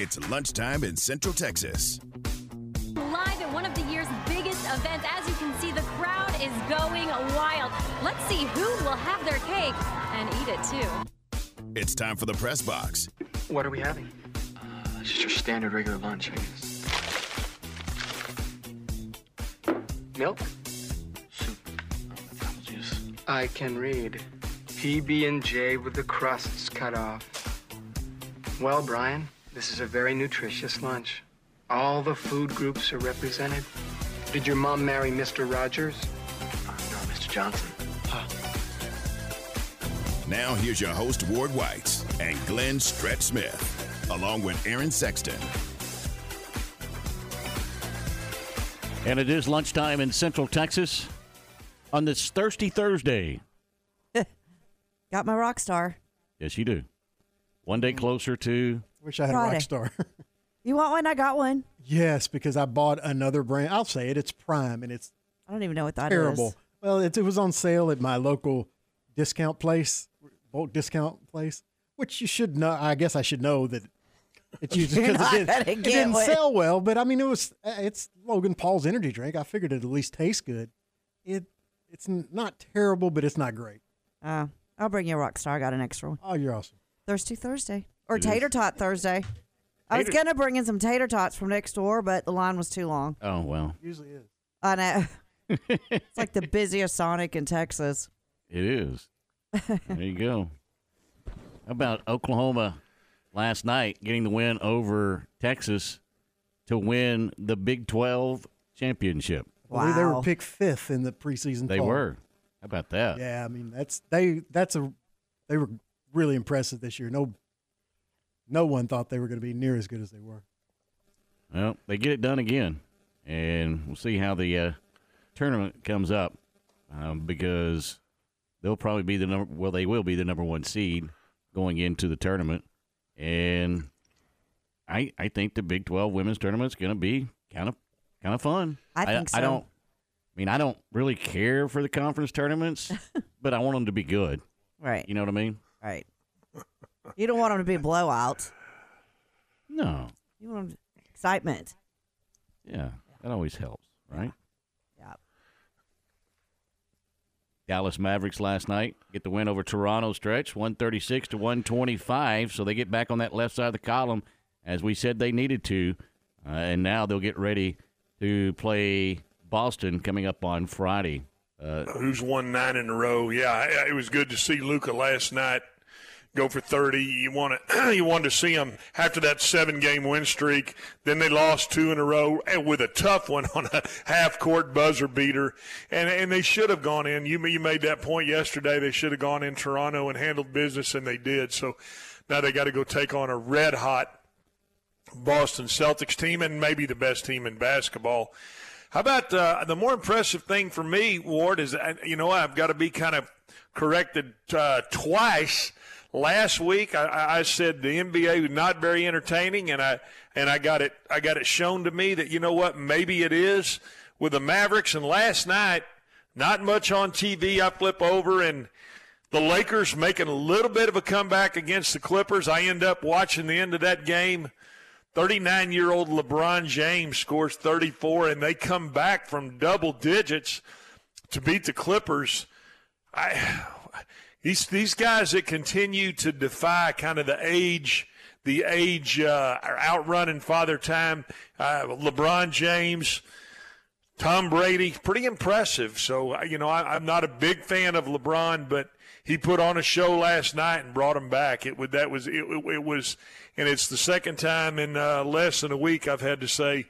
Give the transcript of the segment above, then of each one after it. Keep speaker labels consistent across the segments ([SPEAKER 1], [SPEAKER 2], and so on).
[SPEAKER 1] It's lunchtime in Central Texas.
[SPEAKER 2] Live at one of the year's biggest events. As you can see, the crowd is going wild. Let's see who will have their cake and eat it too.
[SPEAKER 1] It's time for the press box.
[SPEAKER 3] What are we having?
[SPEAKER 4] Uh, just your standard regular lunch, I guess.
[SPEAKER 3] Milk?
[SPEAKER 4] Soup. Apple juice.
[SPEAKER 3] I can read. PB and J with the crusts cut off. Well, Brian, this is a very nutritious lunch. All the food groups are represented. Did your mom marry Mr. Rogers?
[SPEAKER 4] Uh, no, Mr. Johnson.
[SPEAKER 1] Now, here's your host, Ward White, and Glenn Stretch Smith, along with Aaron Sexton.
[SPEAKER 5] And it is lunchtime in Central Texas on this Thirsty Thursday.
[SPEAKER 6] Got my rock star.
[SPEAKER 5] Yes, you do. One day closer to.
[SPEAKER 7] Wish I had a
[SPEAKER 6] Friday.
[SPEAKER 7] rock star.
[SPEAKER 6] You want one? I got one.
[SPEAKER 7] yes, because I bought another brand. I'll say it. It's Prime, and it's
[SPEAKER 6] I don't even know what that is.
[SPEAKER 7] terrible. Well, it, it was on sale at my local discount place, bulk discount place, which you should know. I guess I should know that it's used because it, did, it didn't
[SPEAKER 6] one.
[SPEAKER 7] sell well. But I mean, it was uh, it's Logan Paul's energy drink. I figured it at least tastes good. It it's not terrible, but it's not great.
[SPEAKER 6] Uh, I'll bring you a rock star. I got an extra one.
[SPEAKER 7] Oh, you're awesome.
[SPEAKER 6] Thirsty Thursday or
[SPEAKER 5] It
[SPEAKER 6] Tater
[SPEAKER 5] is.
[SPEAKER 6] Tot Thursday. I was
[SPEAKER 5] Tater-
[SPEAKER 6] gonna bring in some tater tots from next door, but the line was too long.
[SPEAKER 5] Oh, well,
[SPEAKER 7] Usually is.
[SPEAKER 6] I know. it's like the busiest Sonic in Texas.
[SPEAKER 5] it is. there you go. How about Oklahoma last night getting the win over Texas to win the Big 12 championship?
[SPEAKER 7] I believe they were picked fifth in the preseason.
[SPEAKER 5] They
[SPEAKER 7] poll.
[SPEAKER 5] were. How about that?
[SPEAKER 7] Yeah, I mean that's they that's a they were really impressive this year. No no one thought they were going to be near as good as they were.
[SPEAKER 5] Well, they get it done again, and we'll see how the uh, tournament comes up um, because they'll probably be the number. Well, they will be the number one seed going into the tournament, and I I think the Big Twelve women's tournament is going to be kind of kind of fun.
[SPEAKER 6] I think
[SPEAKER 5] I
[SPEAKER 6] so.
[SPEAKER 5] don't. I mean, I don't really care for the conference tournaments, but I want them to be good.
[SPEAKER 6] Right.
[SPEAKER 5] You know what I mean?
[SPEAKER 6] Right. You don't want them to be blowouts.
[SPEAKER 5] No.
[SPEAKER 6] You want to- excitement.
[SPEAKER 5] Yeah, that always helps, right?
[SPEAKER 6] Yeah.
[SPEAKER 5] Dallas Mavericks last night get the win over Toronto stretch 136 to 125 so they get back on that left side of the column as we said they needed to uh, and now they'll get ready to play Boston coming up on Friday. Uh,
[SPEAKER 8] who's won nine in a row. Yeah, it was good to see Luka last night go for 30. You want to you wanted to see them after that seven game win streak. Then they lost two in a row with a tough one on a half court buzzer beater. And and they should have gone in. You you made that point yesterday. They should have gone in Toronto and handled business, and they did. So now they got to go take on a red hot Boston Celtics team and maybe the best team in basketball. How about uh, the more impressive thing for me, Ward, is uh, you know I've got to be kind of corrected uh, twice. Last week I- I, said the NBA was not very entertaining, and I and I got it I got it shown to me that you know what maybe it is with the Mavericks. And last night, not much on TV. I flip over and the Lakers making a little bit of a comeback against the Clippers. I end up watching the end of that game. 39 year old LeBron James scores 34, and they come back from double digits to beat the Clippers. I, these, these guys that continue to defy kind of the age, the age uh, outrunning father time, uh, LeBron James, Tom Brady, pretty impressive. So, uh, you know, I, I'm not a big fan of LeBron, but he put on a show last night and brought him back. It would that was it, it, it was, and it's the second time in uh, less than a week I've had to say,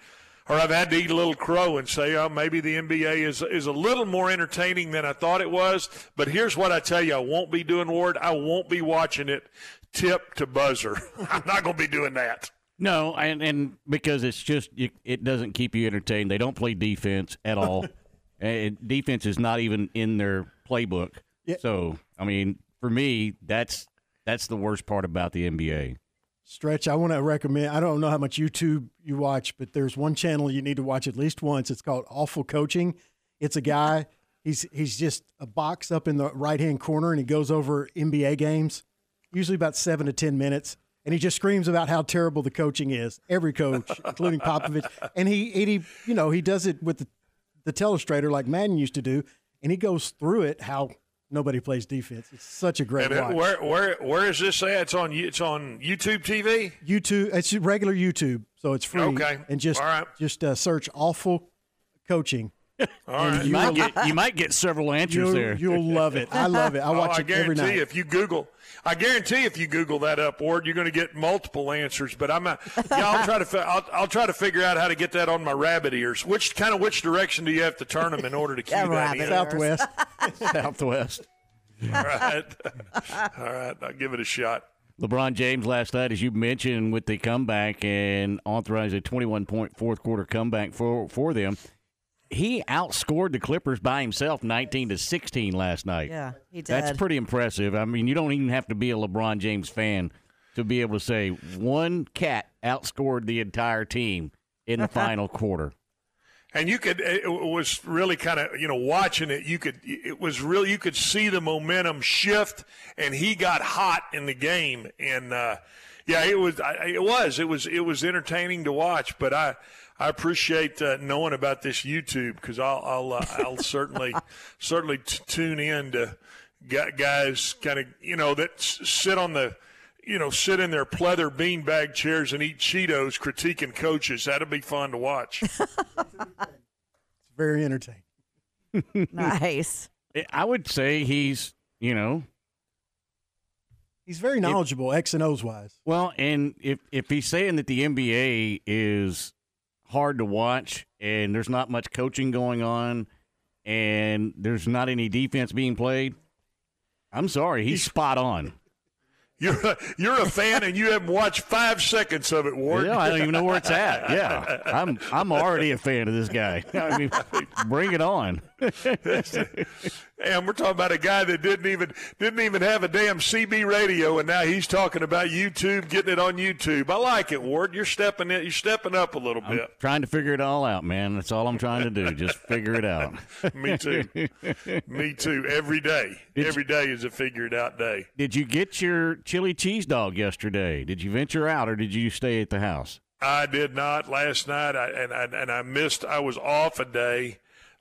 [SPEAKER 8] or I've had to eat a little crow and say, oh, maybe the NBA is is a little more entertaining than I thought it was. But here's what I tell you: I won't be doing Ward. I won't be watching it tip to buzzer. I'm not going to be doing that.
[SPEAKER 5] No, and, and because it's just you, it doesn't keep you entertained. They don't play defense at all. and defense is not even in their playbook. So, I mean, for me, that's that's the worst part about the NBA.
[SPEAKER 7] Stretch, I want to recommend. I don't know how much YouTube you watch, but there's one channel you need to watch at least once. It's called Awful Coaching. It's a guy. He's he's just a box up in the right hand corner, and he goes over NBA games, usually about seven to ten minutes, and he just screams about how terrible the coaching is. Every coach, including Popovich, and he, and he, you know, he does it with the, the telestrator like Madden used to do, and he goes through it how nobody plays defense. It's such a great
[SPEAKER 8] And
[SPEAKER 7] watch.
[SPEAKER 8] where where where is this at? It's on it's on YouTube TV.
[SPEAKER 7] YouTube, it's regular YouTube, so it's free.
[SPEAKER 8] Okay.
[SPEAKER 7] and just
[SPEAKER 8] right.
[SPEAKER 7] just uh, search awful coaching.
[SPEAKER 8] All right.
[SPEAKER 5] You might get you might get several answers
[SPEAKER 7] You'll,
[SPEAKER 5] there.
[SPEAKER 7] you'll love it. I love it. I
[SPEAKER 8] Oh,
[SPEAKER 7] watch
[SPEAKER 8] I
[SPEAKER 7] it every
[SPEAKER 8] guarantee
[SPEAKER 7] night.
[SPEAKER 8] if you Google, I guarantee if you Google that up, Ward, you're going to get multiple answers. But I'm, not, yeah, I'll try to, fi- I'll, I'll try to figure out how to get that on my rabbit ears. Which kind of which direction do you have to turn them in order to cue
[SPEAKER 6] Yeah,
[SPEAKER 8] that in?
[SPEAKER 7] Southwest.
[SPEAKER 5] Southwest.
[SPEAKER 8] All right, all right, I'll give it a shot.
[SPEAKER 5] LeBron James last night, as you mentioned, with the comeback and authorized a 21 point fourth quarter comeback for for them. He outscored the Clippers by himself, 19 to 16 last night.
[SPEAKER 6] Yeah, he did.
[SPEAKER 5] That's pretty impressive. I mean, you don't even have to be a LeBron James fan to be able to say one cat outscored the entire team in the final quarter.
[SPEAKER 8] And you could, it was really kind of, you know, watching it, you could, it was really, you could see the momentum shift and he got hot in the game. And, uh, yeah, it was it was, it was, it was entertaining to watch, but I, I appreciate uh, knowing about this YouTube because I'll, I'll, uh, I'll certainly, certainly t- tune in to guys kind of, you know, that s- sit on the, you know, sit in their pleather beanbag chairs and eat Cheetos critiquing coaches. That'd be fun to watch.
[SPEAKER 7] It's very entertaining.
[SPEAKER 6] nice.
[SPEAKER 5] I would say he's, you know,
[SPEAKER 7] He's very knowledgeable, X and O's wise.
[SPEAKER 5] Well, and if if he's saying that the NBA is hard to watch and there's not much coaching going on and there's not any defense being played, I'm sorry, he's spot on.
[SPEAKER 8] You're a, you're a fan and you haven't watched five seconds of it, Ward.
[SPEAKER 5] Yeah, I don't even know where it's at. Yeah, I'm I'm already a fan of this guy. I mean, bring it on.
[SPEAKER 8] and we're talking about a guy that didn't even didn't even have a damn CB radio, and now he's talking about YouTube, getting it on YouTube. I like it, Ward. You're stepping it. You're stepping up a little bit.
[SPEAKER 5] Trying to figure it all out, man. That's all I'm trying to do. Just figure it out.
[SPEAKER 8] Me too. Me too. Every day. Every day is a figure it out day.
[SPEAKER 5] Did you get your chili cheese dog yesterday? Did you venture out or did you stay at the house?
[SPEAKER 8] I did not last night, I, and I, and I missed. I was off a day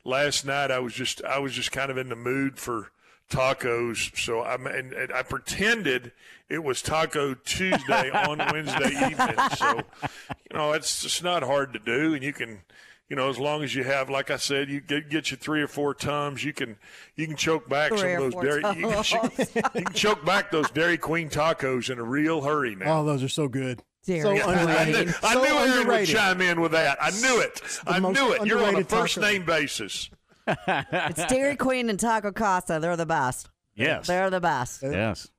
[SPEAKER 8] last night. I was just I was just kind of in the mood for tacos, so I and, and I pretended it was Taco Tuesday on Wednesday evening. So you know it's it's not hard to do, and you can. You know, as long as you have, like I said, you get get you three or four tums, you can you can choke back
[SPEAKER 6] Three
[SPEAKER 8] some of those dairy you can,
[SPEAKER 6] Tums.
[SPEAKER 8] you can choke back those Dairy Queen tacos in a real hurry now.
[SPEAKER 7] Oh, those are so good.
[SPEAKER 6] Dairy
[SPEAKER 7] so underrated.
[SPEAKER 8] I
[SPEAKER 7] so
[SPEAKER 8] knew Aaron would
[SPEAKER 7] underrated.
[SPEAKER 8] chime in with that. I knew it. I knew it. You're on a first
[SPEAKER 7] taco.
[SPEAKER 8] name basis.
[SPEAKER 6] It's Dairy Queen and Taco Casa. They're the best.
[SPEAKER 5] Yes.
[SPEAKER 6] They're the best.
[SPEAKER 5] Yes,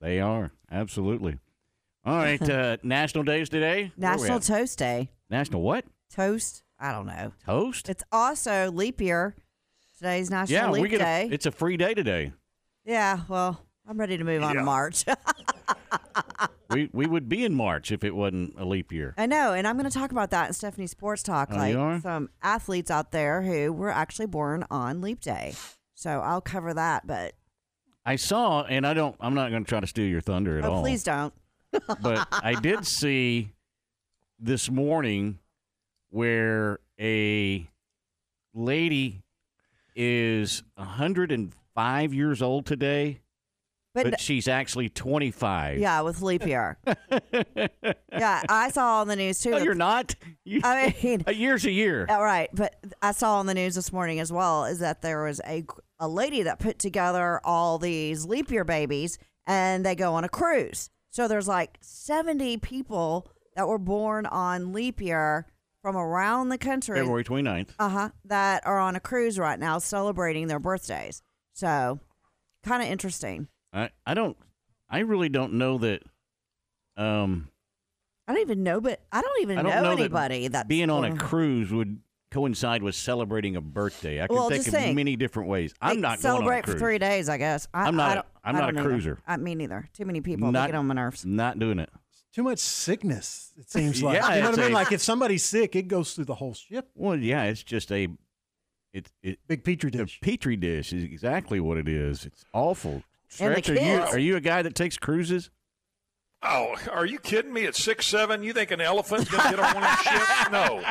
[SPEAKER 5] they are absolutely. All right, uh, national days today. Where
[SPEAKER 6] National? Toast Day.
[SPEAKER 5] national what?
[SPEAKER 6] Toast? I don't know.
[SPEAKER 5] Toast.
[SPEAKER 6] It's also leap year. Today's National
[SPEAKER 5] yeah,
[SPEAKER 6] Leap
[SPEAKER 5] we get.
[SPEAKER 6] Day.
[SPEAKER 5] A, it's a free day today.
[SPEAKER 6] yeah, well, I'm ready to move on to March.
[SPEAKER 5] we we would be in March if it wasn't a leap year.
[SPEAKER 6] I know, and I'm going to talk about that in Stephanie Sports Talk.
[SPEAKER 5] Oh,
[SPEAKER 6] like
[SPEAKER 5] you are?
[SPEAKER 6] some athletes out there who were actually born on Leap Day. So I'll cover that, but
[SPEAKER 5] I saw, and I don't. I'm not going to try to steal your thunder at
[SPEAKER 6] oh,
[SPEAKER 5] all.
[SPEAKER 6] please don't.
[SPEAKER 5] but I did see this morning where a lady is 105 years old today,
[SPEAKER 6] But,
[SPEAKER 5] but she's actually 25.
[SPEAKER 6] yeah, with leap year. yeah, I saw on the news too.
[SPEAKER 5] No, you're not. You,
[SPEAKER 6] I mean,
[SPEAKER 5] a year's a year.
[SPEAKER 6] All right, but I saw on the news this morning as well is that there was a a lady that put together all these leap year babies and they go on a cruise. So there's like 70 people that were born on leap year from around the country.
[SPEAKER 5] February 29th.
[SPEAKER 6] Uh-huh, that are on a cruise right now celebrating their birthdays. So kind of interesting.
[SPEAKER 5] I, I don't. I really don't know that. Um,
[SPEAKER 6] I don't even know but I don't even
[SPEAKER 5] I don't
[SPEAKER 6] know,
[SPEAKER 5] know
[SPEAKER 6] anybody
[SPEAKER 5] that
[SPEAKER 6] that's
[SPEAKER 5] being on a cruise would coincide with celebrating a birthday. I can
[SPEAKER 6] Well,
[SPEAKER 5] think
[SPEAKER 6] just
[SPEAKER 5] of
[SPEAKER 6] think.
[SPEAKER 5] many different ways. I'm not
[SPEAKER 6] celebrate
[SPEAKER 5] going on a
[SPEAKER 6] for three days, I guess. I,
[SPEAKER 5] I'm not
[SPEAKER 6] I
[SPEAKER 5] a-
[SPEAKER 6] don't,
[SPEAKER 5] I'm
[SPEAKER 6] I
[SPEAKER 5] not
[SPEAKER 6] don't
[SPEAKER 5] a cruiser.
[SPEAKER 6] I, me neither. Too many people.
[SPEAKER 5] Not-
[SPEAKER 6] get on my nerves.
[SPEAKER 5] Not doing it.
[SPEAKER 7] Too much sickness. It seems like.
[SPEAKER 5] Yeah,
[SPEAKER 7] you know what I mean?
[SPEAKER 5] a-
[SPEAKER 7] Like if somebody's sick, it goes through the whole ship.
[SPEAKER 5] Well, yeah, it's just a. It it
[SPEAKER 7] Big petri
[SPEAKER 5] the
[SPEAKER 7] dish.
[SPEAKER 5] petri dish is exactly what it is. It's awful.
[SPEAKER 6] And the
[SPEAKER 5] Stretch, are you are you a guy that takes cruises?
[SPEAKER 8] Oh, are you kidding me? At six seven, you think an elephant's going to get on one of these ships? No,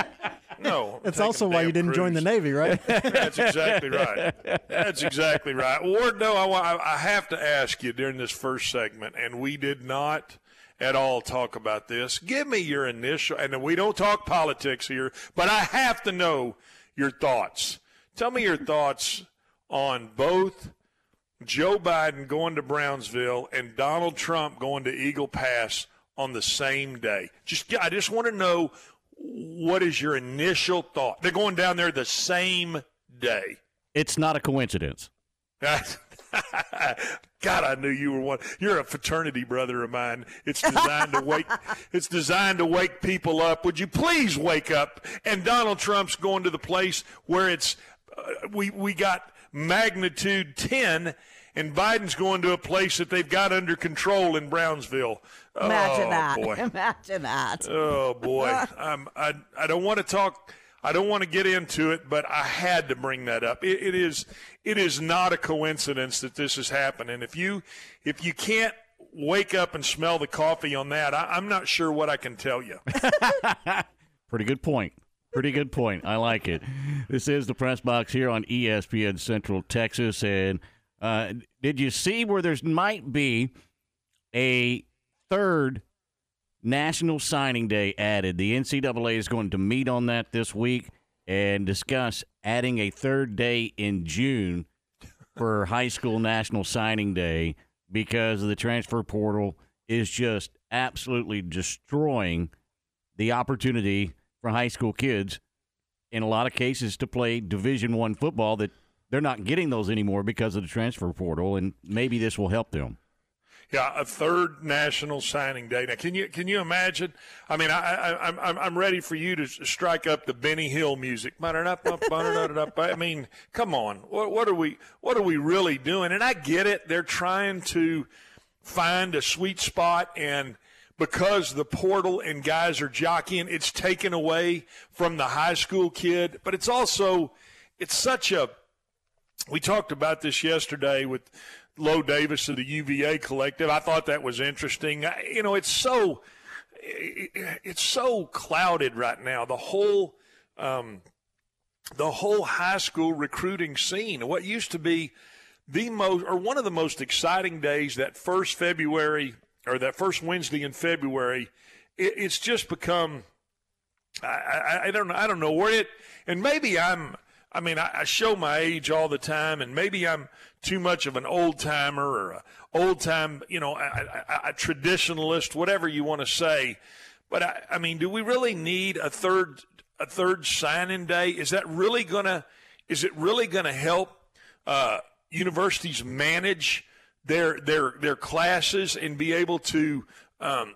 [SPEAKER 8] no.
[SPEAKER 7] That's also why you didn't join the. Navy, right?
[SPEAKER 8] That's exactly right. That's exactly right. Ward, no, I, wa- I I have to ask you during this first segment, and we did not at all talk about this. Give me your initial, and we don't talk politics here, but I have to know your thoughts. Tell me your thoughts on both Joe Biden going to Brownsville and Donald Trump going to Eagle Pass on the same day. Just I just want to know what is your initial thought. They're going down there the same day.
[SPEAKER 5] It's not a coincidence.
[SPEAKER 8] God, I knew you were one. You're a fraternity brother of mine. It's designed to wake. It's designed to wake people up. Would you please wake up? And Donald Trump's going to the place where it's uh, we we got magnitude ten, and Biden's going to a place that they've got under control in Brownsville.
[SPEAKER 6] Imagine
[SPEAKER 8] oh,
[SPEAKER 6] that.
[SPEAKER 8] Boy.
[SPEAKER 6] Imagine that.
[SPEAKER 8] Oh boy, I'm, I I don't want to talk. I don't want to get into it, but I had to bring that up. It, it is it is not a coincidence that this is happening. If you if you can't wake up and smell the coffee on that, I, I'm not sure what I can tell you.
[SPEAKER 5] Pretty good point. Pretty good point. I like it. This is the press box here on ESPN Central Texas. And uh, did you see where there might be a third National Signing Day added? The NCAA is going to meet on that this week and discuss adding a third day in June for high school National Signing Day because the transfer portal is just absolutely destroying the opportunity for high school kids in a lot of cases to play division one football that they're not getting those anymore because of the transfer portal and maybe this will help them
[SPEAKER 8] Yeah, a third national signing day. Now, can you can you imagine? I mean, I, I, I'm I'm ready for you to strike up the Benny Hill music. I mean, come on, what, what are we what are we really doing? And I get it; they're trying to find a sweet spot, and because the portal and guys are jockeying, it's taken away from the high school kid. But it's also it's such a we talked about this yesterday with Low Davis of the UVA collective. I thought that was interesting. You know, it's so it's so clouded right now. The whole um, the whole high school recruiting scene. What used to be the most or one of the most exciting days that first February or that first Wednesday in February, it, it's just become I, I, I don't. I don't know where it, and maybe I'm. I mean, I, I show my age all the time, and maybe I'm too much of an old timer or a old time, you know, a, a, a traditionalist, whatever you want to say. But I, I mean, do we really need a third a third signing day? Is that really gonna? Is it really gonna help uh, universities manage their their their classes and be able to um,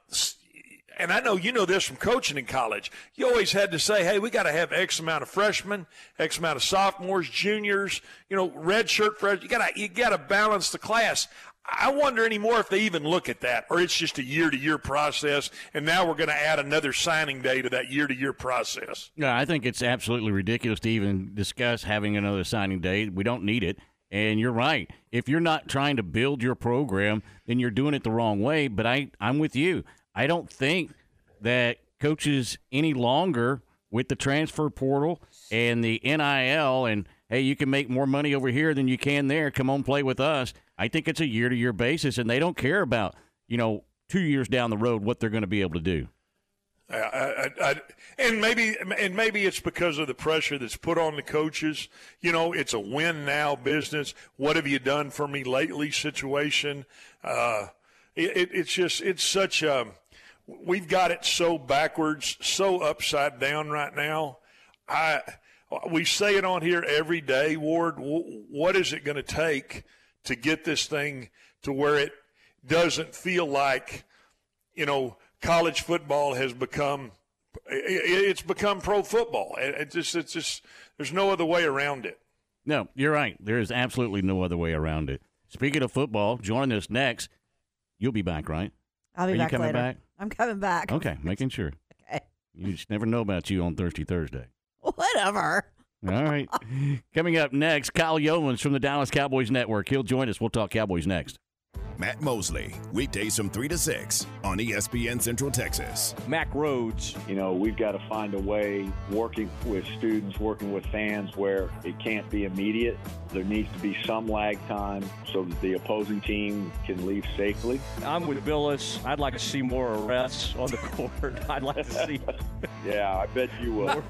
[SPEAKER 8] and I know you know this from coaching in college. You always had to say, "Hey, we got to have X amount of freshmen, X amount of sophomores, juniors, you know, red shirt freshmen. You got to you got to balance the class." I wonder anymore if they even look at that, or it's just a year to year process, and now we're going to add another signing day to that year to year process.
[SPEAKER 5] Yeah, I think it's absolutely ridiculous to even discuss having another signing day. We don't need it. And you're right. If you're not trying to build your program, then you're doing it the wrong way. But I, I'm with you. I don't think that coaches any longer with the transfer portal and the NIL and hey, you can make more money over here than you can there. Come on, play with us. I think it's a year to year basis, and they don't care about you know two years down the road what they're going to be able to do.
[SPEAKER 8] I, I, I, and maybe and maybe it's because of the pressure that's put on the coaches. You know, it's a win now business. What have you done for me lately? Situation. Uh, it, it, it's just it's such a we've got it so backwards, so upside down right now. I we say it on here every day, Ward. W- What is it going to take to get this thing to where it doesn't feel like you know, college football has become it's become pro football. It- It's just it's just there's no other way around it.
[SPEAKER 5] No, you're right. There is absolutely no other way around it. Speaking of football, joining us next, you'll be back, right?
[SPEAKER 6] I'll be
[SPEAKER 5] Are you coming
[SPEAKER 6] later.
[SPEAKER 5] back?
[SPEAKER 6] I'm coming back.
[SPEAKER 5] Okay, making sure.
[SPEAKER 6] Okay.
[SPEAKER 5] You just never know about you on Thirsty Thursday.
[SPEAKER 6] Whatever.
[SPEAKER 5] All right. Coming up next, Kyle Youmans from the Dallas Cowboys Network. He'll join us. We'll talk Cowboys next.
[SPEAKER 1] Matt Mosley, weekdays from 3 to 6 on ESPN Central Texas.
[SPEAKER 9] Mac Rhodes.
[SPEAKER 10] You know, we've got to find a way working with students, working with fans where it can't be immediate. There needs to be some lag time so that the opposing team can leave safely.
[SPEAKER 9] I'm with Billis. I'd like to see more arrests on the court. I'd like to see
[SPEAKER 10] Yeah, I bet you will.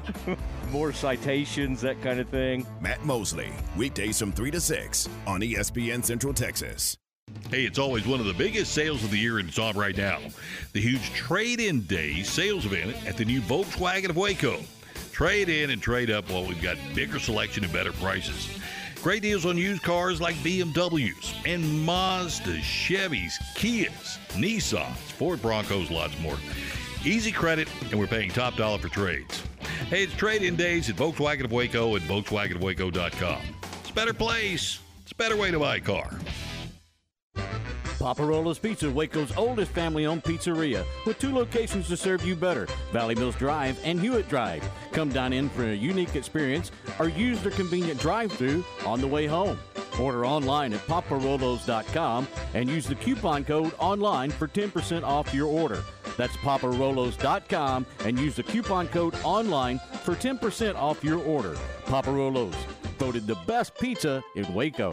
[SPEAKER 9] more citations, that kind of thing.
[SPEAKER 1] Matt Mosley, weekdays from 3 to 6 on ESPN Central Texas.
[SPEAKER 11] Hey, it's always one of the biggest sales of the year, it's on right now. The huge Trade In Day sales event at the new Volkswagen of Waco. Trade in and trade up while we've got bigger selection and better prices. Great deals on used cars like BMWs and Mazda, Chevys, Kias, Nissans, Ford Broncos, lots more. Easy credit, and we're paying top dollar for trades. Hey, it's trade in days at Volkswagen of Waco and VolkswagenofWaco.com. It's a better place. It's a better way to buy a car.
[SPEAKER 5] Poppa Rollo's Pizza, Waco's oldest family-owned pizzeria, with two locations to serve you better: Valley Mills Drive and Hewitt Drive. Come dine in for a unique experience, or use their convenient drive-through on the way home. Order online at popparollos.com and use the coupon code online for 10% off your order. That's popparollos.com and use the coupon code online for 10% off your order. Paparolos, voted the best pizza in Waco.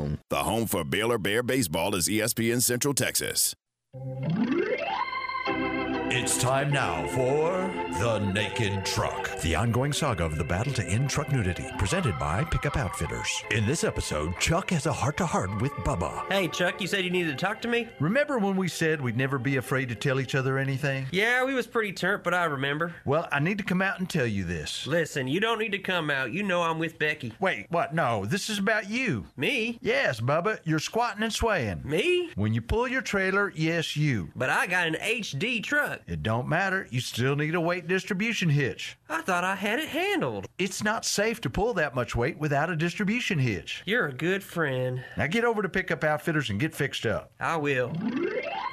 [SPEAKER 1] The home for Baylor Bear Baseball is ESPN Central Texas.
[SPEAKER 12] It's time now for The Naked Truck, the ongoing saga of the battle to end truck nudity, presented by Pickup Outfitters. In this episode, Chuck has a heart to heart with Bubba.
[SPEAKER 13] Hey, Chuck, you said you needed to talk to me?
[SPEAKER 14] Remember when we said we'd never be afraid to tell each other anything?
[SPEAKER 13] Yeah, we was pretty turnt, but I remember.
[SPEAKER 14] Well, I need to come out and tell you this.
[SPEAKER 13] Listen, you don't need to come out. You know I'm with Becky.
[SPEAKER 14] Wait, what? No, this is about you.
[SPEAKER 13] Me?
[SPEAKER 14] Yes, Bubba, you're squatting and swaying.
[SPEAKER 13] Me?
[SPEAKER 14] When you pull your trailer, yes, you.
[SPEAKER 13] But I got an HD truck.
[SPEAKER 14] It don't matter. You still need a weight distribution hitch.
[SPEAKER 13] I thought I had it handled.
[SPEAKER 14] It's not safe to pull that much weight without a distribution hitch.
[SPEAKER 13] You're a good friend.
[SPEAKER 14] Now get over to Pickup Outfitters and get fixed up.
[SPEAKER 13] I will.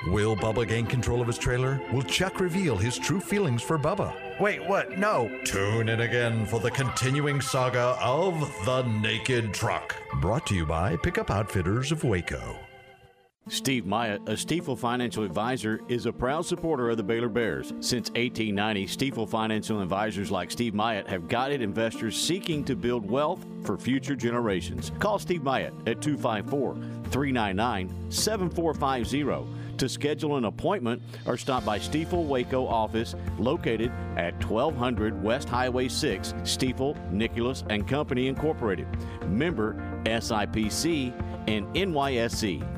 [SPEAKER 12] Will Bubba gain control of his trailer? Will Chuck reveal his true feelings for Bubba?
[SPEAKER 14] Wait, what? No.
[SPEAKER 12] Tune in again for the continuing saga of The Naked Truck. Brought to you by Pickup Outfitters of Waco.
[SPEAKER 5] Steve Myatt, a Stifel financial advisor, is a proud supporter of the Baylor Bears. Since 1890, Stifel financial advisors like Steve Myatt have guided investors seeking to build wealth for future generations. Call Steve Myatt at 254 399 7450 to schedule an appointment or stop by Stifel Waco office located at 1200 West Highway 6, Stifel, Nicolaus and Company Incorporated. Member SIPC and NYSE.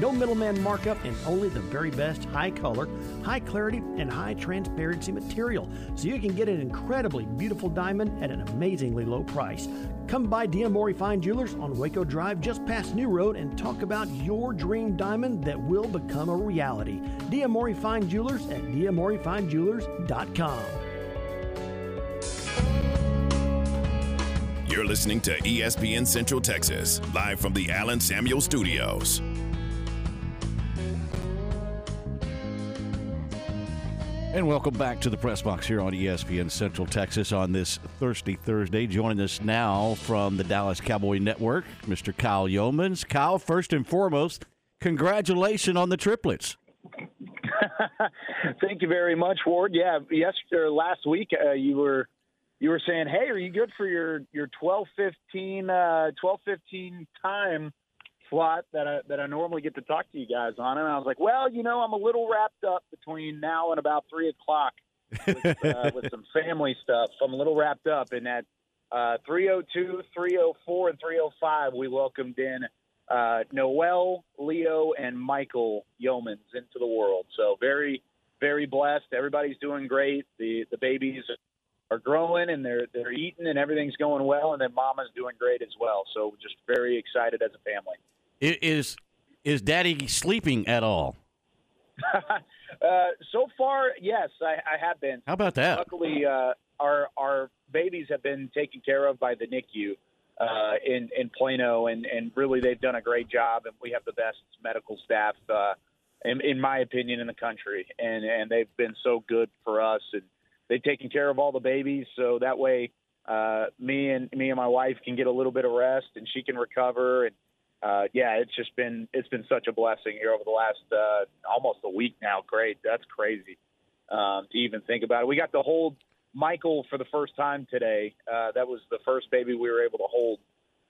[SPEAKER 15] No middleman markup and only the very best high color, high clarity, and high transparency material. So you can get an incredibly beautiful diamond at an amazingly low price. Come by D'Amore Fine Jewelers on Waco Drive just past New Road and talk about your dream diamond that will become a reality. D'Amore Fine Jewelers at d'amorefindjewelers.com.
[SPEAKER 1] You're listening to ESPN Central Texas, live from the Allen Samuel Studios.
[SPEAKER 5] And welcome back to the press box here on ESPN Central Texas on this Thirsty Thursday. Joining us now from the Dallas Cowboy Network, Mr. Kyle Youmans. Kyle, first and foremost, congratulations on the triplets.
[SPEAKER 16] Thank you very much, Ward. Yeah, yesterday, last week, uh, you were you were saying, "Hey, are you good for your your twelve fifteen uh, twelve fifteen time slot that I that I normally get to talk to you guys on?" And I was like, "Well, you know, I'm a little wrapped up between now and about three o'clock with, uh, with some family stuff. So I'm a little wrapped up in that." Uh, 302, 304, and 305, we welcomed in uh, Noel, Leo, and Michael Youmans into the world. So very, very blessed. Everybody's doing great. The the babies are growing and they're they're eating and everything's going well. And then Mama's doing great as well. So just very excited as a family.
[SPEAKER 5] Is is Daddy sleeping at all?
[SPEAKER 16] uh, so far, yes, I, I have been.
[SPEAKER 5] How about that?
[SPEAKER 16] Luckily, uh, our our babies have been taken care of by the NICU uh, in in Plano, and and really they've done a great job, and we have the best medical staff, uh, in, in my opinion, in the country, and and they've been so good for us, and they've taken care of all the babies, so that way. Uh, me and me and my wife can get a little bit of rest, and she can recover. And uh, yeah, it's just been it's been such a blessing here over the last uh, almost a week now. Great, that's crazy um, to even think about it. We got to hold Michael for the first time today. Uh, that was the first baby we were able to hold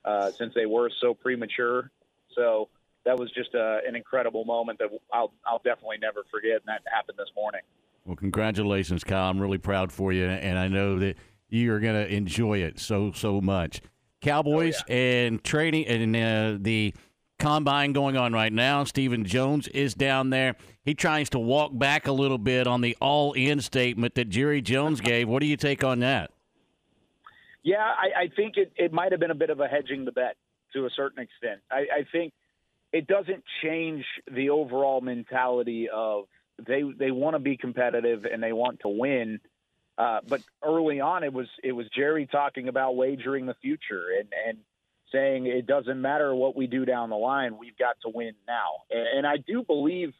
[SPEAKER 16] uh, since they were so premature. So that was just uh, an incredible moment that I'll I'll definitely never forget. And that happened this morning.
[SPEAKER 5] Well, congratulations, Kyle. I'm really proud for you, and I know that you're going to enjoy it so so much. Cowboys and training and uh, the combine going on right now. Stephen Jones is down there. He tries to walk back a little bit on the all-in statement that Jerry Jones gave. What do you take on that?
[SPEAKER 16] Yeah, I, I think it, it might have been a bit of a hedging the bet to a certain extent. I, I think it doesn't change the overall mentality of they they want to be competitive and they want to win. Uh, but early on, it was it was Jerry talking about wagering the future and and saying it doesn't matter what we do down the line, we've got to win now. And, and I do believe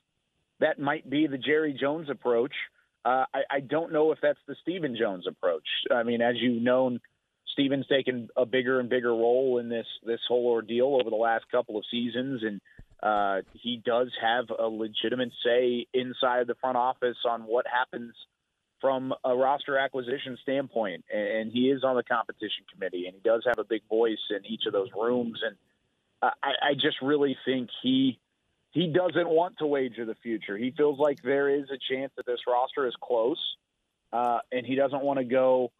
[SPEAKER 16] that might be the Jerry Jones approach. Uh, I, I don't know if that's the Stephen Jones approach. I mean, as you've known, Stephen's taken a bigger and bigger role in this this whole ordeal over the last couple of seasons, and uh, he does have a legitimate say inside the front office on what happens from a roster acquisition standpoint. And he is on the competition committee, and he does have a big voice in each of those rooms. And I, I just really think he he doesn't want to wager the future. He feels like there is a chance that this roster is close, uh, and he doesn't want to go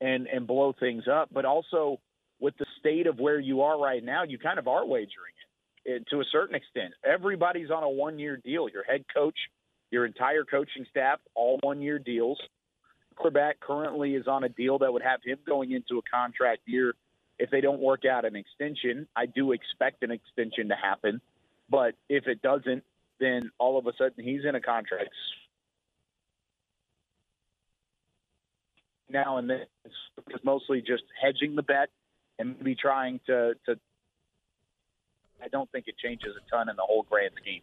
[SPEAKER 16] and and blow things up. But also with the state of where you are right now, you kind of are wagering it, it to a certain extent. Everybody's on a one year deal. Your head coach, your entire coaching staff, all one year deals. Quarterback currently is on a deal that would have him going into a contract year if they don't work out an extension. I do expect an extension to happen, but if it doesn't, then all of a sudden he's in a contract now and then. It's mostly just hedging the bet and maybe trying to, to. I don't think it changes a ton in the whole grand scheme.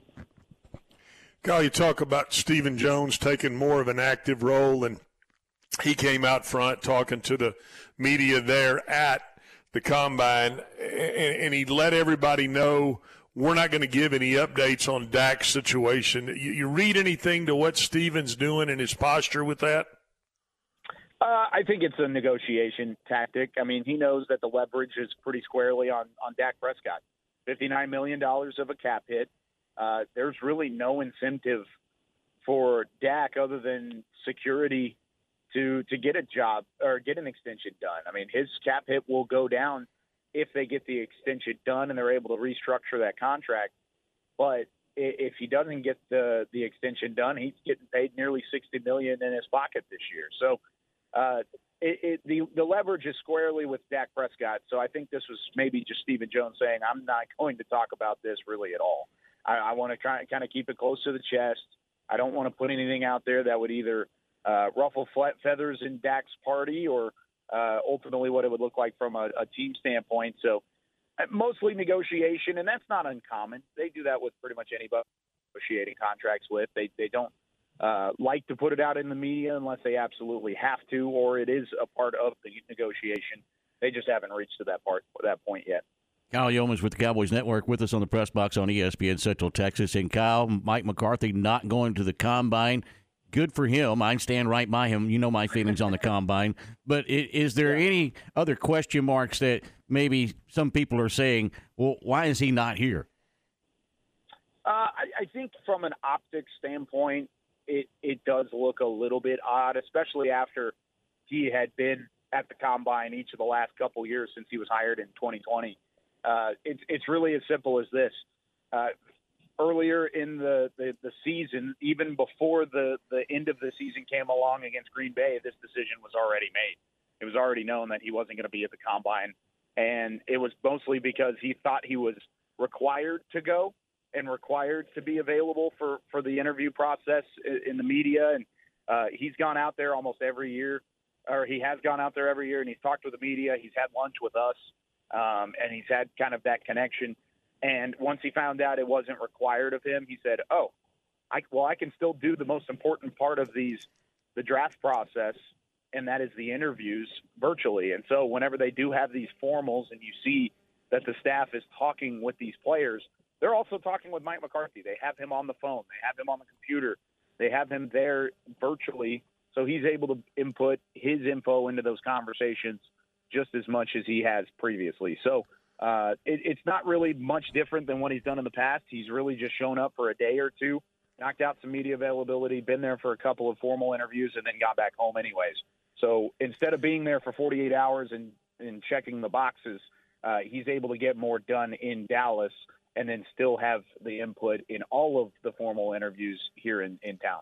[SPEAKER 8] Kyle, you talk about Stephen Jones taking more of an active role, and he came out front talking to the media there at the combine, and, he let everybody know we're not going to give any updates on Dak's situation. You, read anything to what Stephen's doing and his posture with that?
[SPEAKER 16] Uh, I think it's a negotiation tactic. I mean, he knows that the leverage is pretty squarely on on Dak Prescott. Fifty-nine million dollars of a cap hit. Uh, there's really no incentive for Dak other than security to to get a job or get an extension done. I mean, his cap hit will go down if they get the extension done and they're able to restructure that contract. But if he doesn't get the the extension done, he's getting paid nearly sixty million in his pocket this year. So uh, it, it, the the leverage is squarely with Dak Prescott. So I think this was maybe just Stephen Jones saying, "I'm not going to talk about this really at all. I, I want to try kind of keep it close to the chest. I don't want to put anything out there that would either uh, ruffle feathers in Dak's party or uh, ultimately what it would look like from a, a team standpoint. So uh, mostly negotiation, and that's not uncommon. They do that with pretty much anybody negotiating contracts with. They they don't uh, like to put it out in the media unless they absolutely have to, or it is a part of the negotiation. They just haven't reached to that part that point yet.
[SPEAKER 5] Kyle Youmans with the Cowboys Network with us on the press box on ESPN Central Texas. And Kyle, Mike McCarthy not going to the combine. good for him. I stand right by him. You know my feelings on the combine. But is there any other question marks that maybe some people are saying, well, why is he not here?
[SPEAKER 16] Uh, I, I think from an optics standpoint, it it does look a little bit odd, especially after he had been at the combine each of the last couple years since he was hired in 2020. Uh, it's it's really as simple as this. Uh, earlier in the, the, the season, even before the, the end of the season came along against Green Bay, this decision was already made. It was already known that he wasn't going to be at the combine. And it was mostly because he thought he was required to go and required to be available for, for the interview process in the media. And uh, he's gone out there almost every year, or he has gone out there every year, and he's talked with the media. He's had lunch with us, um, and he's had kind of that connection. And once he found out it wasn't required of him, he said, "Oh, I, well, I can still do the most important part of these, the draft process, and that is the interviews virtually. And so, whenever they do have these formals, and you see that the staff is talking with these players, they're also talking with Mike McCarthy. They have him on the phone, they have him on the computer, they have him there virtually, so he's able to input his info into those conversations just as much as he has previously. So." Uh, it, it's not really much different than what he's done in the past. He's really just shown up for a day or two, knocked out some media availability, been there for a couple of formal interviews, and then got back home anyways. So instead of being there for 48 hours and, and checking the boxes, uh, he's able to get more done in Dallas and then still have the input in all of the formal interviews here in, in town.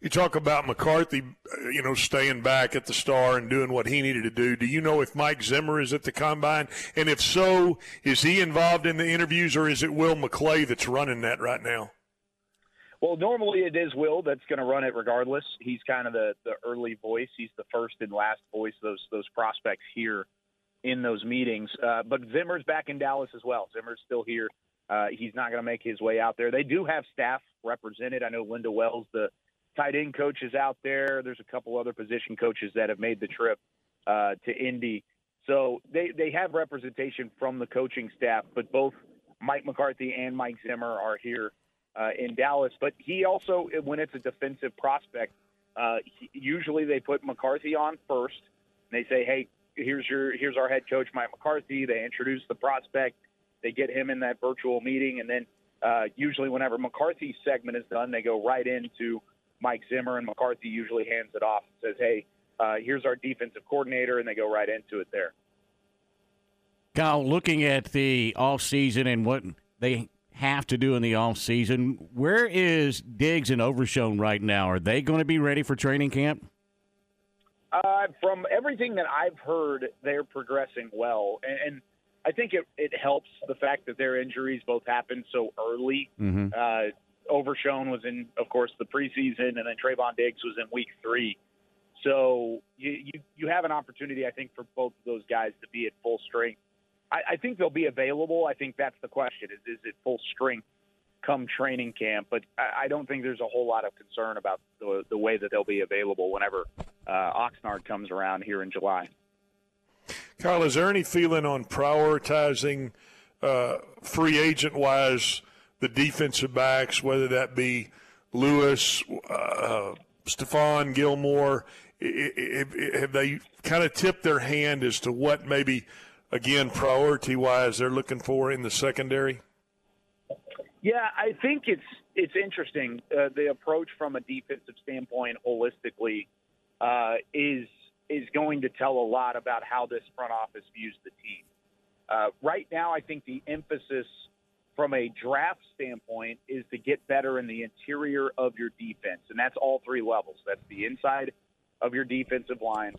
[SPEAKER 8] You talk about McCarthy, uh, you know, staying back at the star and doing what he needed to do. Do you know if Mike Zimmer is at the combine? And if so, is he involved in the interviews or is it Will McClay that's running that right now?
[SPEAKER 16] Well, normally it is Will that's going to run it regardless. He's kind of the, the early voice. He's the first and last voice those those prospects here in those meetings. Uh, but Zimmer's back in Dallas as well. Zimmer's still here. Uh, he's not going to make his way out there. They do have staff represented. I know Lunda Wells, the tight end coach, is out there. There's a couple other position coaches that have made the trip uh, to Indy. So they, they have representation from the coaching staff, but both Mike McCarthy and Mike Zimmer are here uh, in Dallas. But he also, when it's a defensive prospect, uh, he, usually they put McCarthy on first. And they say, "Hey, here's your here's our head coach, Mike McCarthy." They introduce the prospect. They get him in that virtual meeting, and then uh, usually, whenever McCarthy's segment is done, they go right into Mike Zimmer, and McCarthy usually hands it off and says, "Hey, uh, here's our defensive coordinator," and they go right into it there.
[SPEAKER 5] Kyle, looking at the off season and what they have to do in the off season, where is Diggs and Overshown right now? Are they going to be ready for training camp?
[SPEAKER 16] Uh, from everything that I've heard, they're progressing well, and, and I think it, it helps the fact that their injuries both happened so early.
[SPEAKER 5] Mm-hmm.
[SPEAKER 16] Uh, Overshown was in, of course, the preseason, and then Trevon Diggs was in week three. So you, you you have an opportunity, I think, for both of those guys to be at full strength. I, I think they'll be available. I think that's the question: is is it full strength come training camp? But I, I don't think there's a whole lot of concern about the the way that they'll be available whenever uh, Oxnard comes around here in July.
[SPEAKER 8] Kyle, is there any feeling on prioritizing uh, free agent wise the defensive backs, whether that be Lewis, uh, Stephon Gilmore? Have they kind of tipped their hand as to what maybe, again, priority wise they're looking for in the secondary?
[SPEAKER 16] Yeah, I think it's it's interesting. Uh, the approach from a defensive standpoint, holistically, uh, is is going to tell a lot about how this front office views the team. Uh, right now, I think the emphasis from a draft standpoint is to get better in the interior of your defense, and that's all three levels. That's the inside of your defensive line,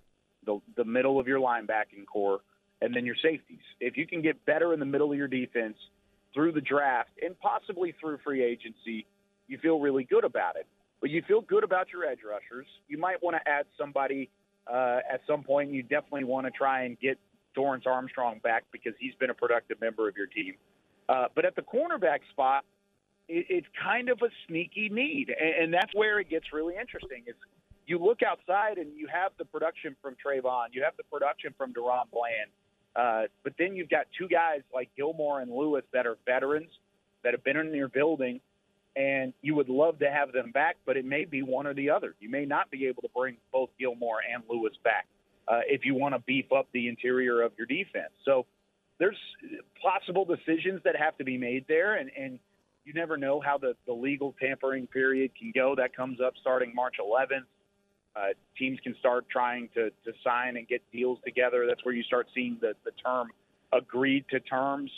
[SPEAKER 16] the the middle of your linebacking core, and then your safeties. If you can get better in the middle of your defense through the draft and possibly through free agency, you feel really good about it. But you feel good about your edge rushers. You might want to add somebody uh, at some point. You definitely want to try and get Dorance Armstrong back because he's been a productive member of your team. Uh, but at the cornerback spot, it, it's kind of a sneaky need, and, and that's where it gets really interesting. Is you look outside and you have the production from Trevon, you have the production from DaRon Bland, uh, but then you've got two guys like Gilmore and Lewis that are veterans that have been in your building, and you would love to have them back, but it may be one or the other. You may not be able to bring both Gilmore and Lewis back uh, if you want to beef up the interior of your defense. So there's possible decisions that have to be made there, and, and you never know how the, the legal tampering period can go. That comes up starting March 11th. Uh, teams can start trying to, to sign and get deals together. That's where you start seeing the, the term agreed to terms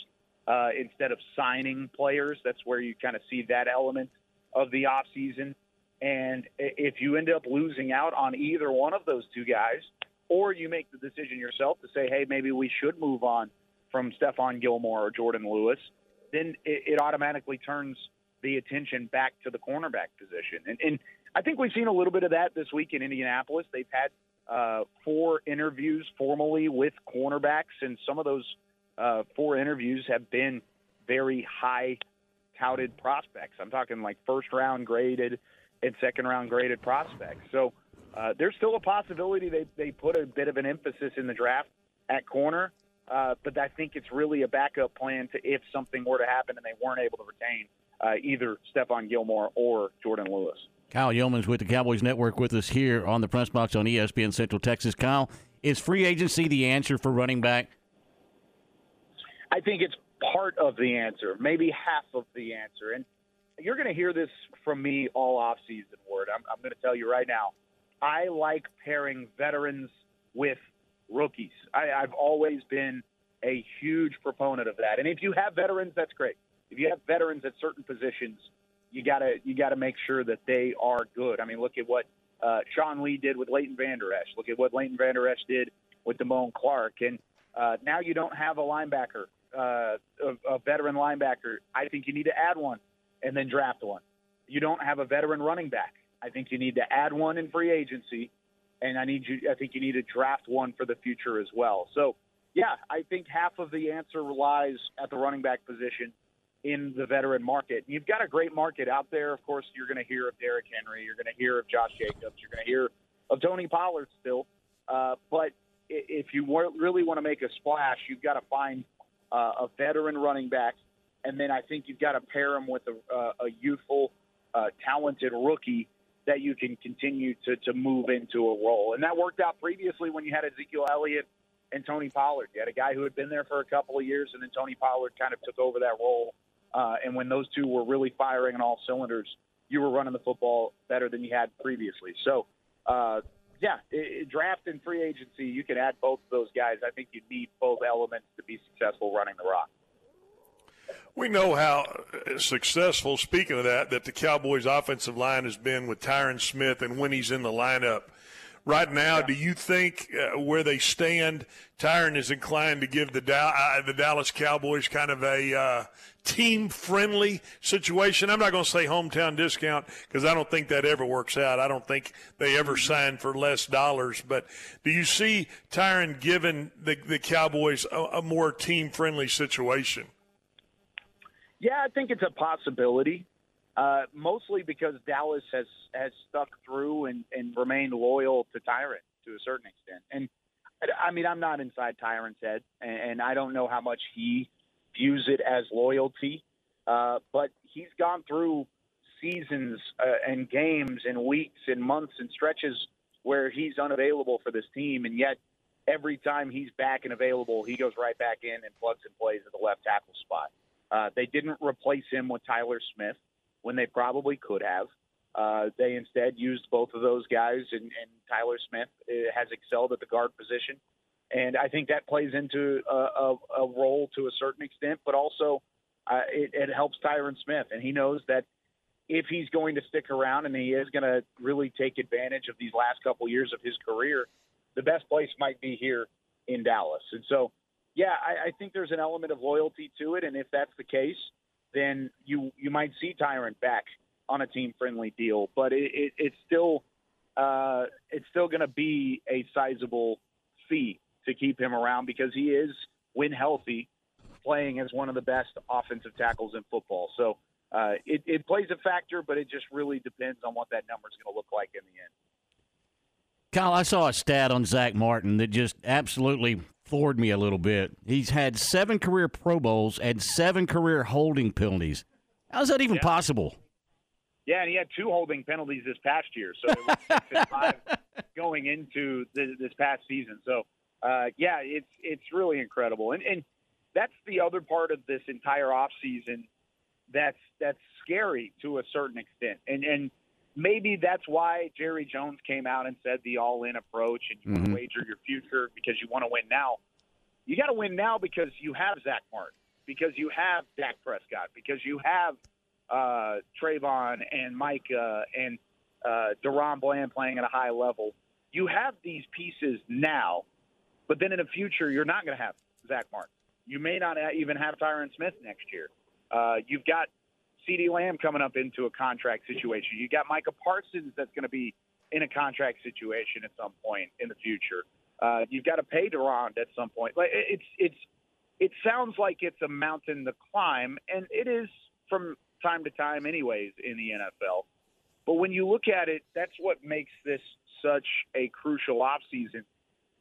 [SPEAKER 16] uh, instead of signing players. That's where you kind of see that element of the offseason. And if you end up losing out on either one of those two guys, or you make the decision yourself to say, hey, maybe we should move on from Stephon Gilmore or Jordan Lewis, then it, it automatically turns the attention back to the cornerback position. And, and I think we've seen a little bit of that this week in Indianapolis. They've had uh, four interviews formally with cornerbacks, and some of those uh, four interviews have been very high touted prospects. I'm talking like first round graded and second round graded prospects. So uh, there's still a possibility they, they put a bit of an emphasis in the draft at corner. Uh, but I think it's really a backup plan to if something were to happen and they weren't able to retain uh, either Stephon Gilmore or Jordan Lewis.
[SPEAKER 5] Kyle Youmans with the Cowboys Network with us here on the press box on ESPN Central Texas. Kyle, is free agency the answer for running back?
[SPEAKER 16] I think it's part of the answer, maybe half of the answer. And you're going to hear this from me all offseason, Ward. I'm, I'm going to tell you right now. I like pairing veterans with rookies. I, I've always been a huge proponent of that. And if you have veterans, that's great. If you have veterans at certain positions, you gotta you gotta make sure that they are good. I mean, look at what uh, Sean Lee did with Leighton Vander Esch. Look at what Leighton Vander Esch did with Damone Clark. And uh, now you don't have a linebacker, uh, a, a veteran linebacker. I think you need to add one and then draft one. You don't have a veteran running back. I think you need to add one in free agency, and I need you. I think you need to draft one for the future as well. So, yeah, I think half of the answer lies at the running back position in the veteran market. You've got a great market out there. Of course, you're going to hear of Derrick Henry. You're going to hear of Josh Jacobs. You're going to hear of Tony Pollard still. Uh, but if you really want to make a splash, you've got to find uh, a veteran running back, and then I think you've got to pair him with a, a youthful, uh, talented rookie that you can continue to, to move into a role. And that worked out previously when you had Ezekiel Elliott and Tony Pollard. You had a guy who had been there for a couple of years, and then Tony Pollard kind of took over that role. Uh, and when those two were really firing on all cylinders, you were running the football better than you had previously. So, uh, yeah, i i- draft and free agency, you can add both of those guys. I think you need both elements to be successful running the rock.
[SPEAKER 8] We know how successful, speaking of that, that the Cowboys' offensive line has been with Tyron Smith and when he's in the lineup. Right now, do you think uh, where they stand, Tyron is inclined to give the, Dow- uh, the Dallas Cowboys kind of a uh, team friendly situation? I'm not going to say hometown discount because I don't think that ever works out. I don't think they ever sign for less dollars. But do you see Tyron giving the, the Cowboys a, a more team friendly situation?
[SPEAKER 16] Yeah, I think it's a possibility. Uh, mostly because Dallas has has stuck through and, and remained loyal to Tyron to a certain extent. And I mean, I'm not inside Tyron's head, and, and I don't know how much he views it as loyalty. Uh, but he's gone through seasons uh, and games and weeks and months and stretches where he's unavailable for this team, and yet every time he's back and available, he goes right back in and plugs and plays at the left tackle spot. Uh, they didn't replace him with Tyler Smith when they probably could have. Uh, they instead used both of those guys, and, and Tyler Smith uh, has excelled at the guard position. And I think that plays into a, a, a role to a certain extent, but also uh, it, it helps Tyron Smith. And he knows that if he's going to stick around and he is going to really take advantage of these last couple years of his career, the best place might be here in Dallas. And so, yeah, I, I think there's an element of loyalty to it. And if that's the case, then you you might see Tyron back on a team friendly deal. But it, it, it's still uh, it's still going to be a sizable fee to keep him around because he is, when healthy, playing as one of the best offensive tackles in football. So uh, it, it plays a factor, but it just really depends on what that number is going to look like in the end.
[SPEAKER 5] Kyle, I saw a stat on Zach Martin that just absolutely floored me a little bit. He's had seven career Pro Bowls and seven career holding penalties. How's that even possible?
[SPEAKER 16] Yeah, and he had two holding penalties this past year, so it was six and five going into the, this past season. So, uh, yeah, it's it's really incredible, and and that's the other part of this entire off season that's that's scary to a certain extent, and and maybe that's why Jerry Jones came out and said the all in approach, and you want
[SPEAKER 5] Mhm.
[SPEAKER 16] to wager your future because you want to win now. You got to win now because you have Zach Martin, because you have Dak Prescott, because you have uh, Trevon and Micah and uh, DaRon Bland playing at a high level. You have these pieces now, but then in the future, you're not going to have Zach Martin. You may not even have Tyron Smith next year. Uh, you've got CeeDee Lamb coming up into a contract situation. You got Micah Parsons that's going to be in a contract situation at some point in the future. Uh, you've got to pay DaRon at some point. Like it's it's it sounds like it's a mountain to climb, and it is from time to time, anyways, in the NFL. But when you look at it, that's what makes this such a crucial offseason.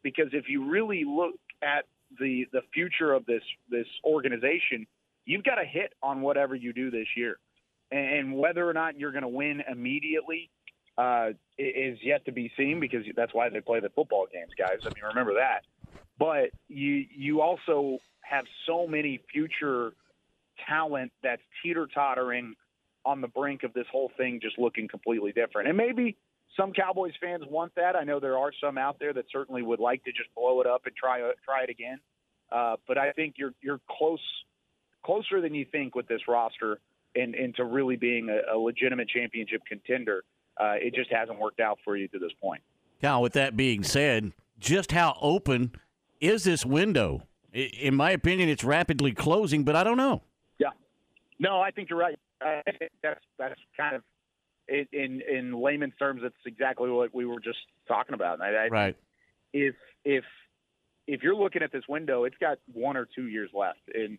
[SPEAKER 16] Because if you really look at the the future of this this organization, you've got to hit on whatever you do this year, and whether or not you're going to win immediately uh, is yet to be seen. Because that's why they play the football games, guys. I mean, remember that. But you you also have so many future talent that's teeter tottering on the brink of this whole thing just looking completely different. And maybe some Cowboys fans want that. I know there are some out there that certainly would like to just blow it up and try try it again. Uh, but I think you're you're close closer than you think with this roster and into really being a, a legitimate championship contender. Uh, it just hasn't worked out for you to this point.
[SPEAKER 5] Kyle, with that being said, just how open is this window? In my opinion, it's rapidly closing, but I don't know.
[SPEAKER 16] Yeah. No, I think you're right. I think that's that's kind of in in, in layman's terms. That's exactly what we were just talking about. I, I,
[SPEAKER 5] Right.
[SPEAKER 16] If if if you're looking at this window, it's got one or two years left, and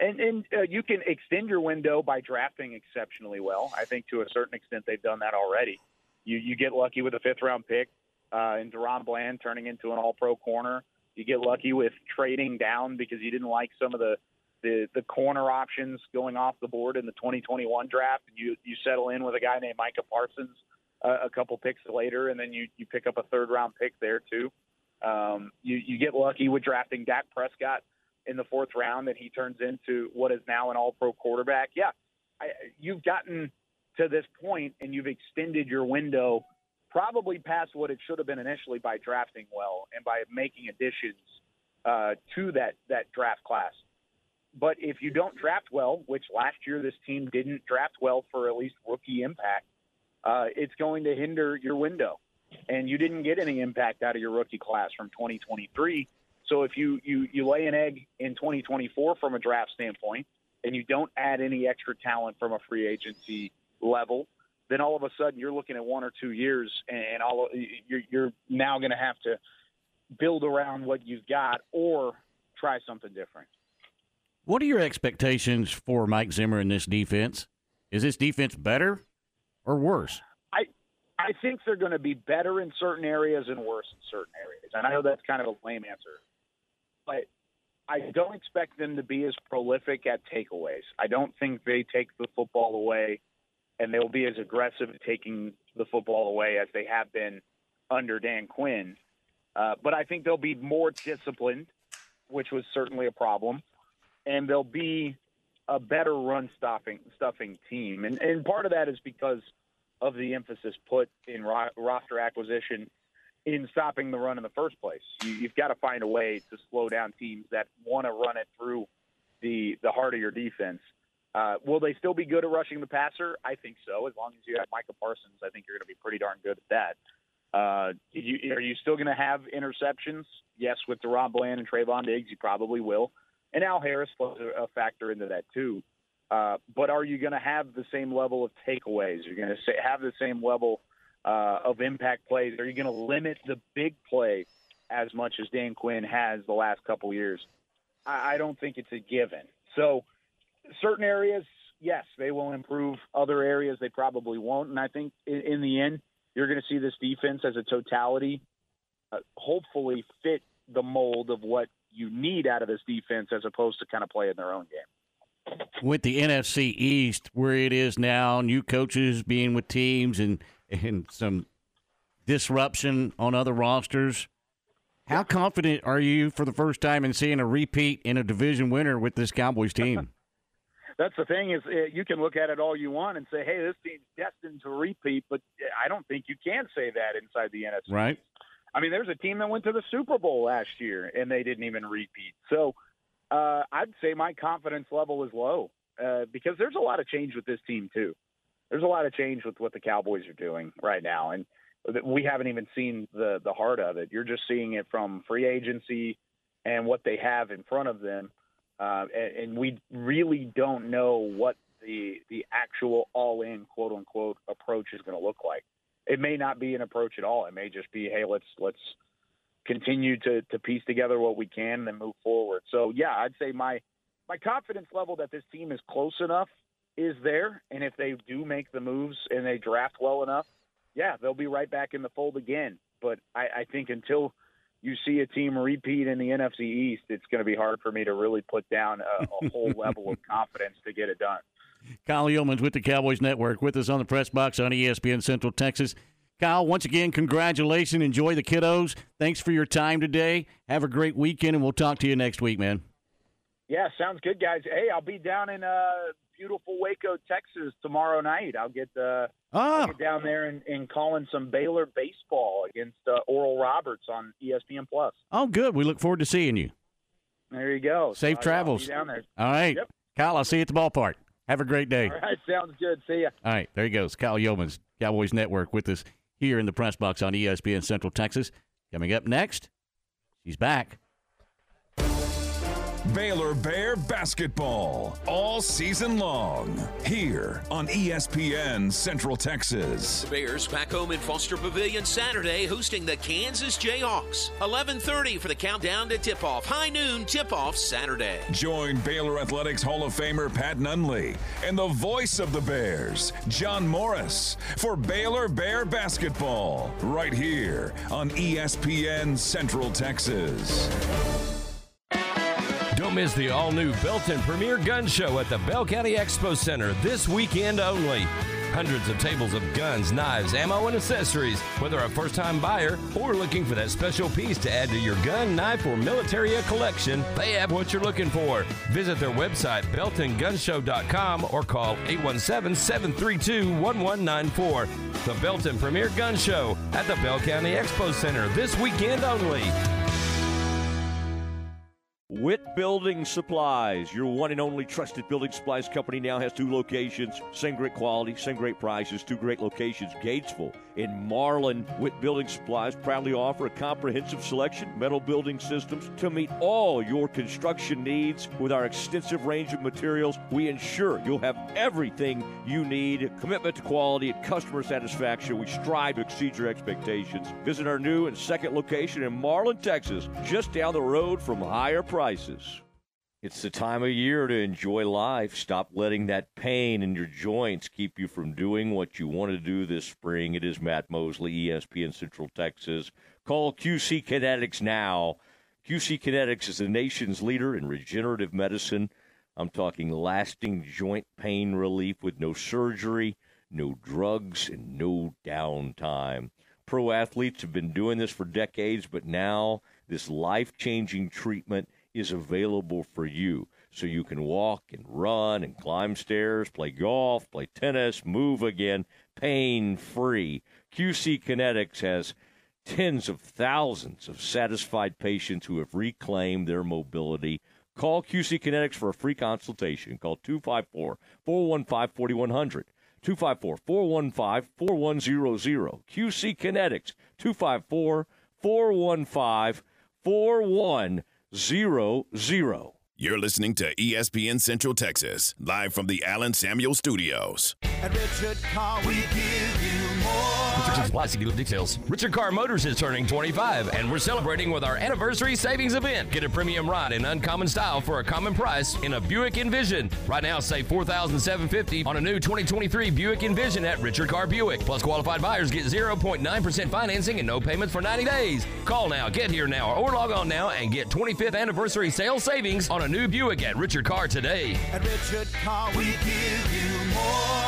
[SPEAKER 16] and and uh, you can extend your window by drafting exceptionally well. I think to a certain extent they've done that already. You you get lucky with a fifth round pick uh, and DaRon Bland turning into an All Pro corner. You get lucky with trading down because you didn't like some of the the the corner options going off the board in the 2021 draft, you you settle in with a guy named Micah Parsons uh, a couple picks later, and then you you pick up a third round pick there too. Um, you you get lucky with drafting Dak Prescott in the fourth round, and he turns into what is now an All Pro quarterback. Yeah, I, you've gotten to this point, and you've extended your window probably past what it should have been initially by drafting well and by making additions uh, to that that draft class. But if you don't draft well, which last year this team didn't draft well for at least rookie impact, uh, it's going to hinder your window. And you didn't get any impact out of your rookie class from 2023. So if you you you lay an egg in 2024 from a draft standpoint, and you don't add any extra talent from a free agency level, then all of a sudden you're looking at one or two years, and all you're, you're now going to have to build around what you've got or try something different.
[SPEAKER 5] What are your expectations for Mike Zimmer in this defense? Is this defense better or worse?
[SPEAKER 16] I I think they're going to be better in certain areas and worse in certain areas. And I know that's kind of a lame answer, but I don't expect them to be as prolific at takeaways. I don't think they take the football away, and they'll be as aggressive at taking the football away as they have been under Dan Quinn. Uh, but I think they'll be more disciplined, which was certainly a problem, and they'll be a better run stopping stuffing team. And and part of that is because of the emphasis put in ro- roster acquisition in stopping the run in the first place. You, you've got to find a way to slow down teams that want to run it through the the heart of your defense. Uh, will they still be good at rushing the passer? I think so. As long as you have Micah Parsons, I think you're going to be pretty darn good at that. Uh, you, are you still going to have interceptions? Yes, with DaRon Bland and Trevon Diggs, you probably will. And Al Harris plays a, a factor into that too. Uh, but are you going to have the same level of takeaways? You're going to have the same level uh, of impact plays? Are you going to limit the big play as much as Dan Quinn has the last couple years? I, I don't think it's a given. So, certain areas, yes, they will improve. Other areas, they probably won't. And I think in, in the end, you're going to see this defense as a totality uh, hopefully fit the mold of what you need out of this defense as opposed to kind of playing their own game.
[SPEAKER 5] with the NFC East where it is now, new coaches being with teams and and some disruption on other rosters. How confident are you for the first time in seeing a repeat in a division winner with this Cowboys team?
[SPEAKER 16] That's the thing is uh, you can look at it all you want and say, hey, this team's destined to repeat, but I don't think you can say that inside the NFC.
[SPEAKER 5] Right.
[SPEAKER 16] I mean, there's a team that went to the Super Bowl last year and they didn't even repeat. So uh, I'd say my confidence level is low uh, because there's a lot of change with this team too. There's a lot of change with what the Cowboys are doing right now, and we haven't even seen the the heart of it. You're just seeing it from free agency and what they have in front of them, uh, and, and we really don't know what the the actual all in quote unquote approach is going to look like. It may not be an approach at all. It may just be, hey, let's let's continue to to piece together what we can and move forward. So yeah, I'd say my my confidence level that this team is close enough is there, and if they do make the moves and they draft well enough, yeah, they'll be right back in the fold again. But I, I think until you see a team repeat in the NFC East, it's going to be hard for me to really put down a, a whole level of confidence to get it done.
[SPEAKER 5] Kyle Youmans with the Cowboys Network with us on the press box on ESPN Central Texas. Kyle, once again, congratulations. Enjoy the kiddos. Thanks for your time today. Have a great weekend, and we'll talk to you next week, man.
[SPEAKER 16] Yeah, sounds good, guys. Hey, I'll be down in uh, beautiful Waco, Texas tomorrow night. I'll get uh,
[SPEAKER 5] oh.
[SPEAKER 16] I'll get down there and, and calling some Baylor baseball against uh, Oral Roberts on ESPN Plus.
[SPEAKER 5] Oh, good. We look forward to seeing you.
[SPEAKER 16] There you go.
[SPEAKER 5] Safe travels.
[SPEAKER 16] down there.
[SPEAKER 5] All right,
[SPEAKER 16] Yep.
[SPEAKER 5] Kyle. I'll see you at the ballpark. Have a great day.
[SPEAKER 16] All right, sounds good. See ya.
[SPEAKER 5] All right, there he goes. Kyle Youmans, Cowboys Network, with us here in the press box on ESPN Central Texas. Coming up next, she's back.
[SPEAKER 17] Baylor Bear basketball all season long here on ESPN Central Texas.
[SPEAKER 18] The Bears back home in Foster Pavilion Saturday hosting the Kansas Jayhawks. 11:30 for the countdown to tip-off. High noon tip-off Saturday.
[SPEAKER 17] Join Baylor Athletics Hall of Famer Pat Nunley and the voice of the Bears, John Morris, for Baylor Bear basketball right here on ESPN Central Texas.
[SPEAKER 19] Don't miss the all new Belton Premier Gun Show at the Bell County Expo Center this weekend only. Hundreds of tables of guns, knives, ammo, and accessories. Whether a first time buyer or looking for that special piece to add to your gun, knife, or military collection, they have what you're looking for. Visit their website, beltongunshow.com, or call 817 732 1194. The Belton Premier Gun Show at the Bell County Expo Center this weekend only.
[SPEAKER 9] Witt Building Supplies, your one and only trusted building supplies company, now has two locations. Same great quality, same great prices, two great locations, Gatesville and Marlin. Witt Building Supplies proudly offer a comprehensive selection metal building systems to meet all your construction needs. With our extensive range of materials, we ensure you'll have everything you need. Commitment to quality and customer satisfaction, we strive to exceed your expectations. Visit our new and second location in Marlin, Texas, just down the road from higher prices. It's the time of year to enjoy life. Stop letting that pain in your joints keep you from doing what you want to do this spring. It is Matt Mosley, ESPN Central Texas. Call QC Kinetics now. QC Kinetics is the nation's leader in regenerative medicine. I'm talking lasting joint pain relief with no surgery, no drugs, and no downtime. Pro athletes have been doing this for decades, but now this life changing treatment is available for you. So you can walk and run and climb stairs, play golf, play tennis, move again, pain free. QC Kinetics has tens of thousands of satisfied patients who have reclaimed their mobility. Call QC Kinetics for a free consultation. Call 254 415 4100. 254 415 4100. QC Kinetics 254 415 4100.
[SPEAKER 1] You're listening to ESPN Central Texas, live from the Allen Samuel Studios.
[SPEAKER 20] At Richard Carr, we give you
[SPEAKER 19] Restrictions apply. See dealer details. Richard Carr Motors is turning 25, and we're celebrating with our anniversary savings event. Get a premium ride in uncommon style for a common price in a Buick Envision. Right now, save $4,750 on a new 2023 Buick Envision at Richard Carr Buick. Plus, qualified buyers get 0.9% financing and no payments for 90 days. Call now, get here now, or log on now and get 25th anniversary sales savings on a new Buick at Richard Carr today.
[SPEAKER 20] At Richard Carr, we give you more.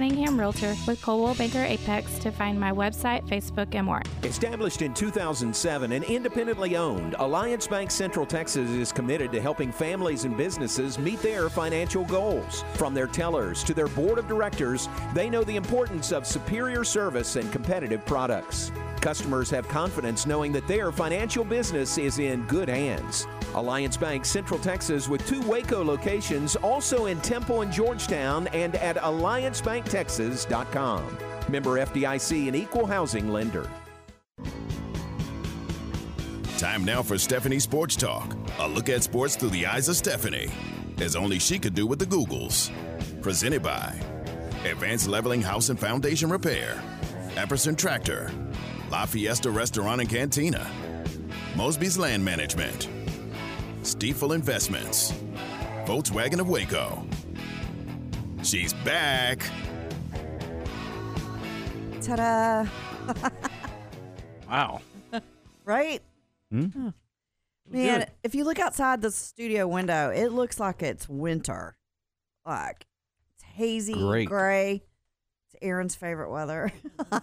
[SPEAKER 21] Realtor with Coldwell Banker Apex to find my website, Facebook, and more.
[SPEAKER 22] Established in 2007 and independently owned, Alliance Bank Central Texas is committed to helping families and businesses meet their financial goals. From their tellers to their board of directors, they know the importance of superior service and competitive products. Customers have confidence knowing that their financial business is in good hands. Alliance Bank Central Texas with two Waco locations, also in Temple and Georgetown, and at alliancebanktexas.com. Member FDIC and equal housing lender.
[SPEAKER 1] Time now for Stephanie Sports Talk. A look at sports through the eyes of Stephanie, as only she could do with the Googles. Presented by Advanced Leveling House and Foundation Repair, Epperson Tractor, La Fiesta Restaurant and Cantina, Mosby's Land Management, Stifel Investments, Volkswagen of Waco. She's back.
[SPEAKER 6] Ta-da!
[SPEAKER 5] Wow.
[SPEAKER 6] right?
[SPEAKER 5] Hmm?
[SPEAKER 6] Man,
[SPEAKER 5] Good.
[SPEAKER 6] if you look outside the studio window, it looks like it's winter. Like it's hazy,
[SPEAKER 5] Great.
[SPEAKER 6] gray. It's Aaron's favorite weather.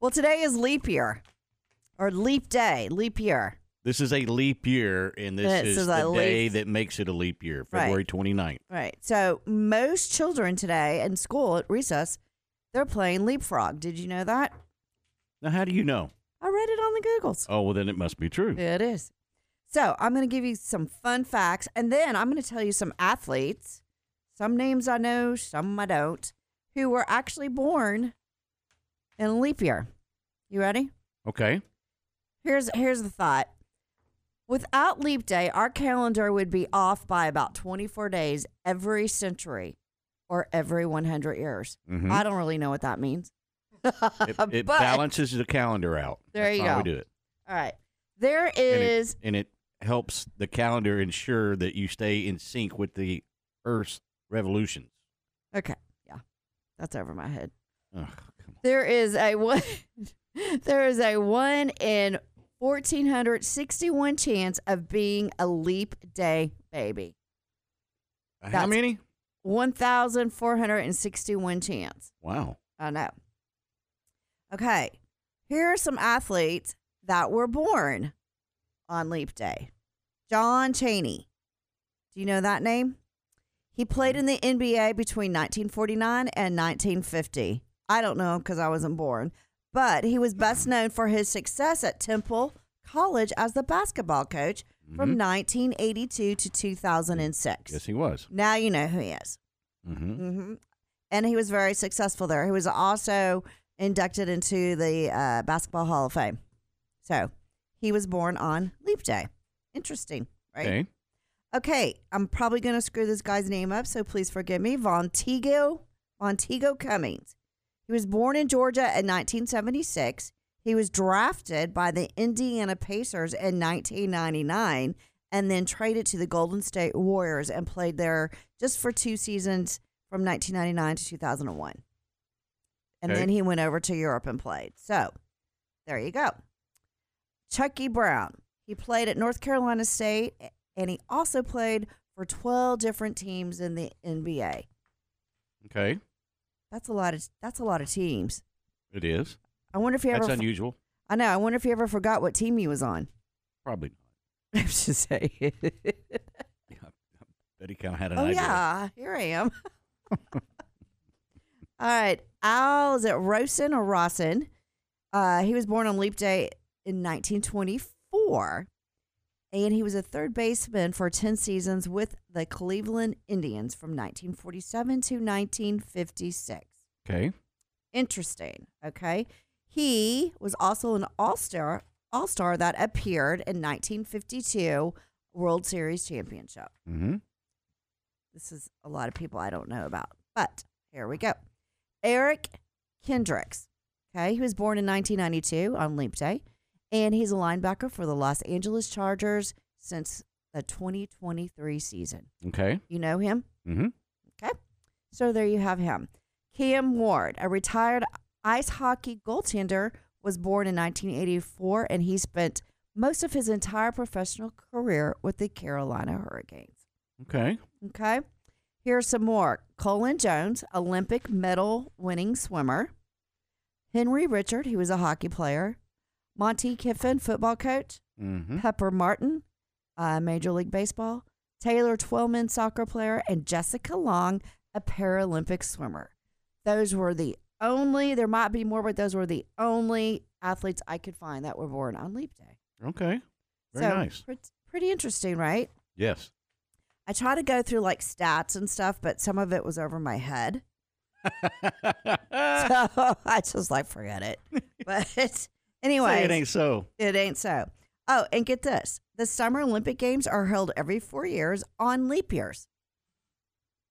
[SPEAKER 6] well, today is leap year or leap day, leap year.
[SPEAKER 5] This is a leap year, and this is,
[SPEAKER 6] is
[SPEAKER 5] the day
[SPEAKER 6] leap-
[SPEAKER 5] that makes it a leap year,
[SPEAKER 6] Right.
[SPEAKER 5] February 29th.
[SPEAKER 6] Right. So most children today in school at recess, they're playing leapfrog. Did you know that?
[SPEAKER 5] Now, how do you know?
[SPEAKER 6] I read it on the Googles.
[SPEAKER 5] Oh, well, then it must be true.
[SPEAKER 6] It is. So I'm going to give you some fun facts, and then I'm going to tell you some athletes, some names I know, some I don't, who were actually born in a leap year. You ready?
[SPEAKER 5] Okay.
[SPEAKER 6] Here's here's the thought. Without leap day, our calendar would be off by about 24 days every century or every 100 years.
[SPEAKER 5] Mhm.
[SPEAKER 6] I don't really know what that means.
[SPEAKER 5] It, it
[SPEAKER 6] But-
[SPEAKER 5] balances the calendar out.
[SPEAKER 6] There
[SPEAKER 5] That's
[SPEAKER 6] you
[SPEAKER 5] how
[SPEAKER 6] go.
[SPEAKER 5] we do it.
[SPEAKER 6] All right. There is
[SPEAKER 5] And it- and it helps the calendar ensure that you stay in sync with the Earth's revolutions.
[SPEAKER 6] Okay. Yeah. That's over my head.
[SPEAKER 5] Ugh,
[SPEAKER 6] There is a one there is a one in 1461 chance of being a leap day baby.
[SPEAKER 5] How
[SPEAKER 6] That's
[SPEAKER 5] many?
[SPEAKER 6] 1461 chance.
[SPEAKER 5] Wow.
[SPEAKER 6] I know. Okay. Here are some athletes that were born on leap day. John Chaney. Do you know that name? He played mm. in the NBA between 1949 and 1950. I don't know because I wasn't born, but he was best known for his success at Temple College as the basketball coach from
[SPEAKER 5] Mhm.
[SPEAKER 6] 1982 to 2006.
[SPEAKER 5] Yes, he was.
[SPEAKER 6] Now you know who he is.
[SPEAKER 5] Mm-hmm.
[SPEAKER 6] hmm And he was very successful there. He was also inducted into the uh, Basketball Hall of Fame. So he was born on Leap Day. Interesting, right?
[SPEAKER 5] Okay.
[SPEAKER 6] Okay, I'm probably going to screw this guy's name up, so please forgive me. Vonteego, Vonteego Cummings. He was born in Georgia in 1976. He was drafted by the Indiana Pacers in 1999 and then traded to the Golden State Warriors and played there just for two seasons from 1999 to 2001. And
[SPEAKER 5] Okay.
[SPEAKER 6] then he went over to Europe and played. So there you go. Chucky Brown. He played at North Carolina State and he also played for 12 different teams in the NBA.
[SPEAKER 5] Okay.
[SPEAKER 6] That's a lot of that's a lot of teams.
[SPEAKER 5] It is.
[SPEAKER 6] I wonder if
[SPEAKER 5] That's
[SPEAKER 6] ever
[SPEAKER 5] unusual.
[SPEAKER 6] I know. I wonder if he ever forgot what team he was on.
[SPEAKER 5] Probably not.
[SPEAKER 6] I have to say.
[SPEAKER 5] Bet he kind of had an
[SPEAKER 6] oh
[SPEAKER 5] idea.
[SPEAKER 6] yeah, here I am. All right. Al, is it Rosen or Rawson? Uh, he was born on Leap Day in 1924. And he was a third baseman for 10 seasons with the Cleveland Indians from 1947 to 1956.
[SPEAKER 5] Okay.
[SPEAKER 6] Interesting. Okay. He was also an all-star all-star that appeared in 1952 World Series championship.
[SPEAKER 5] Mm-hmm.
[SPEAKER 6] This is a lot of people I don't know about. But here we go. Eric Kendricks. Okay. He was born in 1992 on Leap Day. And he's a linebacker for the Los Angeles Chargers since the 2023 season.
[SPEAKER 5] Okay.
[SPEAKER 6] You know him?
[SPEAKER 5] Mm-hmm.
[SPEAKER 6] Okay. So there you have him. Cam Ward, a retired ice hockey goaltender, was born in 1984 and he spent most of his entire professional career with the Carolina Hurricanes.
[SPEAKER 5] Okay.
[SPEAKER 6] Okay. Here's some more. Cullen Jones, Olympic medal winning swimmer. Henry Richard, he was a hockey player. Monte Kiffin, football coach.
[SPEAKER 5] Mm-hmm.
[SPEAKER 6] Pepper Martin, uh, Major League Baseball. Taylor Twellman, soccer player. And Jessica Long, a Paralympic swimmer. Those were the only, there might be more, but those were the only athletes I could find that were born on Leap Day.
[SPEAKER 5] Okay. Very
[SPEAKER 6] so,
[SPEAKER 5] nice.
[SPEAKER 6] pret- Pretty interesting, right?
[SPEAKER 5] Yes.
[SPEAKER 6] I try to go through like stats and stuff, but some of it was over my head. so I just like forget it. But anyway,
[SPEAKER 5] it ain't so.
[SPEAKER 6] It ain't so. Oh, and get this: the Summer Olympic Games are held every four years on leap years.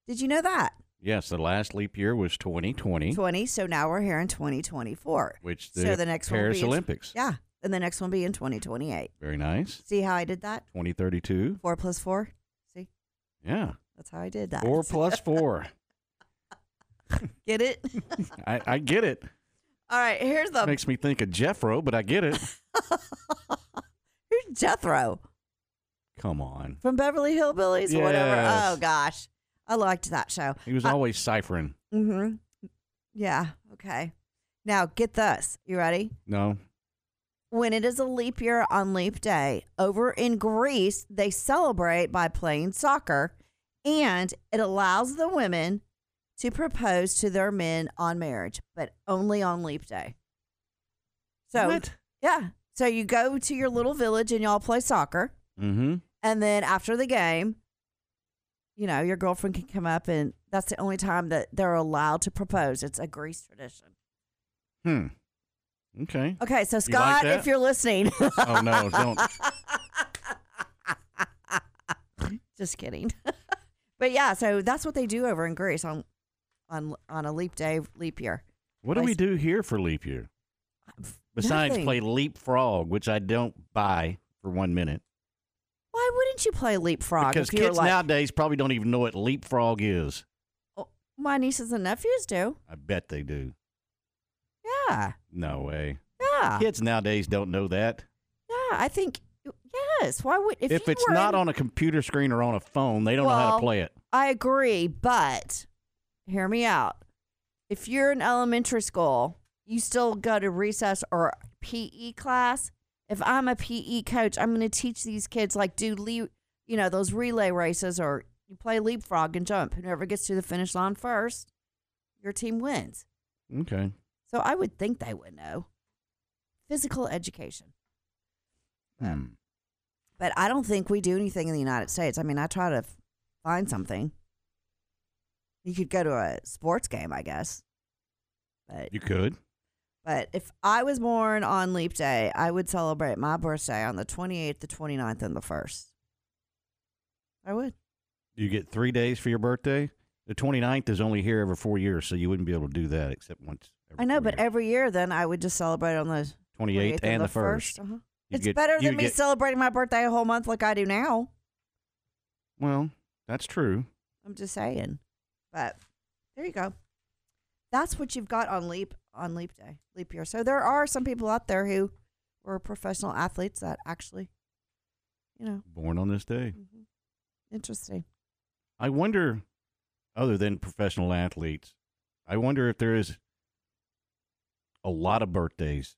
[SPEAKER 6] Did you know that?
[SPEAKER 5] Yes, the last leap year was 2020,
[SPEAKER 6] Twenty. So now we're here in 2024.
[SPEAKER 5] which the,
[SPEAKER 6] so the next
[SPEAKER 5] Paris
[SPEAKER 6] one be in-
[SPEAKER 5] Olympics.
[SPEAKER 6] yeah, and the next one will be in 2028.
[SPEAKER 5] Very nice.
[SPEAKER 6] See how I did that?
[SPEAKER 5] 2032.
[SPEAKER 6] Four plus four. See,
[SPEAKER 5] Yeah.
[SPEAKER 6] that's how I did that.
[SPEAKER 5] Four plus four.
[SPEAKER 6] Get it?
[SPEAKER 5] I, I get it.
[SPEAKER 6] All right. Here's the
[SPEAKER 5] Makes me think of Jethro, but I get it.
[SPEAKER 6] Who's Jethro
[SPEAKER 5] Come on.
[SPEAKER 6] from Beverly Hillbillies or whatever. Oh gosh, I liked that show.
[SPEAKER 5] He was always ciphering.
[SPEAKER 6] Mm-hmm. Yeah. Okay. Now get this. You ready?
[SPEAKER 5] No.
[SPEAKER 6] When it is a leap year on leap day, over in Greece, they celebrate by playing soccer, and it allows the women to propose to their men on marriage, but only on leap day. So,
[SPEAKER 5] What?
[SPEAKER 6] yeah. So you go to your little village and y'all play soccer.
[SPEAKER 5] Mm-hmm.
[SPEAKER 6] And then after the game, you know, your girlfriend can come up, and that's the only time that they're allowed to propose. It's a Greece tradition.
[SPEAKER 5] Hmm. Okay.
[SPEAKER 6] Okay, so
[SPEAKER 5] You like
[SPEAKER 6] Scott, if you're listening,
[SPEAKER 5] Oh, no, don't.
[SPEAKER 6] just kidding. but yeah, so that's what they do over in Greece on on on a leap day, leap year.
[SPEAKER 5] What do we
[SPEAKER 6] Place-
[SPEAKER 5] do here for leap year? Besides
[SPEAKER 6] Nothing.
[SPEAKER 5] play leapfrog, which I don't buy for one minute.
[SPEAKER 6] Why wouldn't you play leapfrog
[SPEAKER 5] Because
[SPEAKER 6] if you're
[SPEAKER 5] kids
[SPEAKER 6] like
[SPEAKER 5] nowadays probably don't even know what leapfrog is.
[SPEAKER 6] Oh, my nieces and nephews do?
[SPEAKER 5] I bet they do.
[SPEAKER 6] Yeah,
[SPEAKER 5] No way.
[SPEAKER 6] yeah,
[SPEAKER 5] Kids nowadays don't know that.
[SPEAKER 6] yeah. I think yes. Why would if,
[SPEAKER 5] If,
[SPEAKER 6] you
[SPEAKER 5] it's
[SPEAKER 6] were
[SPEAKER 5] not
[SPEAKER 6] in-
[SPEAKER 5] on a computer screen or on a phone, they don't know how
[SPEAKER 6] Well,
[SPEAKER 5] to play it.
[SPEAKER 6] I agree, but hear me out. If you're in elementary school, you still go to recess or PE class. If I'm a PE coach, I'm going to teach these kids like do le- you know those relay races or you play leapfrog and jump. Whoever gets to the finish line first, your team wins.
[SPEAKER 5] Okay.
[SPEAKER 6] So I would think they would know. Physical education.
[SPEAKER 5] Hmm.
[SPEAKER 6] But I don't think we do anything in the United States. I mean, I try to f- find something. You could go to a sports game, I guess. But
[SPEAKER 5] You could.
[SPEAKER 6] but if I was born on leap day, I would celebrate my birthday on the 28th, the 29th, and the 1st. I would.
[SPEAKER 5] You get three days for your birthday. The 29th is only here every four years, so you wouldn't be able to do that except once. Every
[SPEAKER 6] I know, but
[SPEAKER 5] years.
[SPEAKER 6] every year then I would just celebrate on the
[SPEAKER 5] 28th,
[SPEAKER 6] 28th
[SPEAKER 5] and the, 1st.
[SPEAKER 6] 1st. Uh-huh. It's
[SPEAKER 5] get-
[SPEAKER 6] better than me
[SPEAKER 5] get-
[SPEAKER 6] celebrating my birthday a whole month like I do now.
[SPEAKER 5] Well, that's true.
[SPEAKER 6] I'm just saying. But there you go. That's what you've got on leap on leap day, leap year. So there are some people out there who were professional athletes that actually, you know,
[SPEAKER 5] Born on this day. Mm-hmm.
[SPEAKER 6] interesting.
[SPEAKER 5] I wonder, other than professional athletes, I wonder if there is a lot of birthdays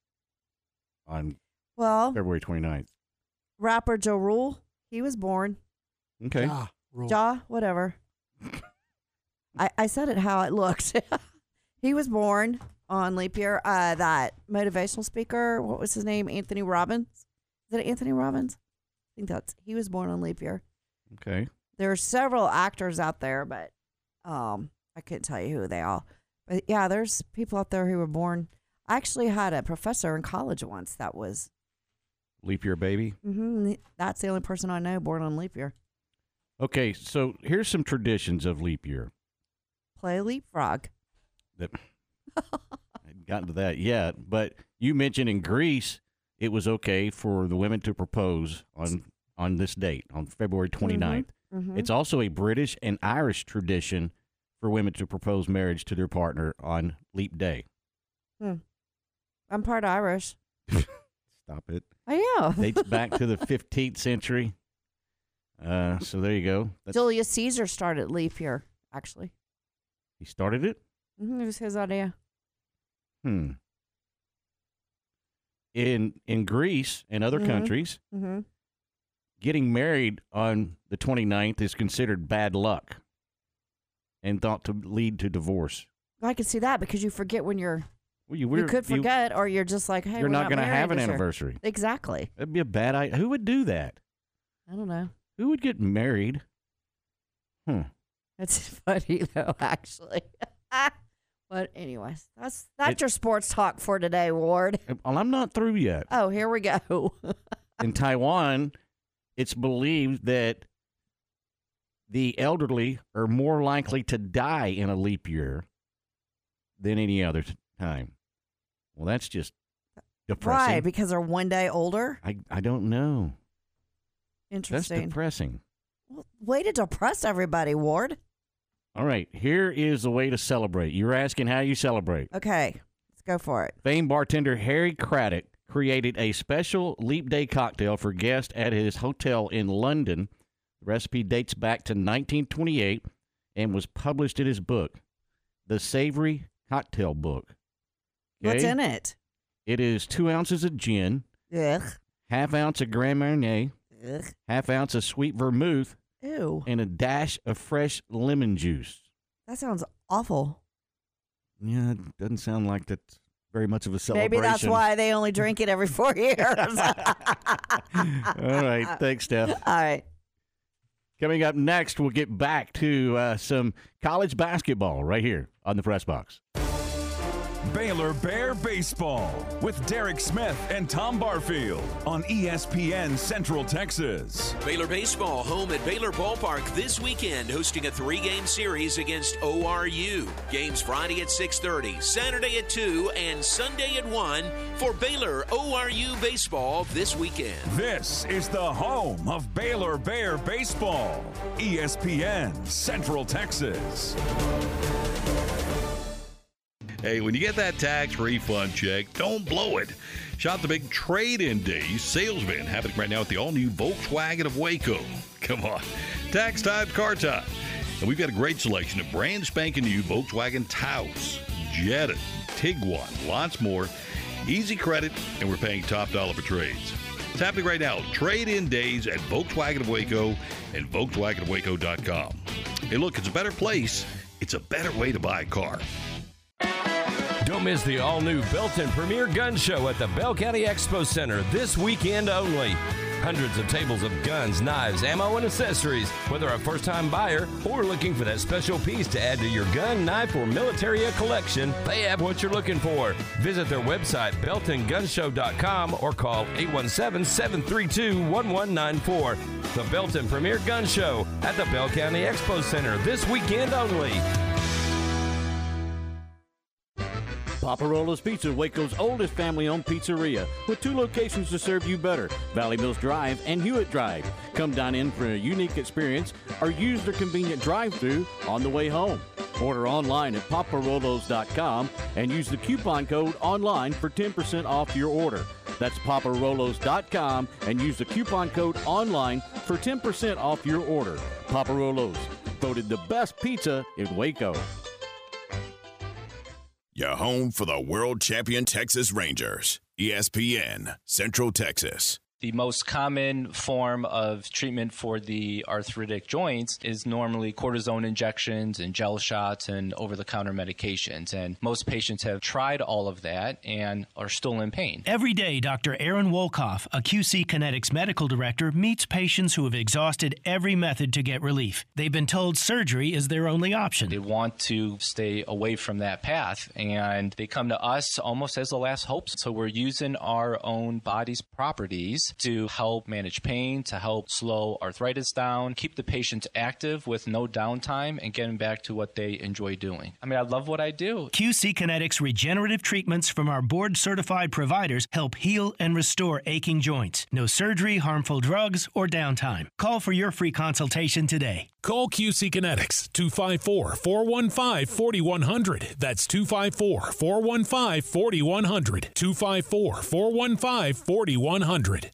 [SPEAKER 5] on
[SPEAKER 6] Well,
[SPEAKER 5] February 29th.
[SPEAKER 6] rapper Joe Rule, he was born.
[SPEAKER 5] Okay.
[SPEAKER 7] Ja Rule.
[SPEAKER 6] Ja, whatever. I, I said it how it looked. He was born on leap year. Uh, that motivational speaker, what was his name? Anthony Robbins. Is it Anthony Robbins? I think that's he was born on leap year.
[SPEAKER 5] Okay.
[SPEAKER 6] There are several actors out there, but um, I couldn't tell you who they are. But yeah, there's people out there who were born. I actually had a professor in college once that was.
[SPEAKER 5] Leap year baby.
[SPEAKER 6] hmm that's the only person I know born on leap year.
[SPEAKER 5] Okay, so here's some traditions of leap year.
[SPEAKER 6] Play leapfrog.
[SPEAKER 5] That I hadn't gotten to that yet, but you mentioned in Greece it was okay for the women to propose on on this date on February 29th.
[SPEAKER 6] mhm.
[SPEAKER 5] It's also a British and Irish tradition for women to propose marriage to their partner on leap day.
[SPEAKER 6] Hmm. I'm part Irish.
[SPEAKER 5] Stop it.
[SPEAKER 6] I am.
[SPEAKER 5] Dates back to the 15th century. Uh, so there you go. That's,
[SPEAKER 6] Julius Caesar started leap year. Actually,
[SPEAKER 5] he started it.
[SPEAKER 6] hmm it was his idea.
[SPEAKER 5] Hmm. In in Greece and other
[SPEAKER 6] Mhm.
[SPEAKER 5] countries,
[SPEAKER 6] Mm-hmm.
[SPEAKER 5] getting married on the 29th is considered bad luck and thought to lead to divorce.
[SPEAKER 6] I can see that because you forget when you're.
[SPEAKER 5] Well, you,
[SPEAKER 6] You could forget, or you're just like, hey,
[SPEAKER 5] you're
[SPEAKER 6] we're
[SPEAKER 5] not
[SPEAKER 6] not
[SPEAKER 5] going to have an
[SPEAKER 6] this year.
[SPEAKER 5] anniversary.
[SPEAKER 6] Exactly.
[SPEAKER 5] That'd be a bad idea. Who would do that?
[SPEAKER 6] I don't know.
[SPEAKER 5] Who would get married? Hmm.
[SPEAKER 6] It's funny though, actually. but anyways, that's that's
[SPEAKER 5] It-
[SPEAKER 6] your sports talk for today, Ward.
[SPEAKER 5] Uh, well, I'm not through yet.
[SPEAKER 6] Oh, here we go.
[SPEAKER 5] In Taiwan, it's believed that the elderly are more likely to die in a leap year than any other t- time. Well, that's just depressing.
[SPEAKER 6] Why? Because they're one day older.
[SPEAKER 5] I, I don't know. That's
[SPEAKER 6] Interesting.
[SPEAKER 5] depressing.
[SPEAKER 6] Way to depress everybody, Ward.
[SPEAKER 5] All right, here is the way to celebrate. You're asking how you celebrate.
[SPEAKER 6] Okay, let's go for it.
[SPEAKER 5] Famed bartender Harry Craddock created a special leap day cocktail for guests at his hotel in London. The recipe dates back to 1928 and was published in his book, The Savory Cocktail Book.
[SPEAKER 6] What's in it?
[SPEAKER 5] It is two ounces of gin,
[SPEAKER 6] Ugh.
[SPEAKER 5] half ounce of Grand Marnier,
[SPEAKER 6] Ugh.
[SPEAKER 5] half ounce of sweet vermouth,
[SPEAKER 6] Ew.
[SPEAKER 5] and a dash of fresh lemon juice.
[SPEAKER 6] That sounds awful.
[SPEAKER 5] Yeah, it doesn't sound like that's very much of a celebration.
[SPEAKER 6] Maybe that's why they only drink it every four years.
[SPEAKER 5] All right, thanks, Steph.
[SPEAKER 6] All right.
[SPEAKER 5] Coming up next, we'll get back to uh, some college basketball right here on the press box.
[SPEAKER 17] Baylor Bear Baseball with Derek Smith and Tom Barfield on ESPN Central Texas.
[SPEAKER 18] Baylor baseball home at Baylor Ballpark this weekend, hosting a three-game series against ORU. Games Friday at 6:30, Saturday at 2, and Sunday at 1 for Baylor ORU baseball this weekend.
[SPEAKER 17] This is the home of Baylor Bear Baseball, ESPN Central Texas.
[SPEAKER 11] Hey, when you get that tax refund check, don't blow it. Shop the big trade in days sales event happening right now at the all new Volkswagen of Waco. Come on, tax time, car time. And we've got a great selection of brand spanking new Volkswagen Taos, Jetta, Tiguan, lots more. Easy credit, and we're paying top dollar for trades. It's happening right now. Trade in days at Volkswagen of Waco and VolkswagenofWaco.com. Hey, look, it's a better place. It's a better way to buy a car.
[SPEAKER 19] Don't miss the all new Belton Premier Gun Show at the Bell County Expo Center this weekend only. Hundreds of tables of guns, knives, ammo, and accessories. Whether a first time buyer or looking for that special piece to add to your gun, knife, or military collection, they have what you're looking for. Visit their website, beltongunshow.com, or call 817 732 1194. The Belton Premier Gun Show at the Bell County Expo Center this weekend only.
[SPEAKER 5] Poppa Rollo's Pizza, Waco's oldest family owned pizzeria, with two locations to serve you better Valley Mills Drive and Hewitt Drive. Come dine in for a unique experience or use their convenient drive through on the way home. Order online at popparollos.com and use the coupon code online for 10% off your order. That's popparollos.com and use the coupon code online for 10% off your order. Poppa Rollo's, voted the best pizza in Waco.
[SPEAKER 1] Your home for the world champion Texas Rangers. ESPN Central Texas.
[SPEAKER 23] The most common form of treatment for the arthritic joints is normally cortisone injections and gel shots and over the counter medications. And most patients have tried all of that and are still in pain.
[SPEAKER 24] Every day, Dr. Aaron Wolkoff, a QC Kinetics medical director, meets patients who have exhausted every method to get relief. They've been told surgery is their only option.
[SPEAKER 23] They want to stay away from that path and they come to us almost as the last hope. So we're using our own body's properties to help manage pain, to help slow arthritis down, keep the patient active with no downtime, and getting back to what they enjoy doing. I mean, I love what I do.
[SPEAKER 24] QC Kinetics regenerative treatments from our board certified providers help heal and restore aching joints. No surgery, harmful drugs, or downtime. Call for your free consultation today.
[SPEAKER 25] Call QC Kinetics 254 415 4100. That's 254 415 4100. 254 415 4100.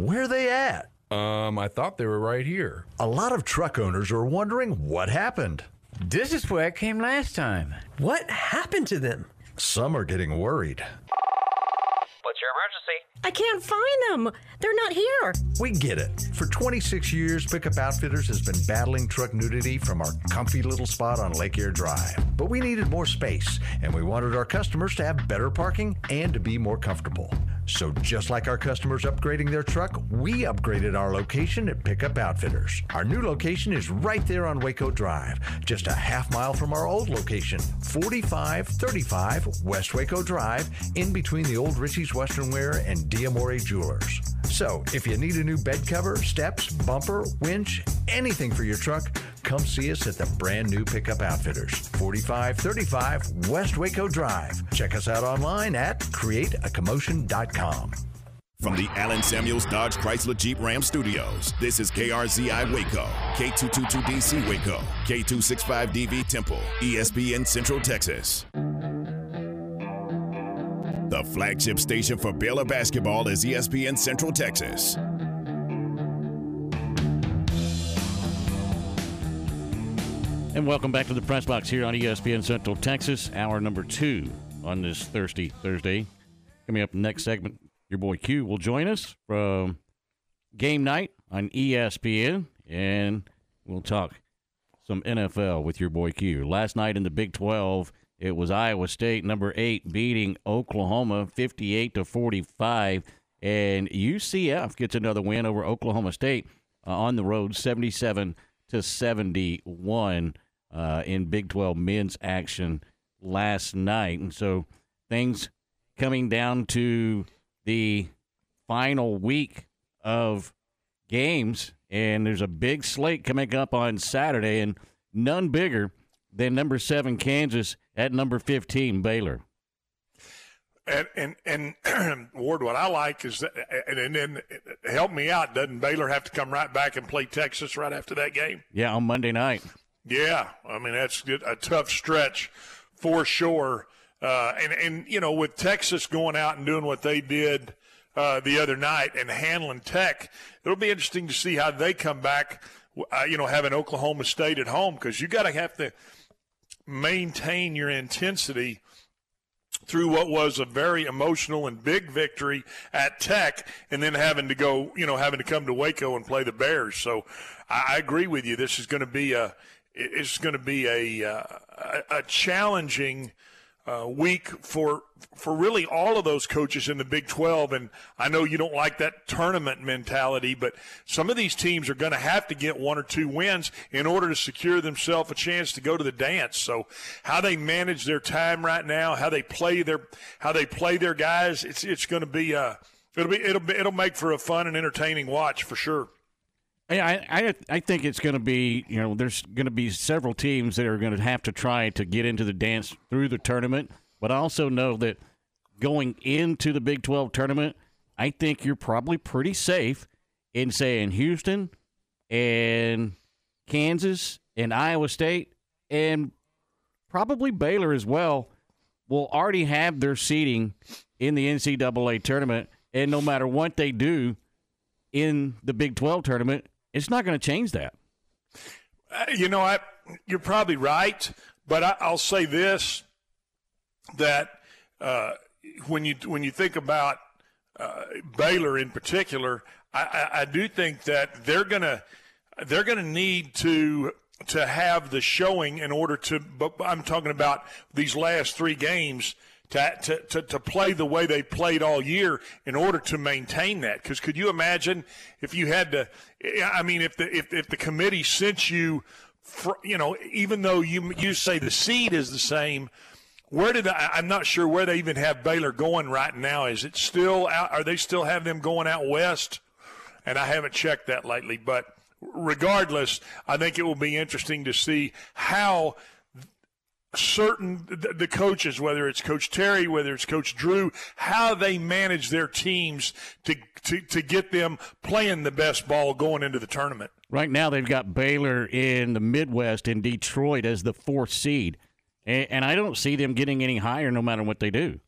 [SPEAKER 12] Where are they at?
[SPEAKER 26] Um, I thought they were right here.
[SPEAKER 12] A lot of truck owners are wondering what happened.
[SPEAKER 27] This is where I came last time.
[SPEAKER 13] What happened to them?
[SPEAKER 12] Some are getting worried.
[SPEAKER 28] What's your emergency?
[SPEAKER 29] I can't find them. They're not here.
[SPEAKER 12] We get it. For 26 years, Pickup Outfitters has been battling truck nudity from our comfy little spot on Lake Air Drive. But we needed more space, and we wanted our customers to have better parking and to be more comfortable. So, just like our customers upgrading their truck, we upgraded our location at Pickup Outfitters. Our new location is right there on Waco Drive, just a half mile from our old location, 4535 West Waco Drive, in between the old Richie's Western Wear and Diamore Jewelers. So, if you need a new bed cover, steps, bumper, winch, anything for your truck, come see us at the brand new Pickup Outfitters, 4535 West Waco Drive. Check us out online at createacommotion.com.
[SPEAKER 1] From the Allen Samuels Dodge Chrysler Jeep Ram Studios, this is KRZI Waco, K222DC Waco, K265DV Temple, ESPN Central Texas. The flagship station for Baylor basketball is ESPN Central Texas.
[SPEAKER 5] And welcome back to the press box here on ESPN Central Texas, hour number two on this Thursday Thursday. Coming up next segment, your boy Q will join us from game night on ESPN, and we'll talk some NFL with your boy Q. Last night in the Big 12, it was Iowa State, number eight, beating Oklahoma 58 to 45, and UCF gets another win over Oklahoma State uh, on the road, 77 to 71 uh, in Big 12 men's action last night. And so things coming down to the final week of games, and there's a big slate coming up on Saturday, and none bigger than number seven Kansas at number 15 Baylor.
[SPEAKER 8] And and and Ward, what I like is that, and, and then help me out. Doesn't Baylor have to come right back and play Texas right after that game?
[SPEAKER 5] Yeah, on Monday night.
[SPEAKER 8] Yeah, I mean that's a tough stretch for sure. Uh, and and you know with Texas going out and doing what they did uh, the other night and handling Tech, it'll be interesting to see how they come back. Uh, you know, having Oklahoma State at home because you got to have to maintain your intensity through what was a very emotional and big victory at Tech, and then having to go, you know, having to come to Waco and play the Bears. So, I, agree with you. This is going to be a, it's going to be a, uh, a, a challenging uh, week for for really all of those coaches in the Big 12. And I know you don't like that tournament mentality, but some of these teams are going to have to get one or two wins in order to secure themselves a chance to go to the dance. So how they manage their time right now, how they play their how they play their guys, it's it's going to be uh it'll be it'll be, it'll make for a fun and entertaining watch for sure.
[SPEAKER 5] I, I I think it's going to be you know there's going to be several teams that are going to have to try to get into the dance through the tournament, but I also know that going into the Big 12 tournament, I think you're probably pretty safe in saying Houston and Kansas and Iowa State and probably Baylor as well will already have their seating in the NCAA tournament, and no matter what they do in the Big 12 tournament, it's not going to change that.
[SPEAKER 8] Uh, you know, I, you're probably right, but I, will say this: that uh, when you when you think about uh, Baylor in particular, I, I, I do think that they're gonna they're gonna need to to have the showing in order to. But I'm talking about these last three games. To, to, to, to play the way they played all year in order to maintain that. Because could you imagine if you had to? I mean, if the if, if the committee sent you, for, you know, even though you you say the seed is the same, where did I, I'm not sure where they even have Baylor going right now. Is it still out? Are they still have them going out west? And I haven't checked that lately, but regardless, I think it will be interesting to see how certain the coaches, whether it's Coach Terry, whether it's Coach Drew, how they manage their teams to, to, to get them playing the best ball going into the tournament.
[SPEAKER 5] Right now, they've got Baylor in the Midwest in Detroit as the fourth seed, and, and I don't see them getting any higher no matter what they do.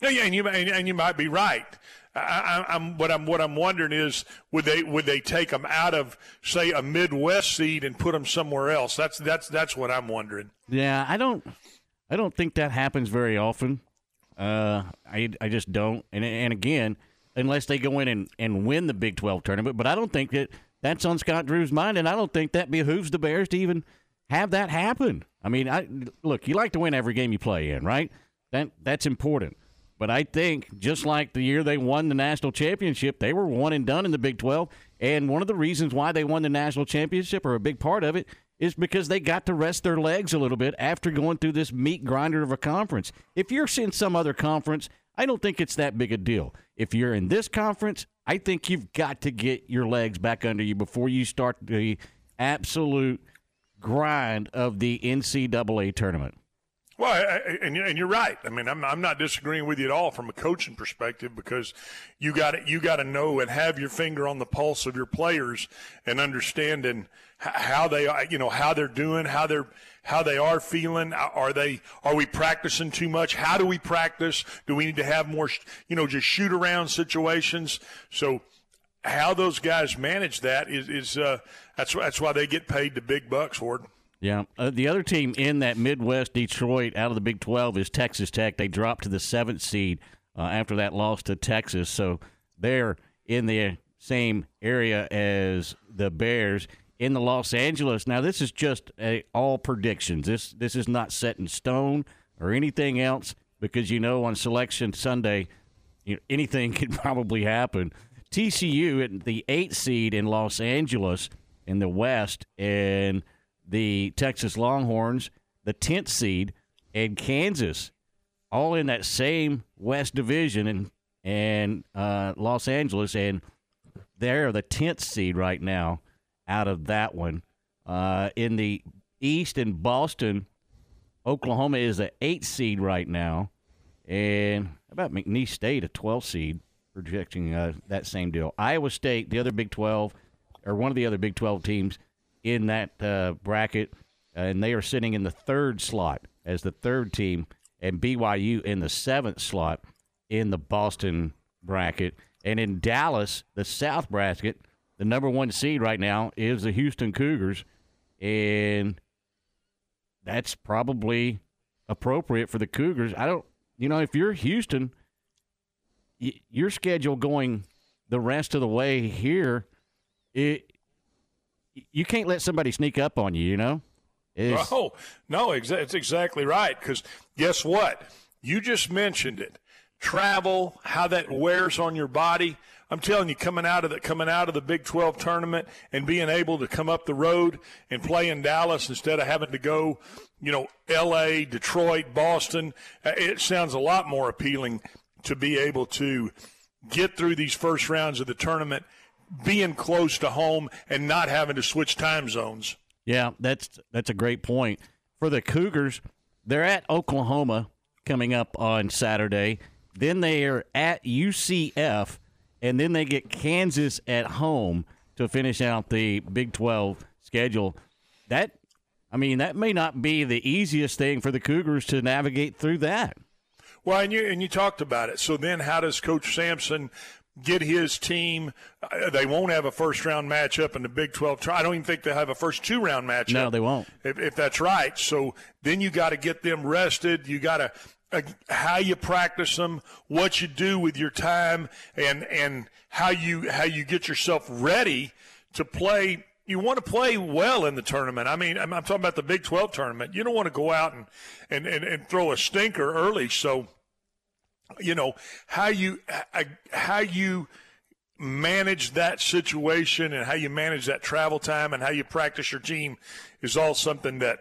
[SPEAKER 8] Yeah, yeah, and you and you might be right. I, am what I'm what I'm wondering is would they would they take them out of say a Midwest seed and put them somewhere else? That's that's that's what I'm wondering.
[SPEAKER 5] Yeah, I don't I don't think that happens very often. Uh, I I just don't. And and again, unless they go in and, and win the Big 12 tournament, but I don't think that that's on Scott Drew's mind, and I don't think that behooves the Bears to even have that happen. I mean, I look, you like to win every game you play in, right? That that's important. But I think just like the year they won the national championship, they were one and done in the Big 12. And one of the reasons why they won the national championship, or a big part of it, is because they got to rest their legs a little bit after going through this meat grinder of a conference. If you're in some other conference, I don't think it's that big a deal. If you're in this conference, I think you've got to get your legs back under you before you start the absolute grind of the NCAA tournament.
[SPEAKER 8] Well, I, and, and you're right. I mean, I'm, I'm not disagreeing with you at all from a coaching perspective because you got you got to know and have your finger on the pulse of your players and understanding how they you know how they're doing, how they're how they are feeling. Are they are we practicing too much? How do we practice? Do we need to have more you know just shoot around situations? So how those guys manage that is is uh, that's that's why they get paid the big bucks, Ward.
[SPEAKER 5] Yeah. Uh, the other team in that Midwest Detroit out of the Big 12 is Texas Tech. They dropped to the seventh seed uh, after that loss to Texas. So they're in the same area as the Bears in the Los Angeles. Now, this is just a, all predictions. This, this is not set in stone or anything else because, you know, on Selection Sunday, you know, anything could probably happen. TCU at the eighth seed in Los Angeles in the West, and – the Texas Longhorns, the 10th seed, and Kansas, all in that same West Division and and uh, Los Angeles, and they're the 10th seed right now out of that one. Uh, in the East in Boston, Oklahoma is the 8th seed right now, and about McNeese State, a 12th seed, projecting uh, that same deal. Iowa State, the other Big 12, or one of the other Big 12 teams, in that uh, bracket, and they are sitting in the third slot as the third team, and BYU in the seventh slot in the Boston bracket. And in Dallas, the South bracket, the number one seed right now is the Houston Cougars, and that's probably appropriate for the Cougars. I don't, you know, if you're Houston, y- your schedule going the rest of the way here, it you can't let somebody sneak up on you, you know?
[SPEAKER 8] It's, oh, no, it's exactly right. Because guess what? You just mentioned it. Travel, how that wears on your body. I'm telling you, coming out of the coming out of the Big 12 tournament and being able to come up the road and play in Dallas instead of having to go, you know, L.A., Detroit, Boston, uh, it sounds a lot more appealing to be able to get through these first rounds of the tournament being close to home and not having to switch time zones.
[SPEAKER 5] Yeah, that's that's a great point. For the Cougars, they're at Oklahoma coming up on Saturday. Then they are at UCF, and then they get Kansas at home to finish out the Big 12 schedule. That, I mean, that may not be the easiest thing for the Cougars to navigate through that.
[SPEAKER 8] Well, and you and you talked about it. So then, how does Coach Sampson get his team. Uh, they won't have a first round matchup in the Big 12. I don't even think they'll have a first two round matchup.
[SPEAKER 5] No, they won't.
[SPEAKER 8] If, if that's right. So then you got to get them rested. You got to. uh, how you practice them, what you do with your time, and and how you how you get yourself ready to play. You want to play well in the tournament. I mean, I'm, I'm talking about the Big 12 tournament. You don't want to go out and, and, and, and throw a stinker early. So, you know how you uh, how you manage that situation and how you manage that travel time and how you practice your team is all something that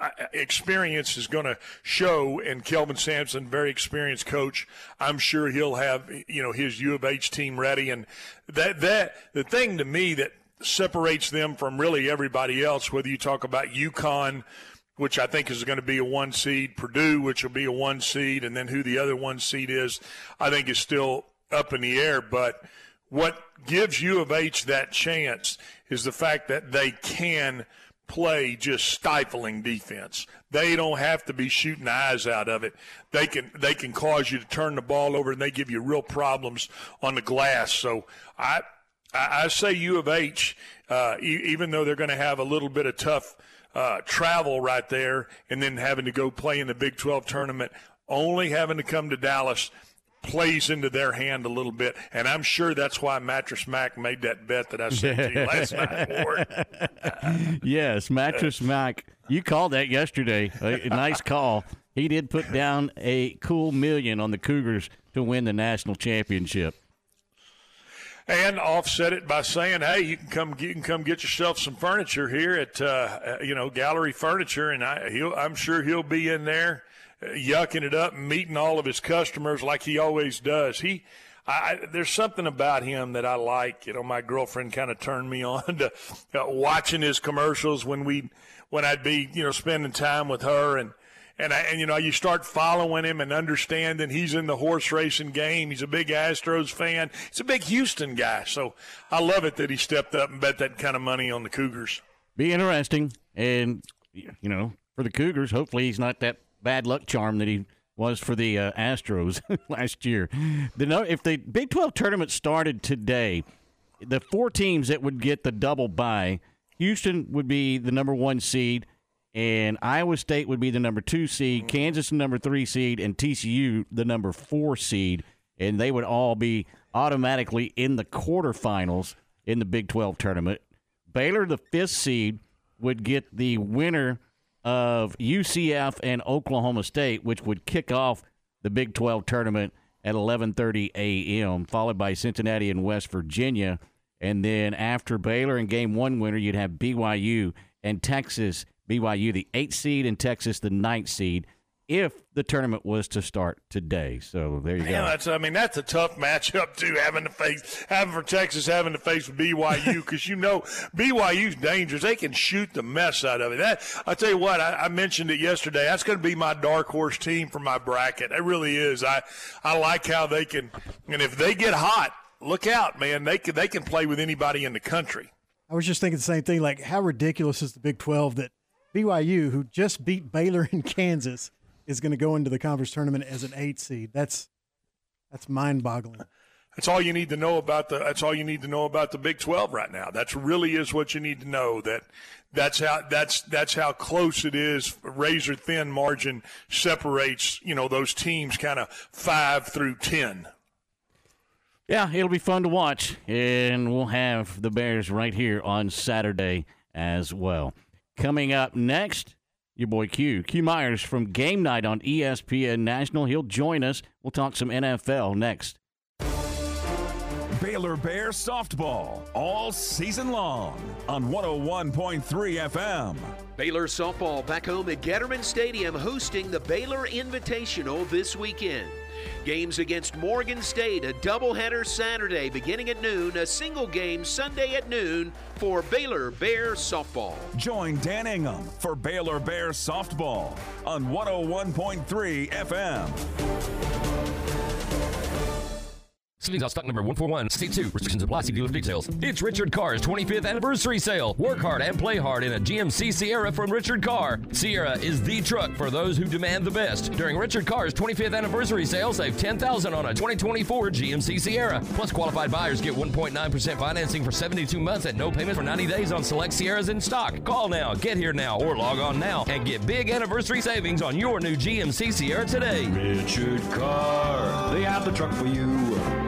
[SPEAKER 8] uh, experience is going to show. And Kelvin Sampson very experienced coach I'm sure he'll have you know his U of H team ready. And that that the thing to me that separates them from really everybody else whether you talk about UConn which I think is going to be a one seed Purdue which will be a one seed and then who the other one seed is I think is still up in the air but what gives U of H that chance is the fact that they can – play just stifling defense. They don't have to be shooting eyes out of it. They can they can cause you to turn the ball over and they give you real problems on the glass. So I I, say U of H, uh, e- even though they're going to have a little bit of tough uh, travel right there, and then having to go play in the Big 12 tournament, only having to come to Dallas plays into their hand a little bit, and I'm sure that's why Mattress Mac made that bet that I sent to you last night.
[SPEAKER 5] yes, Mattress Mac, you called that yesterday. A, a nice call. He did put down a cool million on the Cougars to win the national championship.
[SPEAKER 8] And offset it by saying, "Hey, you can come, you can come get yourself some furniture here at, uh, you know, Gallery Furniture, and I, he'll I'm sure he'll be in there yucking it up and meeting all of his customers like he always does. He, I, there's something about him that I like. You know, my girlfriend kind of turned me on to uh, watching his commercials when we, when I'd be, you know, spending time with her and. And, I, and you know you start following him and understanding he's in the horse racing game. He's a big Astros fan. He's a big Houston guy. So I love it that he stepped up and bet that kind of money on the Cougars.
[SPEAKER 5] Be interesting, and you know for the Cougars, hopefully he's not that bad luck charm that he was for the uh, Astros last year. The, if the Big 12 tournament started today, the four teams that would get the double bye, Houston would be the number one seed, and Iowa State would be the number two seed, mm-hmm. Kansas the number three seed, and TCU the number four seed, and they would all be automatically in the quarterfinals in the Big 12 tournament. Baylor, the fifth seed, would get the winner of UCF and Oklahoma State, which would kick off the Big 12 tournament at 11:30 a.m., followed by Cincinnati and West Virginia, and then after Baylor and Game One winner, you'd have BYU and Texas. BYU, the eighth seed, and Texas, the ninth seed if the tournament was to start today. So there you
[SPEAKER 8] yeah,
[SPEAKER 5] go.
[SPEAKER 8] That's, I mean, that's a tough matchup too. Having to face, having for Texas, having to face BYU because you know BYU's dangerous. They can shoot the mess out of it. That I tell you what, I, I mentioned it yesterday. That's going to be my dark horse team for my bracket. It really is. I I like how they can, and if they get hot, look out, man. They can they can play with anybody in the country.
[SPEAKER 7] I was just thinking the same thing. Like, how ridiculous is the Big Twelve that BYU, who just beat Baylor in Kansas is going to go into the conference tournament as an eight seed. That's that's mind boggling.
[SPEAKER 8] That's all you need to know about the. That's all you need to know about the Big Twelve right now. That's really is what you need to know. That that's how that's that's how close it is. Razor thin margin separates you know those teams, kind of five through ten.
[SPEAKER 5] Yeah, it'll be fun to watch, and we'll have the Bears right here on Saturday as well. Coming up next, your boy Q. Q Myers from Game Night on ESPN National. He'll join us. We'll talk some NFL next.
[SPEAKER 17] Baylor Bear softball all season long on 101.3 FM.
[SPEAKER 18] Baylor softball back home at Getterman Stadium hosting the Baylor Invitational this weekend. Games against Morgan State, a doubleheader Saturday beginning at noon, a single game Sunday at noon for Baylor Bear softball.
[SPEAKER 17] Join Dan Ingham for Baylor Bear softball on 101.3 FM.
[SPEAKER 19] Savings on stock number 14162. Restrictions apply. See dealer details. It's Richard Carr's 25th anniversary sale. Work hard and play hard in a GMC Sierra from Richard Carr. Sierra is the truck for those who demand the best. During Richard Carr's 25th anniversary sale, save 10000 on a 2024 GMC Sierra. Plus, qualified buyers get 1.9% financing for 72 months at no payment for 90 days on select Sierras in stock. Call now, get here now, or log on now and get big anniversary savings on your new GMC Sierra today.
[SPEAKER 30] Richard Carr, they have the truck for you.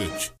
[SPEAKER 31] cacete.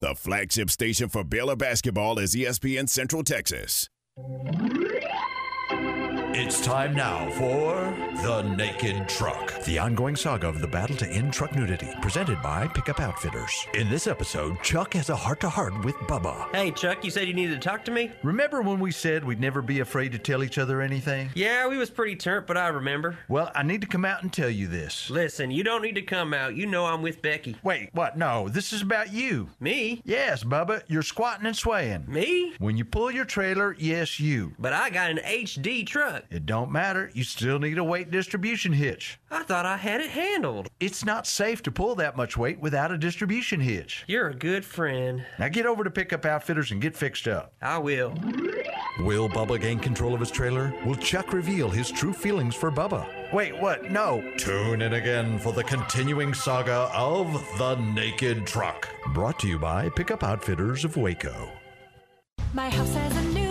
[SPEAKER 1] The flagship station for Baylor basketball is ESPN Central Texas.
[SPEAKER 12] It's time now for The Naked Truck, the ongoing saga of the battle to end truck nudity, presented by Pickup Outfitters. In this episode, Chuck has a heart to heart with Bubba.
[SPEAKER 13] Hey, Chuck, you said you needed to talk to me?
[SPEAKER 12] Remember when we said we'd never be afraid to tell each other anything?
[SPEAKER 13] Yeah, we was pretty turnt, but I remember.
[SPEAKER 12] Well, I need to come out and tell you this.
[SPEAKER 13] Listen, you don't need to come out. You know I'm with Becky.
[SPEAKER 12] Wait, what? No, this is about you.
[SPEAKER 13] Me?
[SPEAKER 12] Yes, Bubba, you're squatting and swaying.
[SPEAKER 13] Me?
[SPEAKER 12] When you pull your trailer, yes, you.
[SPEAKER 13] But I got an HD truck.
[SPEAKER 12] It don't matter. You still need a weight distribution hitch.
[SPEAKER 13] I thought I had it handled.
[SPEAKER 12] It's not safe to pull that much weight without a distribution hitch.
[SPEAKER 13] You're a good friend.
[SPEAKER 12] Now get over to Pickup Outfitters and get fixed up.
[SPEAKER 13] I will.
[SPEAKER 12] Will Bubba gain control of his trailer? Will Chuck reveal his true feelings for Bubba? Wait, what? No. Tune in again for the continuing saga of The Naked Truck. Brought to you by Pickup Outfitters of Waco.
[SPEAKER 32] My house has a new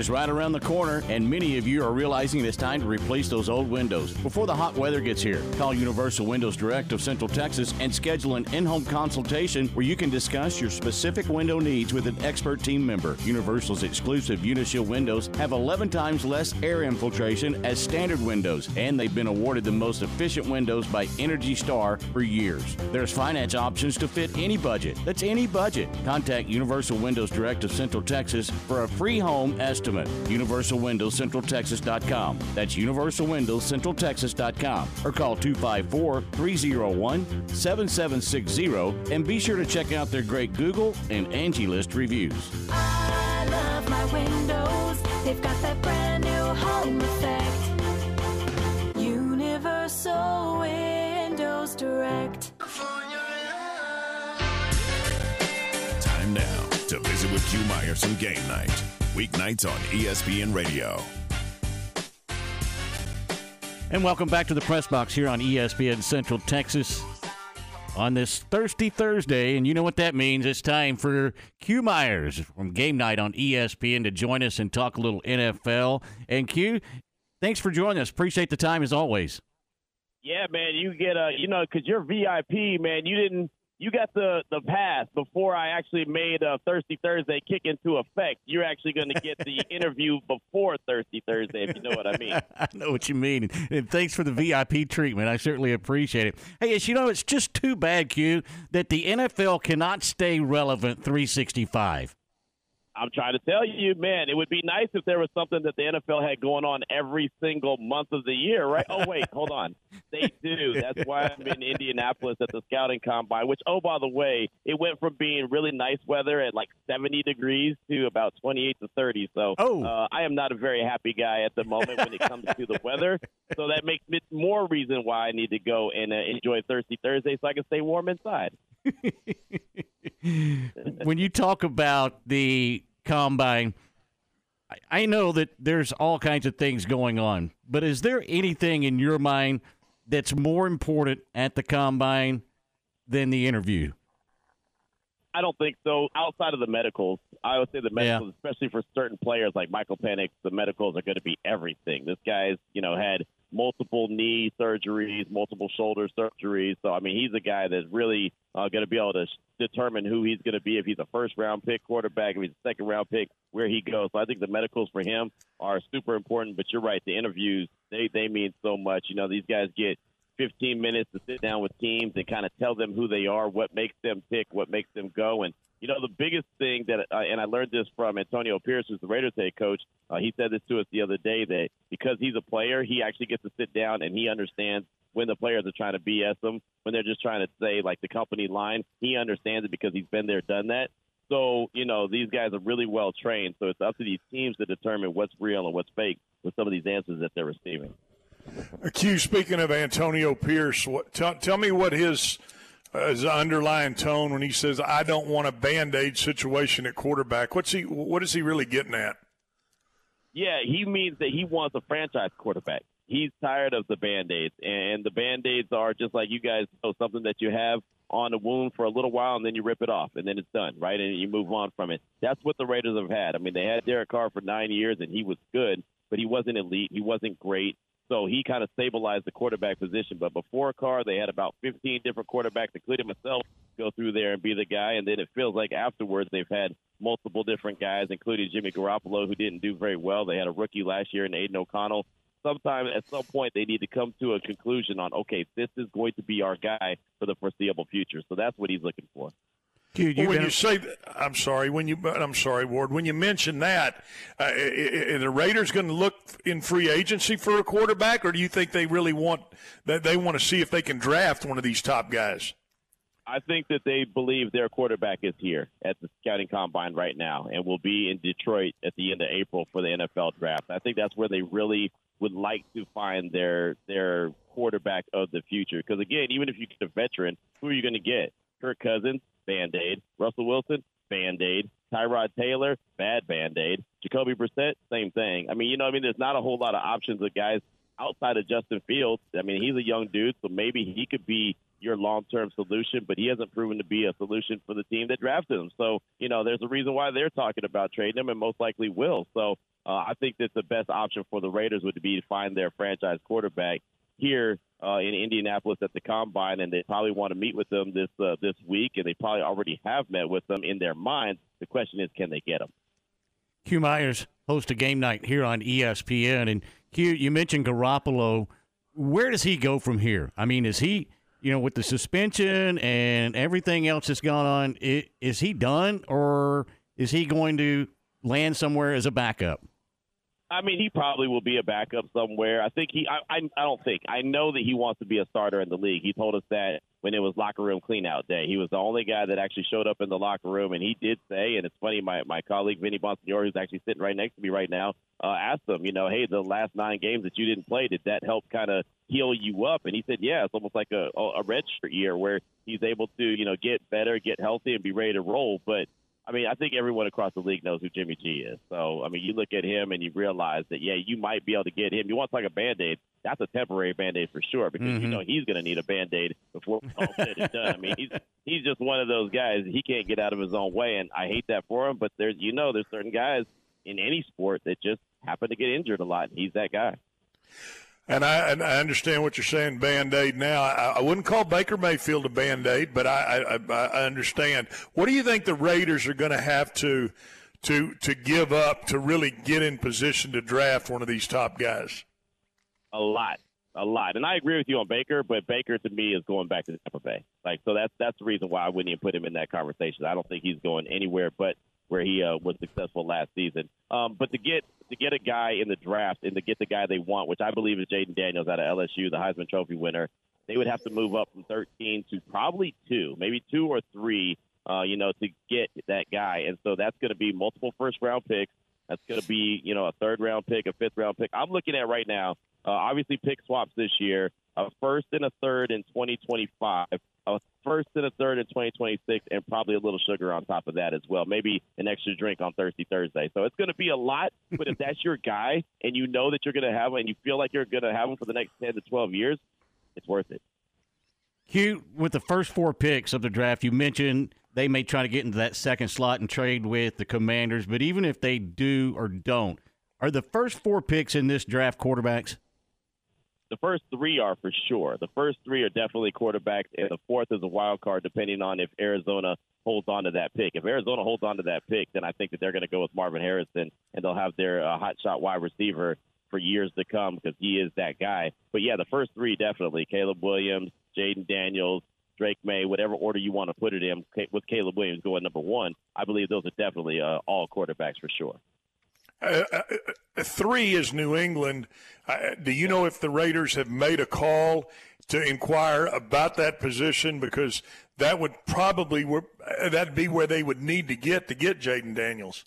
[SPEAKER 5] is right around the corner, and many of you are realizing it's time to replace those old windows before the hot weather gets here. Call Universal Windows Direct of Central Texas and schedule an in home consultation where you can discuss your specific window needs with an expert team member. Universal's exclusive Unishield windows have 11 times less air infiltration as standard windows, and they've been awarded the most efficient windows by Energy Star for years. There's finance options to fit any budget. That's any budget. Contact Universal Windows Direct of Central Texas for a free home estimate. UniversalWindowsCentralTexas.com. That's UniversalWindowsCentralTexas.com. Or call 254 301 7760 and be sure to check out their great Google and Angie List reviews.
[SPEAKER 32] I love my windows. They've got that brand new home effect. Universal Windows Direct.
[SPEAKER 1] Time now to visit with Q Myers and Game Night. Weeknights on ESPN Radio.
[SPEAKER 5] And welcome back to the press box here on ESPN Central Texas on this Thirsty Thursday. And you know what that means. It's time for Q Myers from Game Night on ESPN to join us and talk a little NFL. And Q, thanks for joining us. Appreciate the time as always.
[SPEAKER 33] Yeah, man, you get a you know because you're VIP, man. You didn't you got the the pass before I actually made a Thirsty Thursday kick into effect. You're actually going to get the interview before Thirsty Thursday, if you know what I mean.
[SPEAKER 5] I know what you mean. And thanks for the VIP treatment. I certainly appreciate it. Hey, as you know, it's just too bad, Q, that the NFL cannot stay relevant 365.
[SPEAKER 33] I'm trying to tell you, man, it would be nice if there was something that the NFL had going on every single month of the year, right? Oh, wait, hold on. They do. That's why I'm in Indianapolis at the scouting combine, which, oh, by the way, it went from being really nice weather at like 70 degrees to about 28 to 30. So
[SPEAKER 5] oh.
[SPEAKER 33] uh, I am not a very happy guy at the moment when it comes to the weather. So that makes it more reason why I need to go and uh, enjoy Thirsty Thursday so I can stay warm inside.
[SPEAKER 5] when you talk about the combine, I know that there's all kinds of things going on, but is there anything in your mind that's more important at the combine than the interview?
[SPEAKER 33] I don't think so. Outside of the medicals, I would say the medicals, especially for certain players like Michael Penix, the medicals are going to be everything. This guy's, you know, had multiple knee surgeries, multiple shoulder surgeries. So, I mean, he's a guy that's really uh, going to be able to determine who he's going to be if he's a first round pick quarterback, if he's a second round pick, where he goes. So I think the medicals for him are super important. But you're right, the interviews, they, they mean so much. You know, these guys get 15 minutes to sit down with teams and kind of tell them who they are, what makes them tick, what makes them go. And, you know, the biggest thing that, uh, and I learned this from Antonio Pierce, who's the Raiders head coach. Uh, he said this to us the other day that because he's a player, he actually gets to sit down and he understands when the players are trying to BS them, when they're just trying to say like the company line. He understands it because he's been there, done that. So, you know, these guys are really well trained. So it's up to these teams to determine what's real and what's fake with some of these answers that they're receiving.
[SPEAKER 8] Q, speaking of Antonio Pierce, what, tell, tell me what his, Uh, his underlying tone when he says, I don't want a band aid situation at quarterback. What's he, what is he really getting at?
[SPEAKER 33] Yeah, he means that he wants a franchise quarterback. He's tired of the band aids, and the band aids are just like you guys know something that you have on a wound for a little while, and then you rip it off, and then it's done, right? And you move on from it. That's what the Raiders have had. I mean, they had Derek Carr for nine years, and he was good, but he wasn't elite. He wasn't great. So he kind of stabilized the quarterback position. But before Carr, they had about 15 different quarterbacks, including myself, go through there and be the guy. And then it feels like afterwards they've had multiple different guys, including Jimmy Garoppolo, who didn't do very well. They had a rookie last year in Aidan O'Connell. Sometime at some point they need to come to a conclusion on okay, this is going to be our guy for the foreseeable future. So that's what he's looking for.
[SPEAKER 8] Well, when you say, I'm sorry, when you, I'm sorry, Ward, when you mention that, uh, are the Raiders going to look in free agency for a quarterback, or do you think they really want that they want to see if they can draft one of these top guys?
[SPEAKER 33] I think that they believe their quarterback is here at the scouting combine right now and will be in Detroit at the end of April for the NFL draft. I think that's where they really would like to find their their quarterback of the future. Because again, even if you get a veteran, who are you going to get? Kirk Cousins, Band Aid. Russell Wilson, Band Aid. Tyrod Taylor, bad Band Aid. Jacoby Brissett, same thing. I mean, you know, I mean, there's not a whole lot of options of guys outside of Justin Fields. I mean, he's a young dude, so maybe he could be your long term solution, but he hasn't proven to be a solution for the team that drafted him. So, you know, there's a reason why they're talking about trading him and most likely will. So uh, I think that the best option for the Raiders would be to find their franchise quarterback here uh, in Indianapolis at the combine, and they probably want to meet with them this uh, this week, and they probably already have met with them in their minds. The question is, can they get them?
[SPEAKER 5] Q Myers host a game night here on ESPN, and Q, you mentioned Garoppolo. Where does he go from here? I mean, is he, you know, with the suspension and everything else that's gone on, is he done, or is he going to land somewhere as a backup?
[SPEAKER 33] I mean, he probably will be a backup somewhere. I think he. I, I. I don't think. I know that he wants to be a starter in the league. He told us that when it was locker room cleanout day. He was the only guy that actually showed up in the locker room, and he did say. And it's funny, my my colleague Vinny Bonsignore, who's actually sitting right next to me right now, uh, asked him, you know, hey, the last nine games that you didn't play, did that help kind of heal you up? And he said, yeah, it's almost like a a red shirt year where he's able to, you know, get better, get healthy, and be ready to roll. But I mean, I think everyone across the league knows who Jimmy G is. So, I mean, you look at him and you realize that, yeah, you might be able to get him. You want to talk a band aid? That's a temporary band aid for sure because you
[SPEAKER 5] Mhm.
[SPEAKER 33] know he's going to need a band aid before it's all said and done. I mean, he's he's just one of those guys. He can't get out of his own way, and I hate that for him. But there's, you know, there's certain guys in any sport that just happen to get injured a lot, and he's that guy.
[SPEAKER 8] And I, and I understand what you're saying, Band Aid. Now, I, I wouldn't call Baker Mayfield a Band Aid, but I, I, I understand. What do you think the Raiders are going to have to to to give up to really get in position to draft one of these top guys?
[SPEAKER 33] a lot, a lot. And I agree with you on Baker, but Baker to me is going back to Tampa Bay. Like, so that's that's the reason why I wouldn't even put him in that conversation. I don't think he's going anywhere but where he uh, was successful last season. Um, but to get to get a guy in the draft and to get the guy they want, which I believe is Jayden Daniels out of LSU, the Heisman Trophy winner, they would have to move up from 13 to probably two, maybe two or three, uh, you know, to get that guy. And so that's going to be multiple first round picks. That's going to be, you know, a third round pick, a fifth round pick. I'm looking at right now, uh, obviously pick swaps this year, a first and a third in 2025, a first and a third in 2026, and probably a little sugar on top of that as well. Maybe an extra drink on Thirsty Thursday. So it's going to be a lot. But if that's your guy and you know that you're going to have him and you feel like you're going to have him for the next 10 to 12 years, it's worth it.
[SPEAKER 5] Q, with the first four picks of the draft, you mentioned they may try to get into that second slot and trade with the Commanders. But even if they do or don't, are the first four picks in this draft quarterbacks?
[SPEAKER 33] The first three are for sure. The first three are definitely quarterbacks, and the fourth is a wild card, depending on if Arizona holds on to that pick. If Arizona holds on to that pick, then I think that they're going to go with Marvin Harrison, and they'll have their uh, hot shot wide receiver for years to come because he is that guy. But yeah, the first three definitely Caleb Williams, Jayden Daniels, Drake Maye, whatever order you want to put it in, with Caleb Williams going number one, I believe those are definitely uh, all quarterbacks for sure.
[SPEAKER 8] Uh, uh, uh, three is New England. Uh, do you know if the Raiders have made a call to inquire about that position? Because that would probably uh, that'd be where they would need to get to get Jayden Daniels.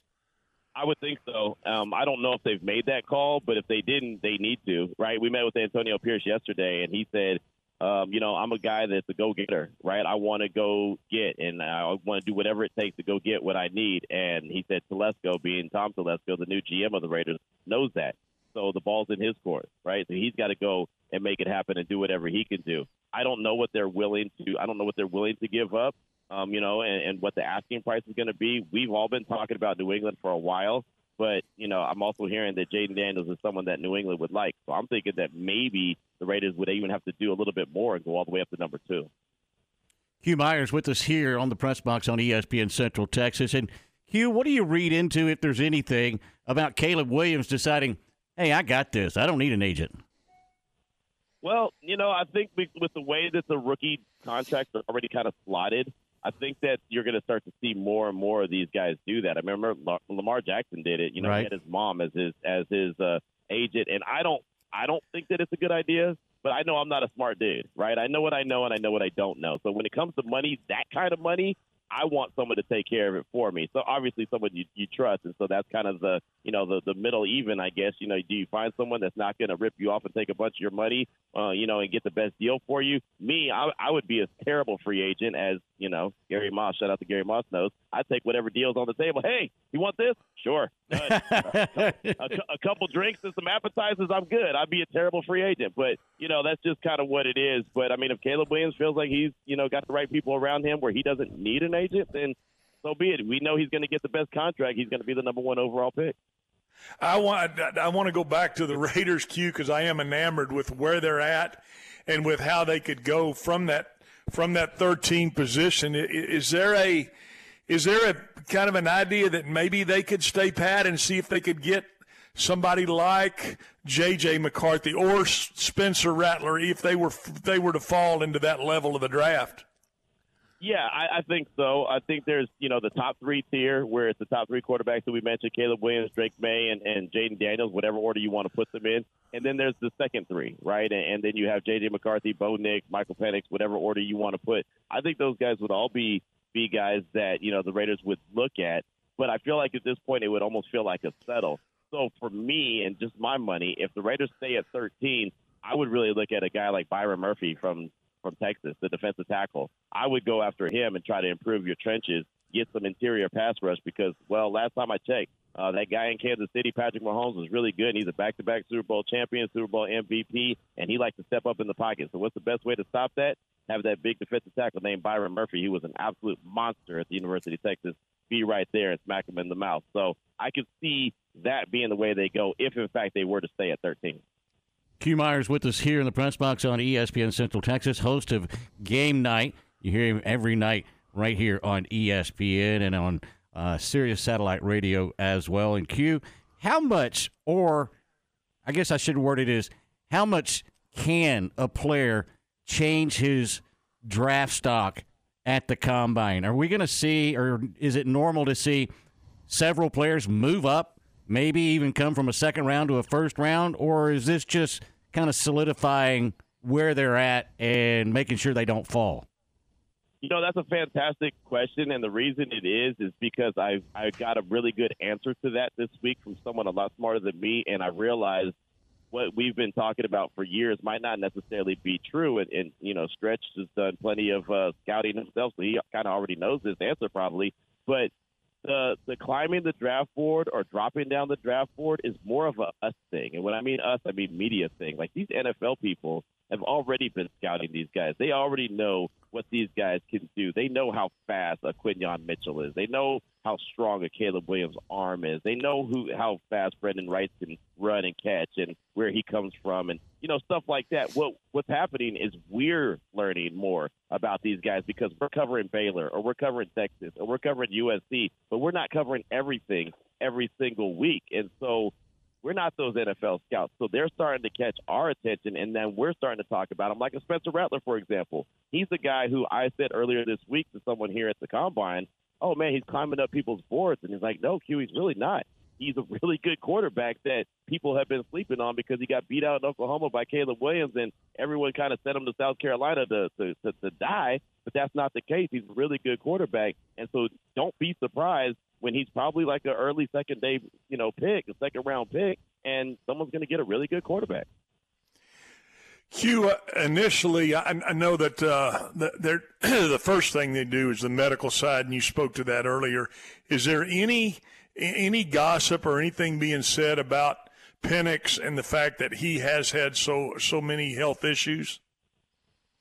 [SPEAKER 33] I would think so. Um, I don't know if they've made that call, but if they didn't, they need to. Right? We met with Antonio Pierce yesterday, and he said um, you know, I'm a guy that's a go getter, right? I want to go get and I want to do whatever it takes to go get what I need. And he said Telesco, being Tom Telesco, the new GM of the Raiders, knows that. So the ball's in his court, right? So he's got to go and make it happen and do whatever he can do. I don't know what they're willing to. I don't know what they're willing to give up. Um, you know, and, and what the asking price is going to be. We've all been talking about New England for a while. But, you know, I'm also hearing that Jayden Daniels is someone that New England would like. So I'm thinking that maybe the Raiders would even have to do a little bit more and go all the way up to number two.
[SPEAKER 5] Q Myers with us here on the press box on ESPN Central Texas. And Q, what do you read into if there's anything about Caleb Williams deciding, hey, I got this. I don't need an agent?
[SPEAKER 33] Well, you know, I think with the way that the rookie contracts are already kind of slotted, I think that you're going to start to see more and more of these guys do that. I remember Lamar Jackson did it. You know, right. he had his mom as his as his uh, agent, and I don't I don't think that it's a good idea. But I know I'm not a smart dude, right? I know what I know and I know what I don't know. So when it comes to money, that kind of money, I want someone to take care of it for me. So obviously someone you, you trust, and so that's kind of the you know the the middle even, I guess. You know, do you find someone that's not going to rip you off and take a bunch of your money, uh, you know, and get the best deal for you? Me, I, I would be a terrible free agent, as you know, Gary Moss. Shout out to Gary Moss knows. I take whatever deals on the table. Hey, you want this? Sure. a, a couple drinks and some appetizers, I'm good. I'd be a terrible free agent, but you know that's just kind of what it is. But I mean, if Caleb Williams feels like he's you know got the right people around him where he doesn't need an agent, then so be it. We know he's going to get the best contract. He's going to be the number one overall pick.
[SPEAKER 8] I want I want to go back to the Raiders Q because I am enamored with where they're at and with how they could go from that from that 13 position. Is there a is there a kind of an idea that maybe they could stay pat and see if they could get somebody like J.J. McCarthy or Spencer Rattler if they were if they were to fall into that level of the draft?
[SPEAKER 33] Yeah, I, I think so. I think there's, you know, the top three tier where it's the top three quarterbacks that we mentioned, Caleb Williams, Drake Maye, and, and Jayden Daniels, whatever order you want to put them in. And then there's the second three, right? And, and then you have J.J. McCarthy, Bo Nix, Michael Penix, whatever order you want to put. I think those guys would all be be guys that, you know, the Raiders would look at. But I feel like at this point it would almost feel like a settle. So for me and just my money, if the Raiders stay at 13, I would really look at a guy like Byron Murphy from from Texas, the defensive tackle. I would go after him and try to improve your trenches, get some interior pass rush because, well, last time I checked, uh, that guy in Kansas City, Patrick Mahomes, was really good. He's a back-to-back Super Bowl champion, Super Bowl MVP, and he likes to step up in the pocket. So what's the best way to stop that? Have that big defensive tackle named Byron Murphy. He was an absolute monster at the University of Texas. Be right there and smack him in the mouth. So I could see that being the way they go if, in fact, they were to stay at 13.
[SPEAKER 5] Q Myers with us here in the press box on ESPN Central Texas, host of Game Night. You hear him every night right here on ESPN and on uh, Sirius Satellite Radio as well. And Q, how much, or I guess I should word it is, how much can a player change his draft stock at the combine? Are we going to see, or is it normal to see several players move up, maybe even come from a second round to a first round, or is this just kind of solidifying where they're at and making sure they don't fall?
[SPEAKER 33] You know, that's a fantastic question, and the reason it is is because I've I got a really good answer to that this week from someone a lot smarter than me, and I realized what we've been talking about for years might not necessarily be true. And, and you know, Stretch has done plenty of uh, scouting himself, so he kind of already knows this answer probably. But the the climbing the draft board or dropping down the draft board is more of a us thing. And when I mean us, I mean media thing. Like these NFL people have already been scouting these guys. They already know what these guys can do. They know how fast a Quinyon Mitchell is. They know how strong a Caleb Williams' arm is. They know who how fast Brendan Wright can run and catch and where he comes from and you know stuff like that. What what's happening is we're learning more about these guys because we're covering Baylor or we're covering Texas or we're covering USC, but we're not covering everything every single week. And so we're not those NFL scouts. So they're starting to catch our attention, and then we're starting to talk about them. Like a Spencer Rattler, for example. He's the guy who I said earlier this week to someone here at the Combine, oh, man, he's climbing up people's boards. And he's like, no, Q, he's really not. He's a really good quarterback that people have been sleeping on because he got beat out in Oklahoma by Caleb Williams, and everyone kind of sent him to South Carolina to, to, to, to die. But that's not the case. He's a really good quarterback. And so don't be surprised when he's probably like an early second day, you know, pick, a second round pick, and someone's going to get a really good quarterback.
[SPEAKER 8] Q, uh, initially, I, I know that uh, the, the first thing they do is the medical side, and you spoke to that earlier. Is there any any gossip or anything being said about Penix and the fact that he has had so so many health issues?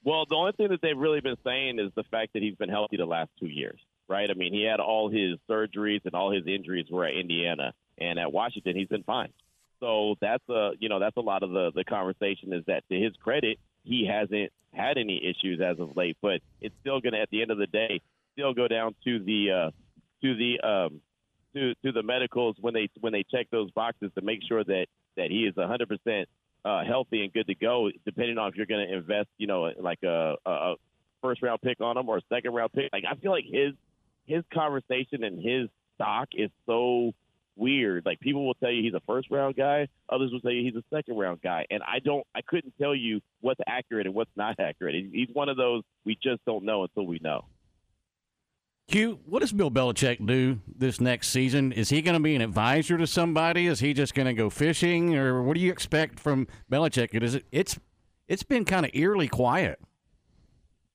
[SPEAKER 33] Well, the only thing that they've really been saying is the fact that he's been healthy the last two years, right? I mean, he had all his surgeries and all his injuries were at Indiana, and at Washington, he's been fine. So that's a you know that's a lot of the the conversation is that to his credit, he hasn't had any issues as of late. But it's still going to at the end of the day still go down to the uh, to the um, to to the medicals when they when they check those boxes to make sure that that he is 100 percent uh, healthy and good to go. Depending on if you're going to invest, you know, like a, a first round pick on him or a second round pick. Like I feel like his his conversation and his stock is so weird. Like people will tell you he's a first round guy, others will tell you he's a second round guy, and I don't, I couldn't tell you what's accurate and what's not accurate. He's one of those we just don't know until we know.
[SPEAKER 5] Q, what does Bill Belichick do this next season? Is he going to be an advisor to somebody? Is he just going to go fishing, or what do you expect from Belichick? It is it's it's been kind of eerily quiet.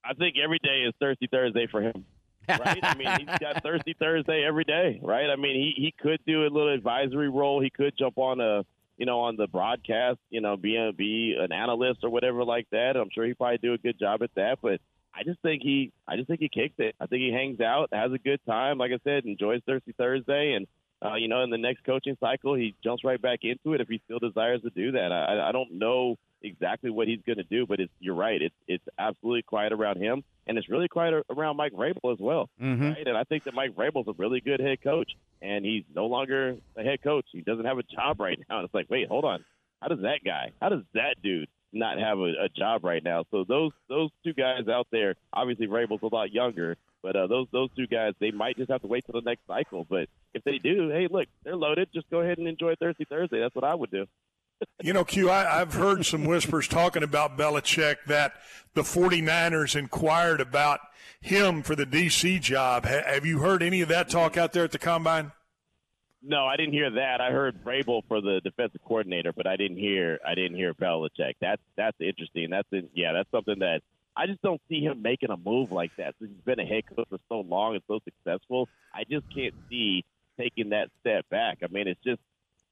[SPEAKER 33] I think every day is Thirsty Thursday for him. right? I mean, he's got Thirsty Thursday every day, right? I mean, he he could do a little advisory role. He could jump on a, you know, on the broadcast, you know, be a, be an analyst or whatever like that. I'm sure he probably do a good job at that. But I just think he, I just think he kicks it. I think he hangs out, has a good time. Like I said, enjoys Thirsty Thursday, and uh, you know, in the next coaching cycle, he jumps right back into it if he still desires to do that. I, I don't know exactly what he's going to do, but it's you're right. It's it's absolutely quiet around him, and it's really quiet around Mike Vrabel as well.
[SPEAKER 5] Mhm.
[SPEAKER 33] Right? And I think that Mike Vrabel's a really good head coach, and he's no longer a head coach. He doesn't have a job right now. And it's like, wait, hold on. How does that guy? How does that dude not have a, a job right now? So those those two guys out there, obviously Vrabel's a lot younger, but uh, those those two guys, they might just have to wait till the next cycle. But if they do, hey, look, they're loaded. Just go ahead and enjoy Thursday Thursday. That's what I would do.
[SPEAKER 8] You know, Q, I, I've heard some whispers talking about Belichick that the 49ers inquired about him for the DC job. Ha- have you heard any of that talk out there at the combine?
[SPEAKER 33] No, I didn't hear that. I heard Vrabel for the defensive coordinator, but I didn't hear I didn't hear Belichick. That's that's interesting. That's in, yeah, that's something that I just don't see him making a move like that. Since he's been a head coach for so long and so successful, I just can't see taking that step back. I mean, it's just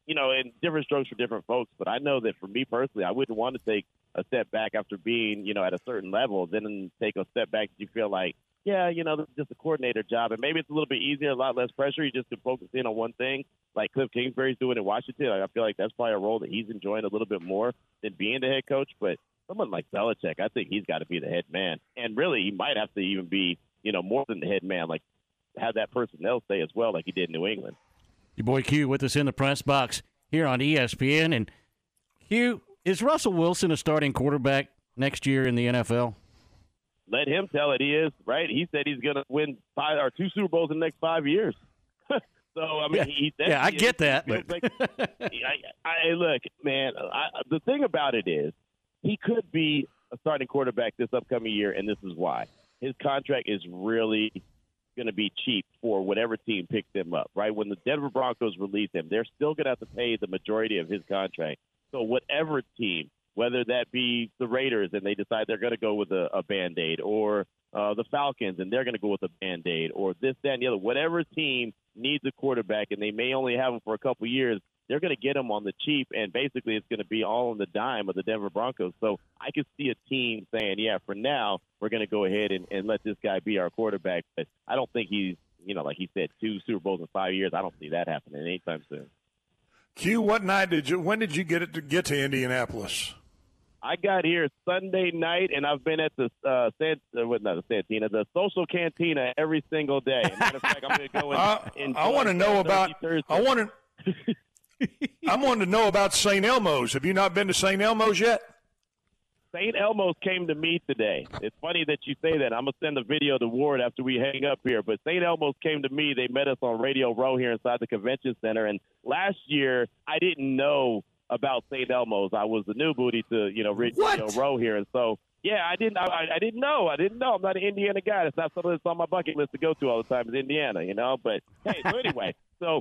[SPEAKER 33] you know, and different strokes for different folks. But I know that for me personally, I wouldn't want to take a step back after being, you know, at a certain level, then take a step back you feel like, yeah, you know, this is just a coordinator job, and maybe it's a little bit easier, a lot less pressure. You just can focus in on one thing, like Kliff Kingsbury's doing in Washington. I feel like that's probably a role that he's enjoying a little bit more than being the head coach. But someone like Belichick, I think he's got to be the head man, and really, he might have to even be, you know, more than the head man, like have that personnel stay as well, like he did in New England.
[SPEAKER 5] Your boy Q with us in the press box here on ESPN. And Q, is Russell Wilson a starting quarterback next year in the NFL?
[SPEAKER 33] Let him tell it. He is right. He said he's going to win five or two Super Bowls in the next five years. so I mean,
[SPEAKER 5] Yeah.
[SPEAKER 33] he
[SPEAKER 5] Yeah, I get that, but-
[SPEAKER 33] like- I, I look, man. I, the thing about it is, he could be a starting quarterback this upcoming year, and this is why. his contract is really going to be cheap for whatever team picks him up, right? When the Denver Broncos release him, they're still going to have to pay the majority of his contract. So whatever team, whether that be the Raiders and they decide they're going to go with a, a band aid, or uh, the Falcons and they're going to go with a band aid, or this, that, and the other, whatever team needs a quarterback and they may only have him for a couple years, they're going to get him on the cheap, and basically it's going to be all on the dime of the Denver Broncos. So I could see a team saying, yeah, for now, we're going to go ahead and, and let this guy be our quarterback. But I don't think he's, you know, like he said, two Super Bowls in five years. I don't see that happening anytime soon.
[SPEAKER 8] Q, what night did you? When did you get it to get to Indianapolis?
[SPEAKER 33] I got here Sunday night, and I've been at the uh, San, uh, what, not the Santina, the Social Cantina every single day. Matter of fact, I'm going to go in.
[SPEAKER 8] I, I want to know about.
[SPEAKER 33] Thursday.
[SPEAKER 8] I want to. I wanted to know about St. Elmo's. Have you not been to St. Elmo's yet?
[SPEAKER 33] St. Elmo's came to me today. It's funny that you say that. I'm gonna send a video to Ward after we hang up here. But St. Elmo's came to me. They met us on Radio Row here inside the convention center. And last year, I didn't know about St. Elmo's. I was the new booty to you know Radio Row here, and so yeah, I didn't. I, I didn't know. I didn't know. I'm not an Indiana guy. That's not something that's on my bucket list to go to all the time. Is Indiana, you know. But hey, so anyway, so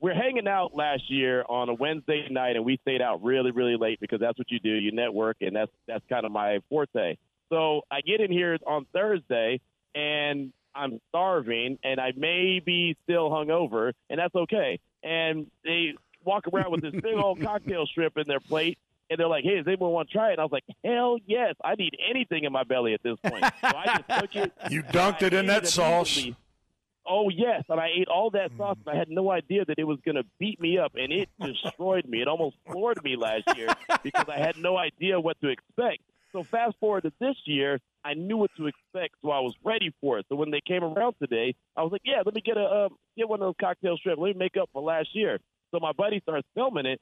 [SPEAKER 33] we're hanging out last year on a Wednesday night, and we stayed out really, really late because that's what you do. You network, and that's that's kind of my forte. So I get in here on Thursday, and I'm starving, and I may be still hungover, and that's okay. And they walk around with this big old cocktail strip in their plate. And they're like, "Hey, does anyone want to try it?" And I was like, "Hell yes! I need anything in my belly at this point." So I just took it.
[SPEAKER 8] You dunked it in that sauce.
[SPEAKER 33] Oh yes, and I ate all that sauce, and I had no idea that it was going to beat me up, and it destroyed me. It almost floored me last year because I had no idea what to expect. So fast forward to this year, I knew what to expect, so I was ready for it. So when they came around today, I was like, "Yeah, let me get a uh, get one of those cocktail strips. Let me make up for last year." So my buddy starts filming it.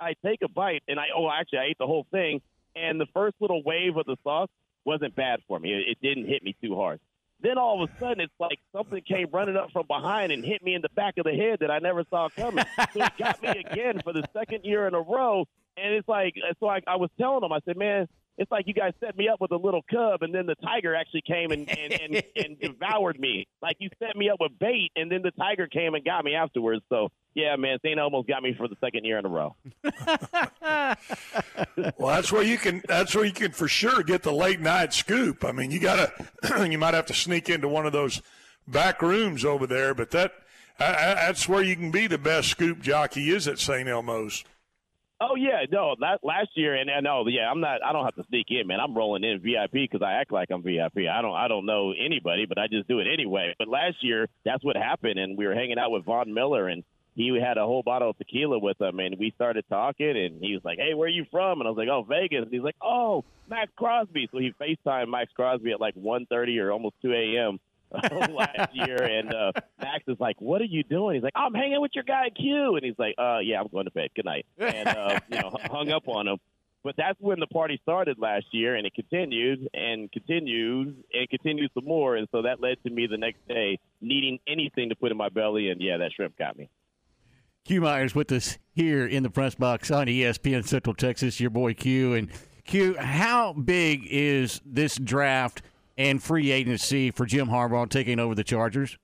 [SPEAKER 33] I take a bite, and I oh, actually, I ate the whole thing, and the first little wave of the sauce wasn't bad for me. It, it didn't hit me too hard. Then all of a sudden, it's like something came running up from behind and hit me in the back of the head that I never saw coming. so it got me again for the second year in a row. And it's like, so I, I was telling them, I said, man, it's like you guys set me up with a little cub, and then the tiger actually came and, and, and, and devoured me. Like you set me up with bait, and then the tiger came and got me afterwards. So, yeah, man, St. Elmo's got me for the second year in a row.
[SPEAKER 8] Well, that's where you can. That's where you can for sure get the late night scoop. I mean, you gotta. you might have to sneak into one of those back rooms over there, but that. I, I, that's where you can be the best scoop jockey is at St. Elmo's.
[SPEAKER 33] Oh yeah, no, that last year, and I know, oh, yeah, I'm not. I don't have to sneak in, man. I'm rolling in VIP because I act like I'm VIP. I don't. I don't know anybody, but I just do it anyway. But last year, that's what happened, and we were hanging out with Von Miller, and he had a whole bottle of tequila with him, and we started talking, and he was like, "Hey, where are you from?" And I was like, "Oh, Vegas." And he's like, "Oh, Maxx Crosby." So he Facetimed Maxx Crosby at like 1:30 or almost 2 a.m. last year, and uh, Max is like, "What are you doing?" He's like, "I'm hanging with your guy Q," and he's like, "Uh, yeah, I'm going to bed. Good night," and uh, you know, hung up on him. But that's when the party started last year, and it continued and continues and continues some more, and so that led to me the next day needing anything to put in my belly, and yeah, that shrimp got me.
[SPEAKER 5] Q Myers with us here in the press box on ESPN Central Texas. Your boy Q and Q. How big is this draft and free agency for Jim Harbaugh taking over the Chargers?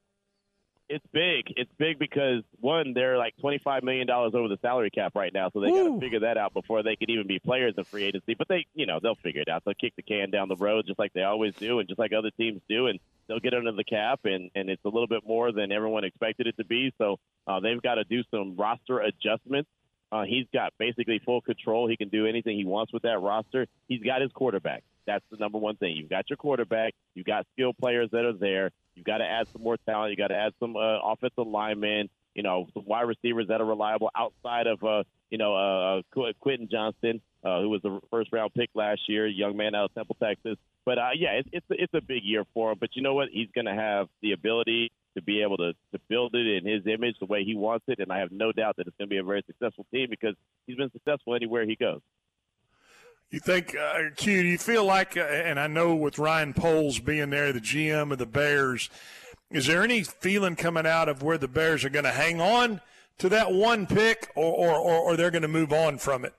[SPEAKER 33] It's big. It's big because one, they're like twenty five million dollars over the salary cap right now, so they got to figure that out before they could even be players in free agency. But they, you know, they'll figure it out. They'll kick the can down the road just like they always do, and just like other teams do, and they'll get under the cap, and and it's a little bit more than everyone expected it to be. So uh, they've got to do some roster adjustments. Uh, he's got basically full control. He can do anything he wants with that roster. He's got his quarterback. That's the number one thing. You've got your quarterback. You've got skilled players that are there. You've got to add some more talent. You've got to add some uh, offensive linemen. You know, some wide receivers that are reliable outside of uh, you know uh, Qu- Quentin Johnston, uh, who was the first round pick last year, young man out of Temple, Texas. But uh, yeah, it's it's it's a big year for him. But you know what? He's going to have the ability to be able to to build it in his image the way he wants it, and I have no doubt that it's going to be a very successful team because he's been successful anywhere he goes.
[SPEAKER 8] You think, uh, Q, do you feel like, uh, and I know with Ryan Poles being there, the GM of the Bears, is there any feeling coming out of where the Bears are going to hang on to that one pick or, or, or, or they're going to move on from it?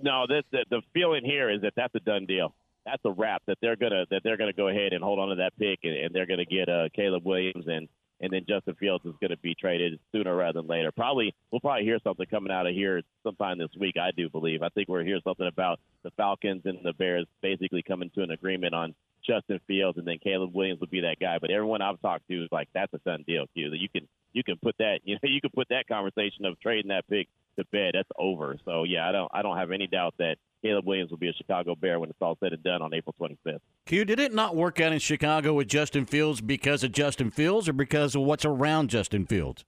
[SPEAKER 33] No, this the, the feeling here is that that's a done deal. that's a wrap. That they're gonna that they're gonna go ahead and hold on to that pick, and, and they're gonna get uh, Caleb Williams and and then Justin Fields is going to be traded sooner rather than later. Probably we'll probably hear something coming out of here sometime this week. I do believe. I think we're hear something about the Falcons and the Bears basically coming to an agreement on Justin Fields, and then Caleb Williams would be that guy. But everyone I've talked to is like, that's a done deal, Q. That you can you can put that you know you can put that conversation of trading that pick to bed. That's over. So yeah, I don't I don't have any doubt that Caleb Williams will be a Chicago Bear when it's all said and done on April 25th.
[SPEAKER 5] Q, did it not work out in Chicago with Justin Fields because of Justin Fields or because of what's around Justin Fields?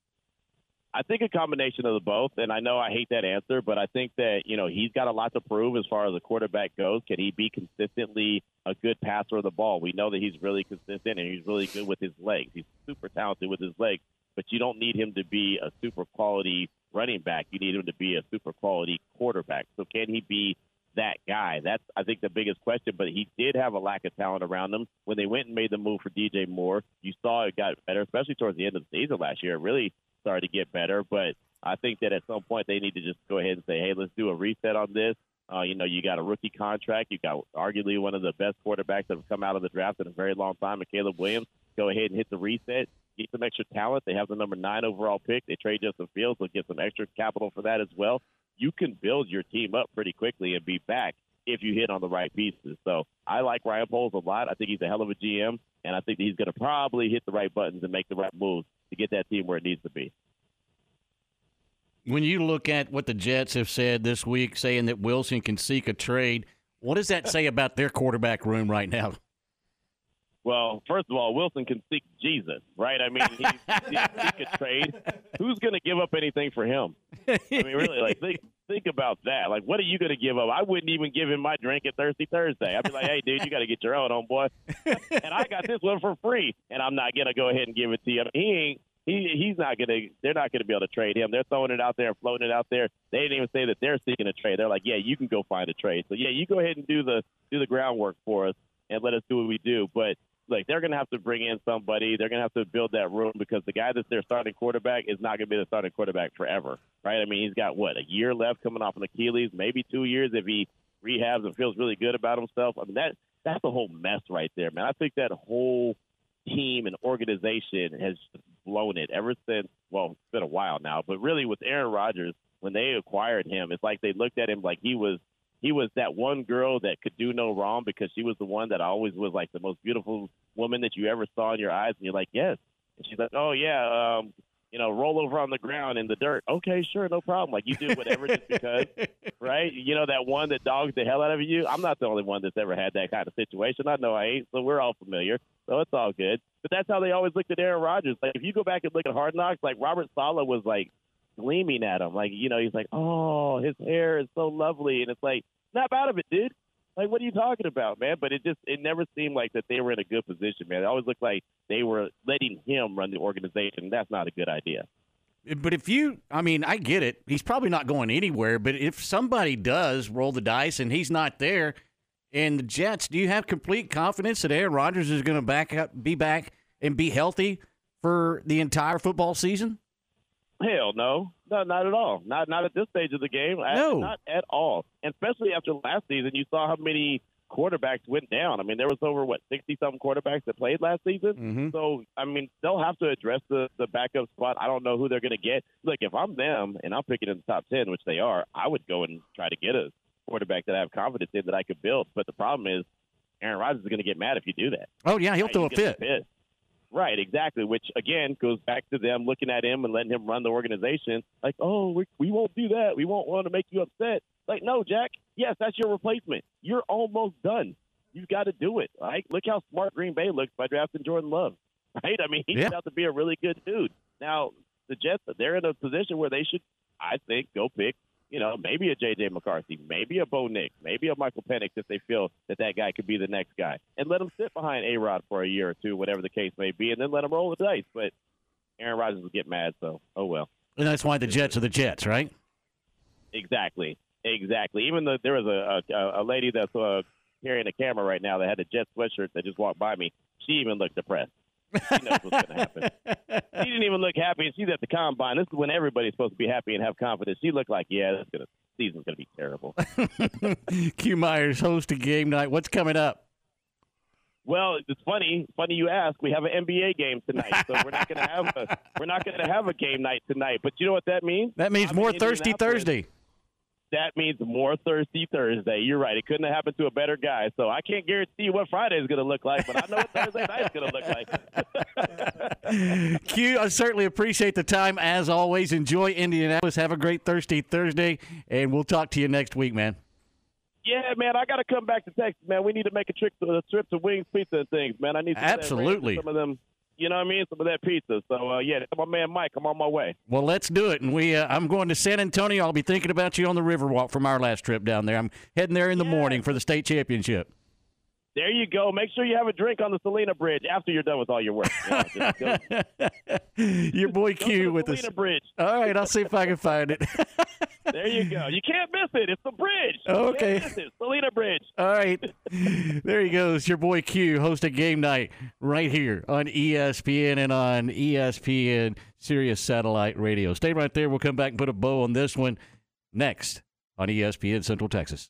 [SPEAKER 33] I think a combination of the both, and I know I hate that answer, but I think that you know he's got a lot to prove as far as the quarterback goes. Can he be consistently a good passer of the ball? We know that he's really consistent and he's really good with his legs. He's super talented with his legs, but you don't need him to be a super quality running back. You need him to be a super quality quarterback. So can he be that guy? That's I think the biggest question. But he did have a lack of talent around him. When they went and made the move for DJ Moore, you saw it got better, especially towards the end of the season last year. It really started to get better. But I think that at some point they need to just go ahead and say, hey, let's do a reset on this. Uh, you know, you got a rookie contract. You got arguably one of the best quarterbacks that have come out of the draft in a very long time, and Caleb Williams. Go ahead and hit the reset. Get some extra talent. They have the number nine overall pick. They trade Justin Fields. They'll get some extra capital for that as well. You can build your team up pretty quickly and be back if you hit on the right pieces. So I like Ryan Poles a lot. I think he's a hell of a GM, and I think that he's going to probably hit the right buttons and make the right moves to get that team where it needs to be.
[SPEAKER 5] When you look at what the Jets have said this week, saying that Wilson can seek a trade, what does that say about their quarterback room right now?
[SPEAKER 33] Well, first of all, Wilson can seek Jesus, right? I mean, he, he, he could trade. Who's going to give up anything for him? I mean, really, like think think about that. Like, what are you going to give up? I wouldn't even give him my drink at Thirsty Thursday. I'd be like, hey, dude, you got to get your own, homeboy. and I got this one for free, and I'm not going to go ahead and give it to you. He ain't. He he's not gonna. They're not gonna be able to trade him. They're throwing it out there and floating it out there. They didn't even say that they're seeking a trade. They're like, yeah, you can go find a trade. So yeah, you go ahead and do the do the groundwork for us and let us do what we do. But like they're going to have to bring in somebody. They're going to have to build that room because the guy that's their starting quarterback is not going to be the starting quarterback forever, right? I mean, he's got what a year left coming off an Achilles, maybe two years if he rehabs and feels really good about himself. I mean, that that's a whole mess right there, man. I think that whole team and organization has blown it ever since. Well, it's been a while now, but really with Aaron Rodgers, when they acquired him, it's like they looked at him like he was he was that one girl that could do no wrong because she was the one that always was like the most beautiful woman that you ever saw in your eyes, and you're like, yes. And she's like, oh yeah, um, you know, roll over on the ground in the dirt. Okay, sure, no problem. Like you do whatever just because, right? You know that one that dogs the hell out of you. I'm not the only one that's ever had that kind of situation. I know I ain't, so we're all familiar. So it's all good. But that's how they always looked at Aaron Rodgers. Like if you go back and look at Hard Knocks, like Robert Saleh was like gleaming at him. Like, you know, he's like, Oh, his hair is so lovely and it's like, snap out of it, dude. Like, what are you talking about, man? But it just it never seemed like that they were in a good position, man. It always looked like they were letting him run the organization. That's not a good idea.
[SPEAKER 5] But if you, I mean, I get it. He's probably not going anywhere. But if somebody does roll the dice and he's not there, and the Jets, do you have complete confidence that Aaron Rodgers is going to back up, be back, and be healthy for the entire football season?
[SPEAKER 33] Hell no, no, not at all. Not not at this stage of the game.
[SPEAKER 5] No,
[SPEAKER 33] not at all. And especially after last season, you saw how many quarterbacks went down. I mean, there was over what sixty something quarterbacks that played last season.
[SPEAKER 5] Mm-hmm.
[SPEAKER 33] So I mean, they'll have to address the the backup spot. I don't know who they're going to get. Look, if I'm them and I'm picking in the top ten, which they are, I would go and try to get a quarterback that I have confidence in that I could build. But the problem is, Aaron Rodgers is going to get mad if you do that.
[SPEAKER 5] Oh yeah, he'll
[SPEAKER 33] Right,
[SPEAKER 5] throw a fit.
[SPEAKER 33] Right, exactly. Which again goes back to them looking at him and letting him run the organization. Like, oh, we, we won't do that. We won't want to make you upset. Like, no, Jack. Yes, that's your replacement. You're almost done. You've got to do it. Right? Look how smart Green Bay looks by drafting Jordan Love. Right? I mean, he's
[SPEAKER 5] Yeah.
[SPEAKER 33] out to be a really good dude. Now, the Jets, they're in a position where they should, I think, go pick. You know, maybe a J.J. McCarthy, maybe a Bo Nix, maybe a Michael Penix if they feel that that guy could be the next guy, and let him sit behind A Rod for a year or two, whatever the case may be, and then let him roll the dice. But Aaron Rodgers will get mad, so oh well.
[SPEAKER 5] And that's why the Jets are the Jets, right?
[SPEAKER 33] Exactly, exactly. Even though there was a a, a lady that's uh, carrying a camera right now that had a Jet sweatshirt that just walked by me. She even looked depressed. She knows what's going to happen. She didn't even look happy. She's at the combine. This is when everybody's supposed to be happy and have confidence. She looked like, yeah, that's gonna season's going to be terrible.
[SPEAKER 5] Q Myers hosting game night. What's coming up?
[SPEAKER 33] Well, it's funny. Funny you ask. We have an NBA game tonight, so we're not going to have a we're not going to have a game night tonight. But you know what that means?
[SPEAKER 5] That means
[SPEAKER 33] I'm
[SPEAKER 5] more Thirsty. Thursday.
[SPEAKER 33] That means more Thirsty Thursday. You're right. It couldn't have happened to a better guy. So I can't guarantee what Friday is going to look like, but I know what Thursday night is going to look like.
[SPEAKER 5] Q, I certainly appreciate the time as always. Enjoy Indianapolis. Have a great Thirsty Thursday, and we'll talk to you next week, man.
[SPEAKER 33] Yeah, man, I got to come back to Texas, man. We need to make a trip to a trip to Wings Pizza and things, man. I need that
[SPEAKER 5] Absolutely.
[SPEAKER 33] some of them. You know what I mean? Some of that pizza. So uh, yeah, my man Mike, I'm on my way.
[SPEAKER 5] Well, let's do it. And we, uh, I'm going to San Antonio. I'll be thinking about you on the Riverwalk from our last trip down there. I'm heading there in the morning for the state championship.
[SPEAKER 33] There you go. Make sure you have a drink on the Selena Bridge after you're done with all your work. Yeah,
[SPEAKER 5] Your boy Q with us.
[SPEAKER 33] Selena Bridge.
[SPEAKER 5] All right, I'll see if I can find it.
[SPEAKER 33] There you go. You can't miss it. It's the bridge.
[SPEAKER 5] Okay.
[SPEAKER 33] Can't miss it. Selena Bridge.
[SPEAKER 5] All right. There he goes. Your boy Q hosting game night right here on ESPN and on ESPN Sirius Satellite Radio. Stay right there. We'll come back and put a bow on this one next on ESPN Central Texas.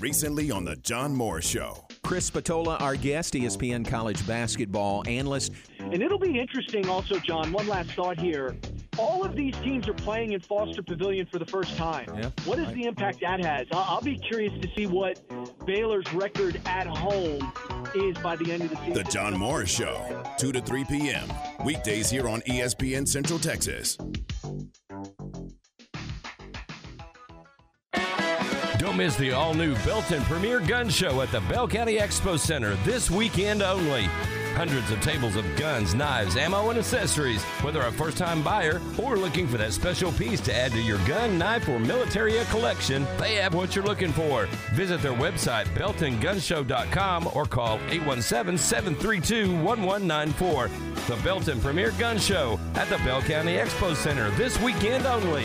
[SPEAKER 1] Recently on The John Morris Show.
[SPEAKER 34] Chris Patola, our guest, ESPN college basketball analyst.
[SPEAKER 35] And it'll be interesting also, John. One last thought here. All of these teams are playing in Foster Pavilion for the first time.
[SPEAKER 34] Yeah.
[SPEAKER 35] What is the impact that has? I'll, I'll be curious to see what Baylor's record at home is by the end of the season.
[SPEAKER 1] The John Morris Show, 2 to 3 p.m. Weekdays here on ESPN Central Texas.
[SPEAKER 19] Don't miss the all new Belton Premier Gun Show at the Bell County Expo Center this weekend only. Hundreds of tables of guns, knives, ammo, and accessories. Whether a first time buyer or looking for that special piece to add to your gun, knife, or military collection, they have what you're looking for. Visit their website, beltongunshow.com, or call 817 732 1194. The Belton Premier Gun Show at the Bell County Expo Center this weekend only.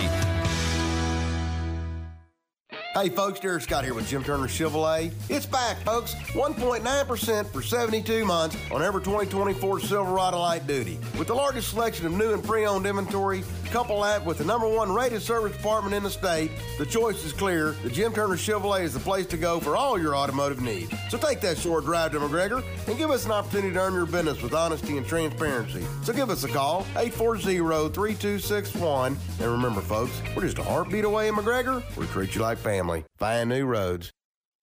[SPEAKER 36] Hey folks, Derek Scott here with Jim Turner Chevrolet. It's back, folks. 1.9% for 72 months on every 2024 Silverado Light Duty. With the largest selection of new and pre-owned inventory, couple that with the number one rated service department in the state, the choice is clear. The Jim Turner Chevrolet is the place to go for all your automotive needs. So take that short drive to McGregor and give us an opportunity to earn your business with honesty and transparency. So give us a call, 840-3261. And remember, folks, we're just a heartbeat away in McGregor. We treat you like family. Find new roads.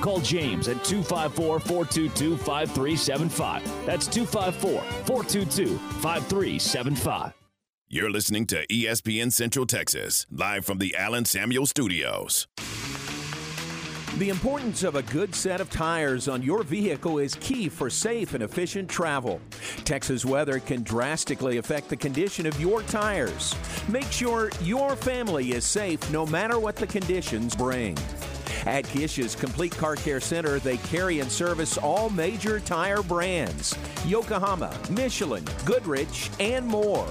[SPEAKER 37] Call James at 254 422 5375. That's 254 422 5375.
[SPEAKER 1] You're listening to ESPN Central Texas, live from the Allen Samuel Studios.
[SPEAKER 34] The importance of a good set of tires on your vehicle is key for safe and efficient travel. Texas weather can drastically affect the condition of your tires. Make sure your family is safe no matter what the conditions bring. At Kish's Complete Car Care Center, they carry and service all major tire brands Yokohama, Michelin, Goodrich, and more.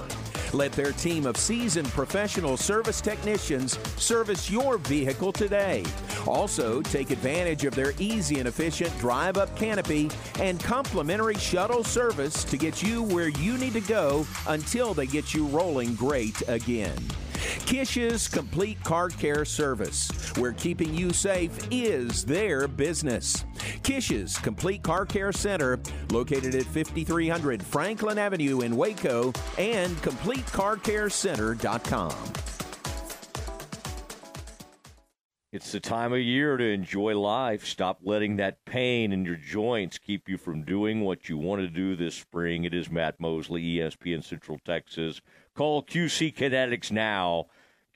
[SPEAKER 34] Let their team of seasoned professional service technicians service your vehicle today. Also, take advantage of their easy and efficient drive up canopy and complimentary shuttle service to get you where you need to go until they get you rolling great again. Kish's Complete Car Care Service, where keeping you safe is their business. Kish's Complete Car Care Center, located at 5300 Franklin Avenue in Waco, and CompleteCarCareCenter.com.
[SPEAKER 38] It's the time of year to enjoy life. Stop letting that pain in your joints keep you from doing what you want to do this spring. It is Matt Mosley, ESPN Central Texas. Call QC Kinetics now.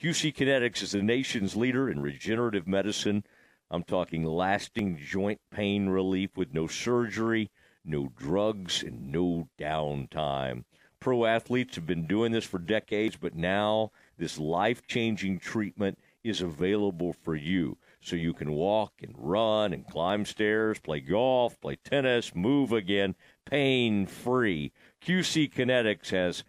[SPEAKER 38] QC Kinetics is the nation's leader in regenerative medicine. I'm talking lasting joint pain relief with no surgery, no drugs, and no downtime. Pro athletes have been doing this for decades, but now this life changing treatment
[SPEAKER 9] is available for you. So you can walk and run and climb stairs, play golf, play tennis, move again, pain free. QC Kinetics has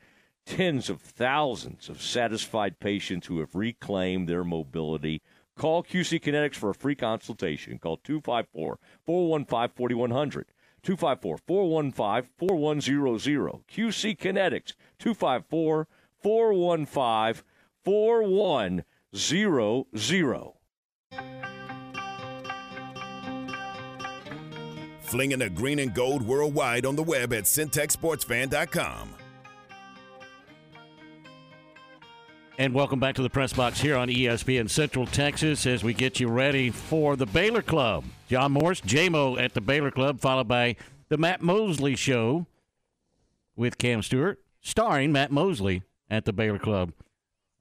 [SPEAKER 9] tens of thousands of satisfied patients who have reclaimed their mobility. Call QC Kinetics for a free consultation. Call 254 415 4100. 254 415 4100. QC Kinetics 254 415 4100.
[SPEAKER 1] Flinging the green and gold worldwide on the web at syntechsportsfan.com.
[SPEAKER 5] And welcome back to the press box here on ESPN Central Texas as we get you ready for the Baylor Club. John Morris, JMO at the Baylor Club, followed by the Matt Mosley Show with Cam Stewart, starring Matt Mosley at the Baylor Club,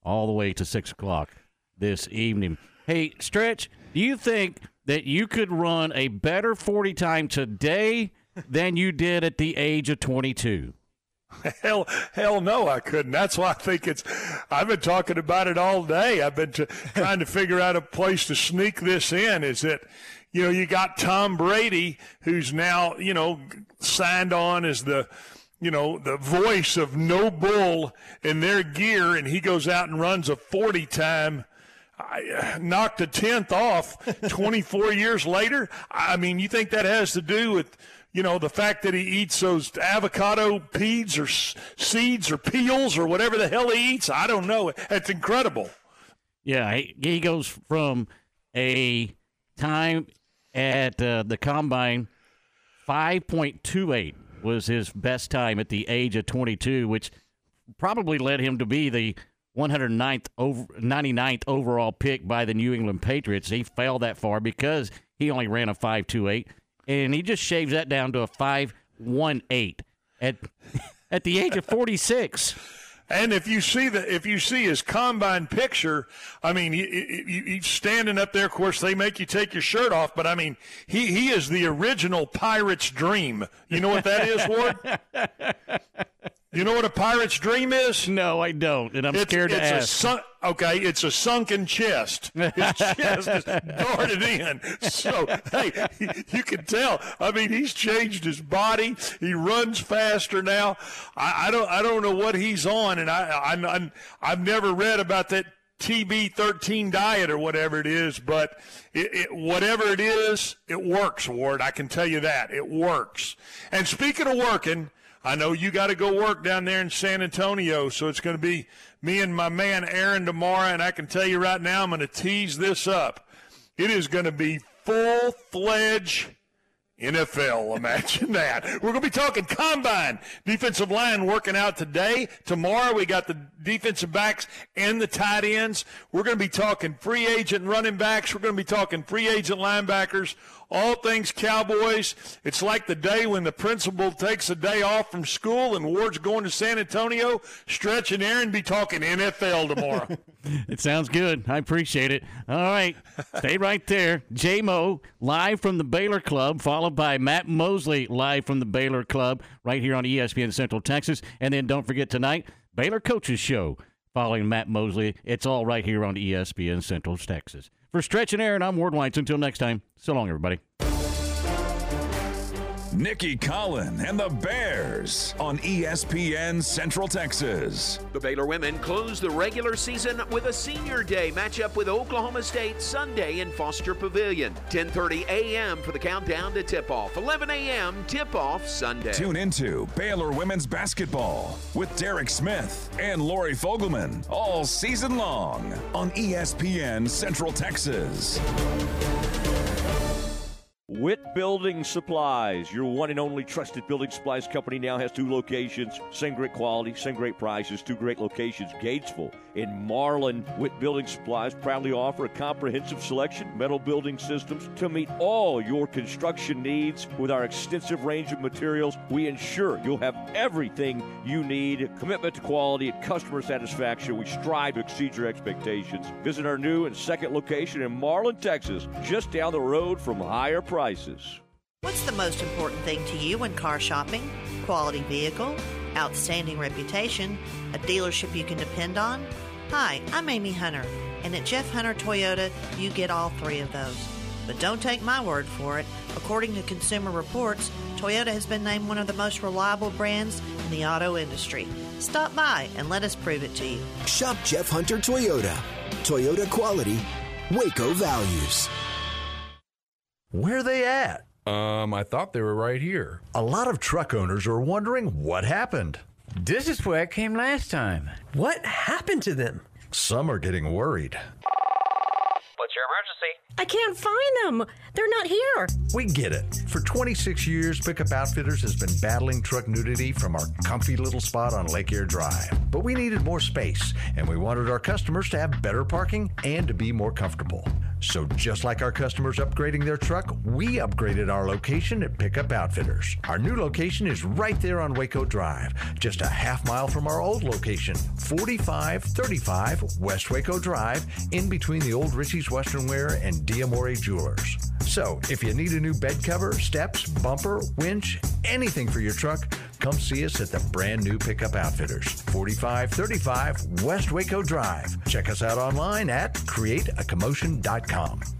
[SPEAKER 5] all the way to 6 o'clock this evening. Hey, Stretch, do you think that you could run a better 40 time today than you did at the age of 22?
[SPEAKER 8] Hell, hell no, I couldn't. That's why I think it's. I've been talking about it all day. I've been t- trying to figure out a place to sneak this in. Is that, you know, you got Tom Brady, who's now, you know, signed on as the, you know, the voice of NOBULL in their gear, and he goes out and runs a 40 time. I knocked a tenth off 24 years later. I mean, you think that has to do with, you know, the fact that he eats those avocado peas or seeds or peels or whatever the hell he eats? I don't know. It's incredible.
[SPEAKER 5] Yeah, he, he goes from a time at uh, the combine 5.28 was his best time at the age of 22, which probably led him to be the 109th over 99th overall pick by the New England Patriots. He fell that far because he only ran a 5.28 and he just shaves that down to a 5.18 at at the age of 46.
[SPEAKER 8] And if you see the if you see his combine picture, I mean, he, he, he- he's standing up there. Of course, they make you take your shirt off, but I mean, he he is the original pirate's dream. You know what that is, Ward? You know what a pirate's dream is?
[SPEAKER 5] No, I don't, and I'm
[SPEAKER 8] it's,
[SPEAKER 5] scared to
[SPEAKER 8] it's a
[SPEAKER 5] ask.
[SPEAKER 8] sun- okay, it's a sunken chest. His chest is darted in. So hey, you can tell. I mean, he's changed his body. He runs faster now. I, I don't I don't know what he's on, and I, I I'm, I've never read about that. TB13 diet or whatever it is, but it, it, whatever it is, it works, Ward. I can tell you that. It works. And speaking of working, I know you got to go work down there in San Antonio, so it's going to be me and my man Aaron tomorrow. And I can tell you right now, I'm going to tease this up. It is going to be full fledged NFL. Imagine that. We're going to be talking combine. Defensive line working out today. Tomorrow we got the defensive backs and the tight ends. We're going to be talking free agent running backs. We're going to be talking free agent linebackers. All things Cowboys. It's like the day when the principal takes a day off from school and Ward's going to San Antonio. Stretch and Aaron be talking NFL tomorrow.
[SPEAKER 5] It sounds good. I appreciate it. All right. Stay right there. J-Mo live from the Baylor Club, followed by Matt Mosley live from the Baylor Club right here on ESPN Central Texas. And then don't forget tonight, Baylor Coaches Show following Matt Mosley. It's all right here on ESPN Central Texas. For Stretch and Aaron, I'm Ward Whites. Until next time, so long, everybody.
[SPEAKER 17] Nicki Collen and the Bears on ESPN Central Texas.
[SPEAKER 18] The Baylor women close the regular season with a senior day matchup with Oklahoma State Sunday in Foster Pavilion. 10:30 a.m. for the countdown to tip-off. 11 a.m. tip-off Sunday.
[SPEAKER 17] Tune into Baylor women's basketball with Derek Smith and Lori Fogelman all season long on ESPN Central Texas.
[SPEAKER 9] Witt Building Supplies, your one and only trusted building supplies company, now has two locations. Same great quality, same great prices, two great locations, Gatesville and Marlin. Witt Building Supplies proudly offer a comprehensive selection of metal building systems to meet all your construction needs. With our extensive range of materials, we ensure you'll have everything you need. Commitment to quality and customer satisfaction, we strive to exceed your expectations. Visit our new and second location in Marlin, Texas, just down the road from higher prices.
[SPEAKER 39] What's the most important thing to you when car shopping? Quality vehicle, outstanding reputation, a dealership you can depend on? Hi, I'm Amy Hunter. And at Jeff Hunter Toyota, you get all three of those. But don't take my word for it. According to Consumer Reports, Toyota has been named one of the most reliable brands in the auto industry. Stop by and let us prove it to you.
[SPEAKER 40] Shop Jeff Hunter Toyota. Toyota quality, Waco values.
[SPEAKER 12] Where are they at?
[SPEAKER 41] Um, I thought they were right here.
[SPEAKER 12] A lot of truck owners are wondering what happened.
[SPEAKER 42] This is where I came last time.
[SPEAKER 13] What happened to them?
[SPEAKER 12] Some are getting worried.
[SPEAKER 43] What's your emergency?
[SPEAKER 44] I can't find them. They're not here.
[SPEAKER 12] We get it. For 26 years, Pickup Outfitters has been battling truck nudity from our comfy little spot on Lake Air Drive. But we needed more space, and we wanted our customers to have better parking and to be more comfortable. So, just like our customers upgrading their truck, we upgraded our location at Pickup Outfitters. Our new location is right there on Waco Drive, just a half mile from our old location, 4535 West Waco Drive, in between the old Ritchie's Western Wear and Diamore Jewelers. So, if you need a new bed cover, steps, bumper, winch, anything for your truck, come see us at the brand new Pickup Outfitters, 4535 West Waco Drive. Check us out online at createacommotion.com. Inc.com.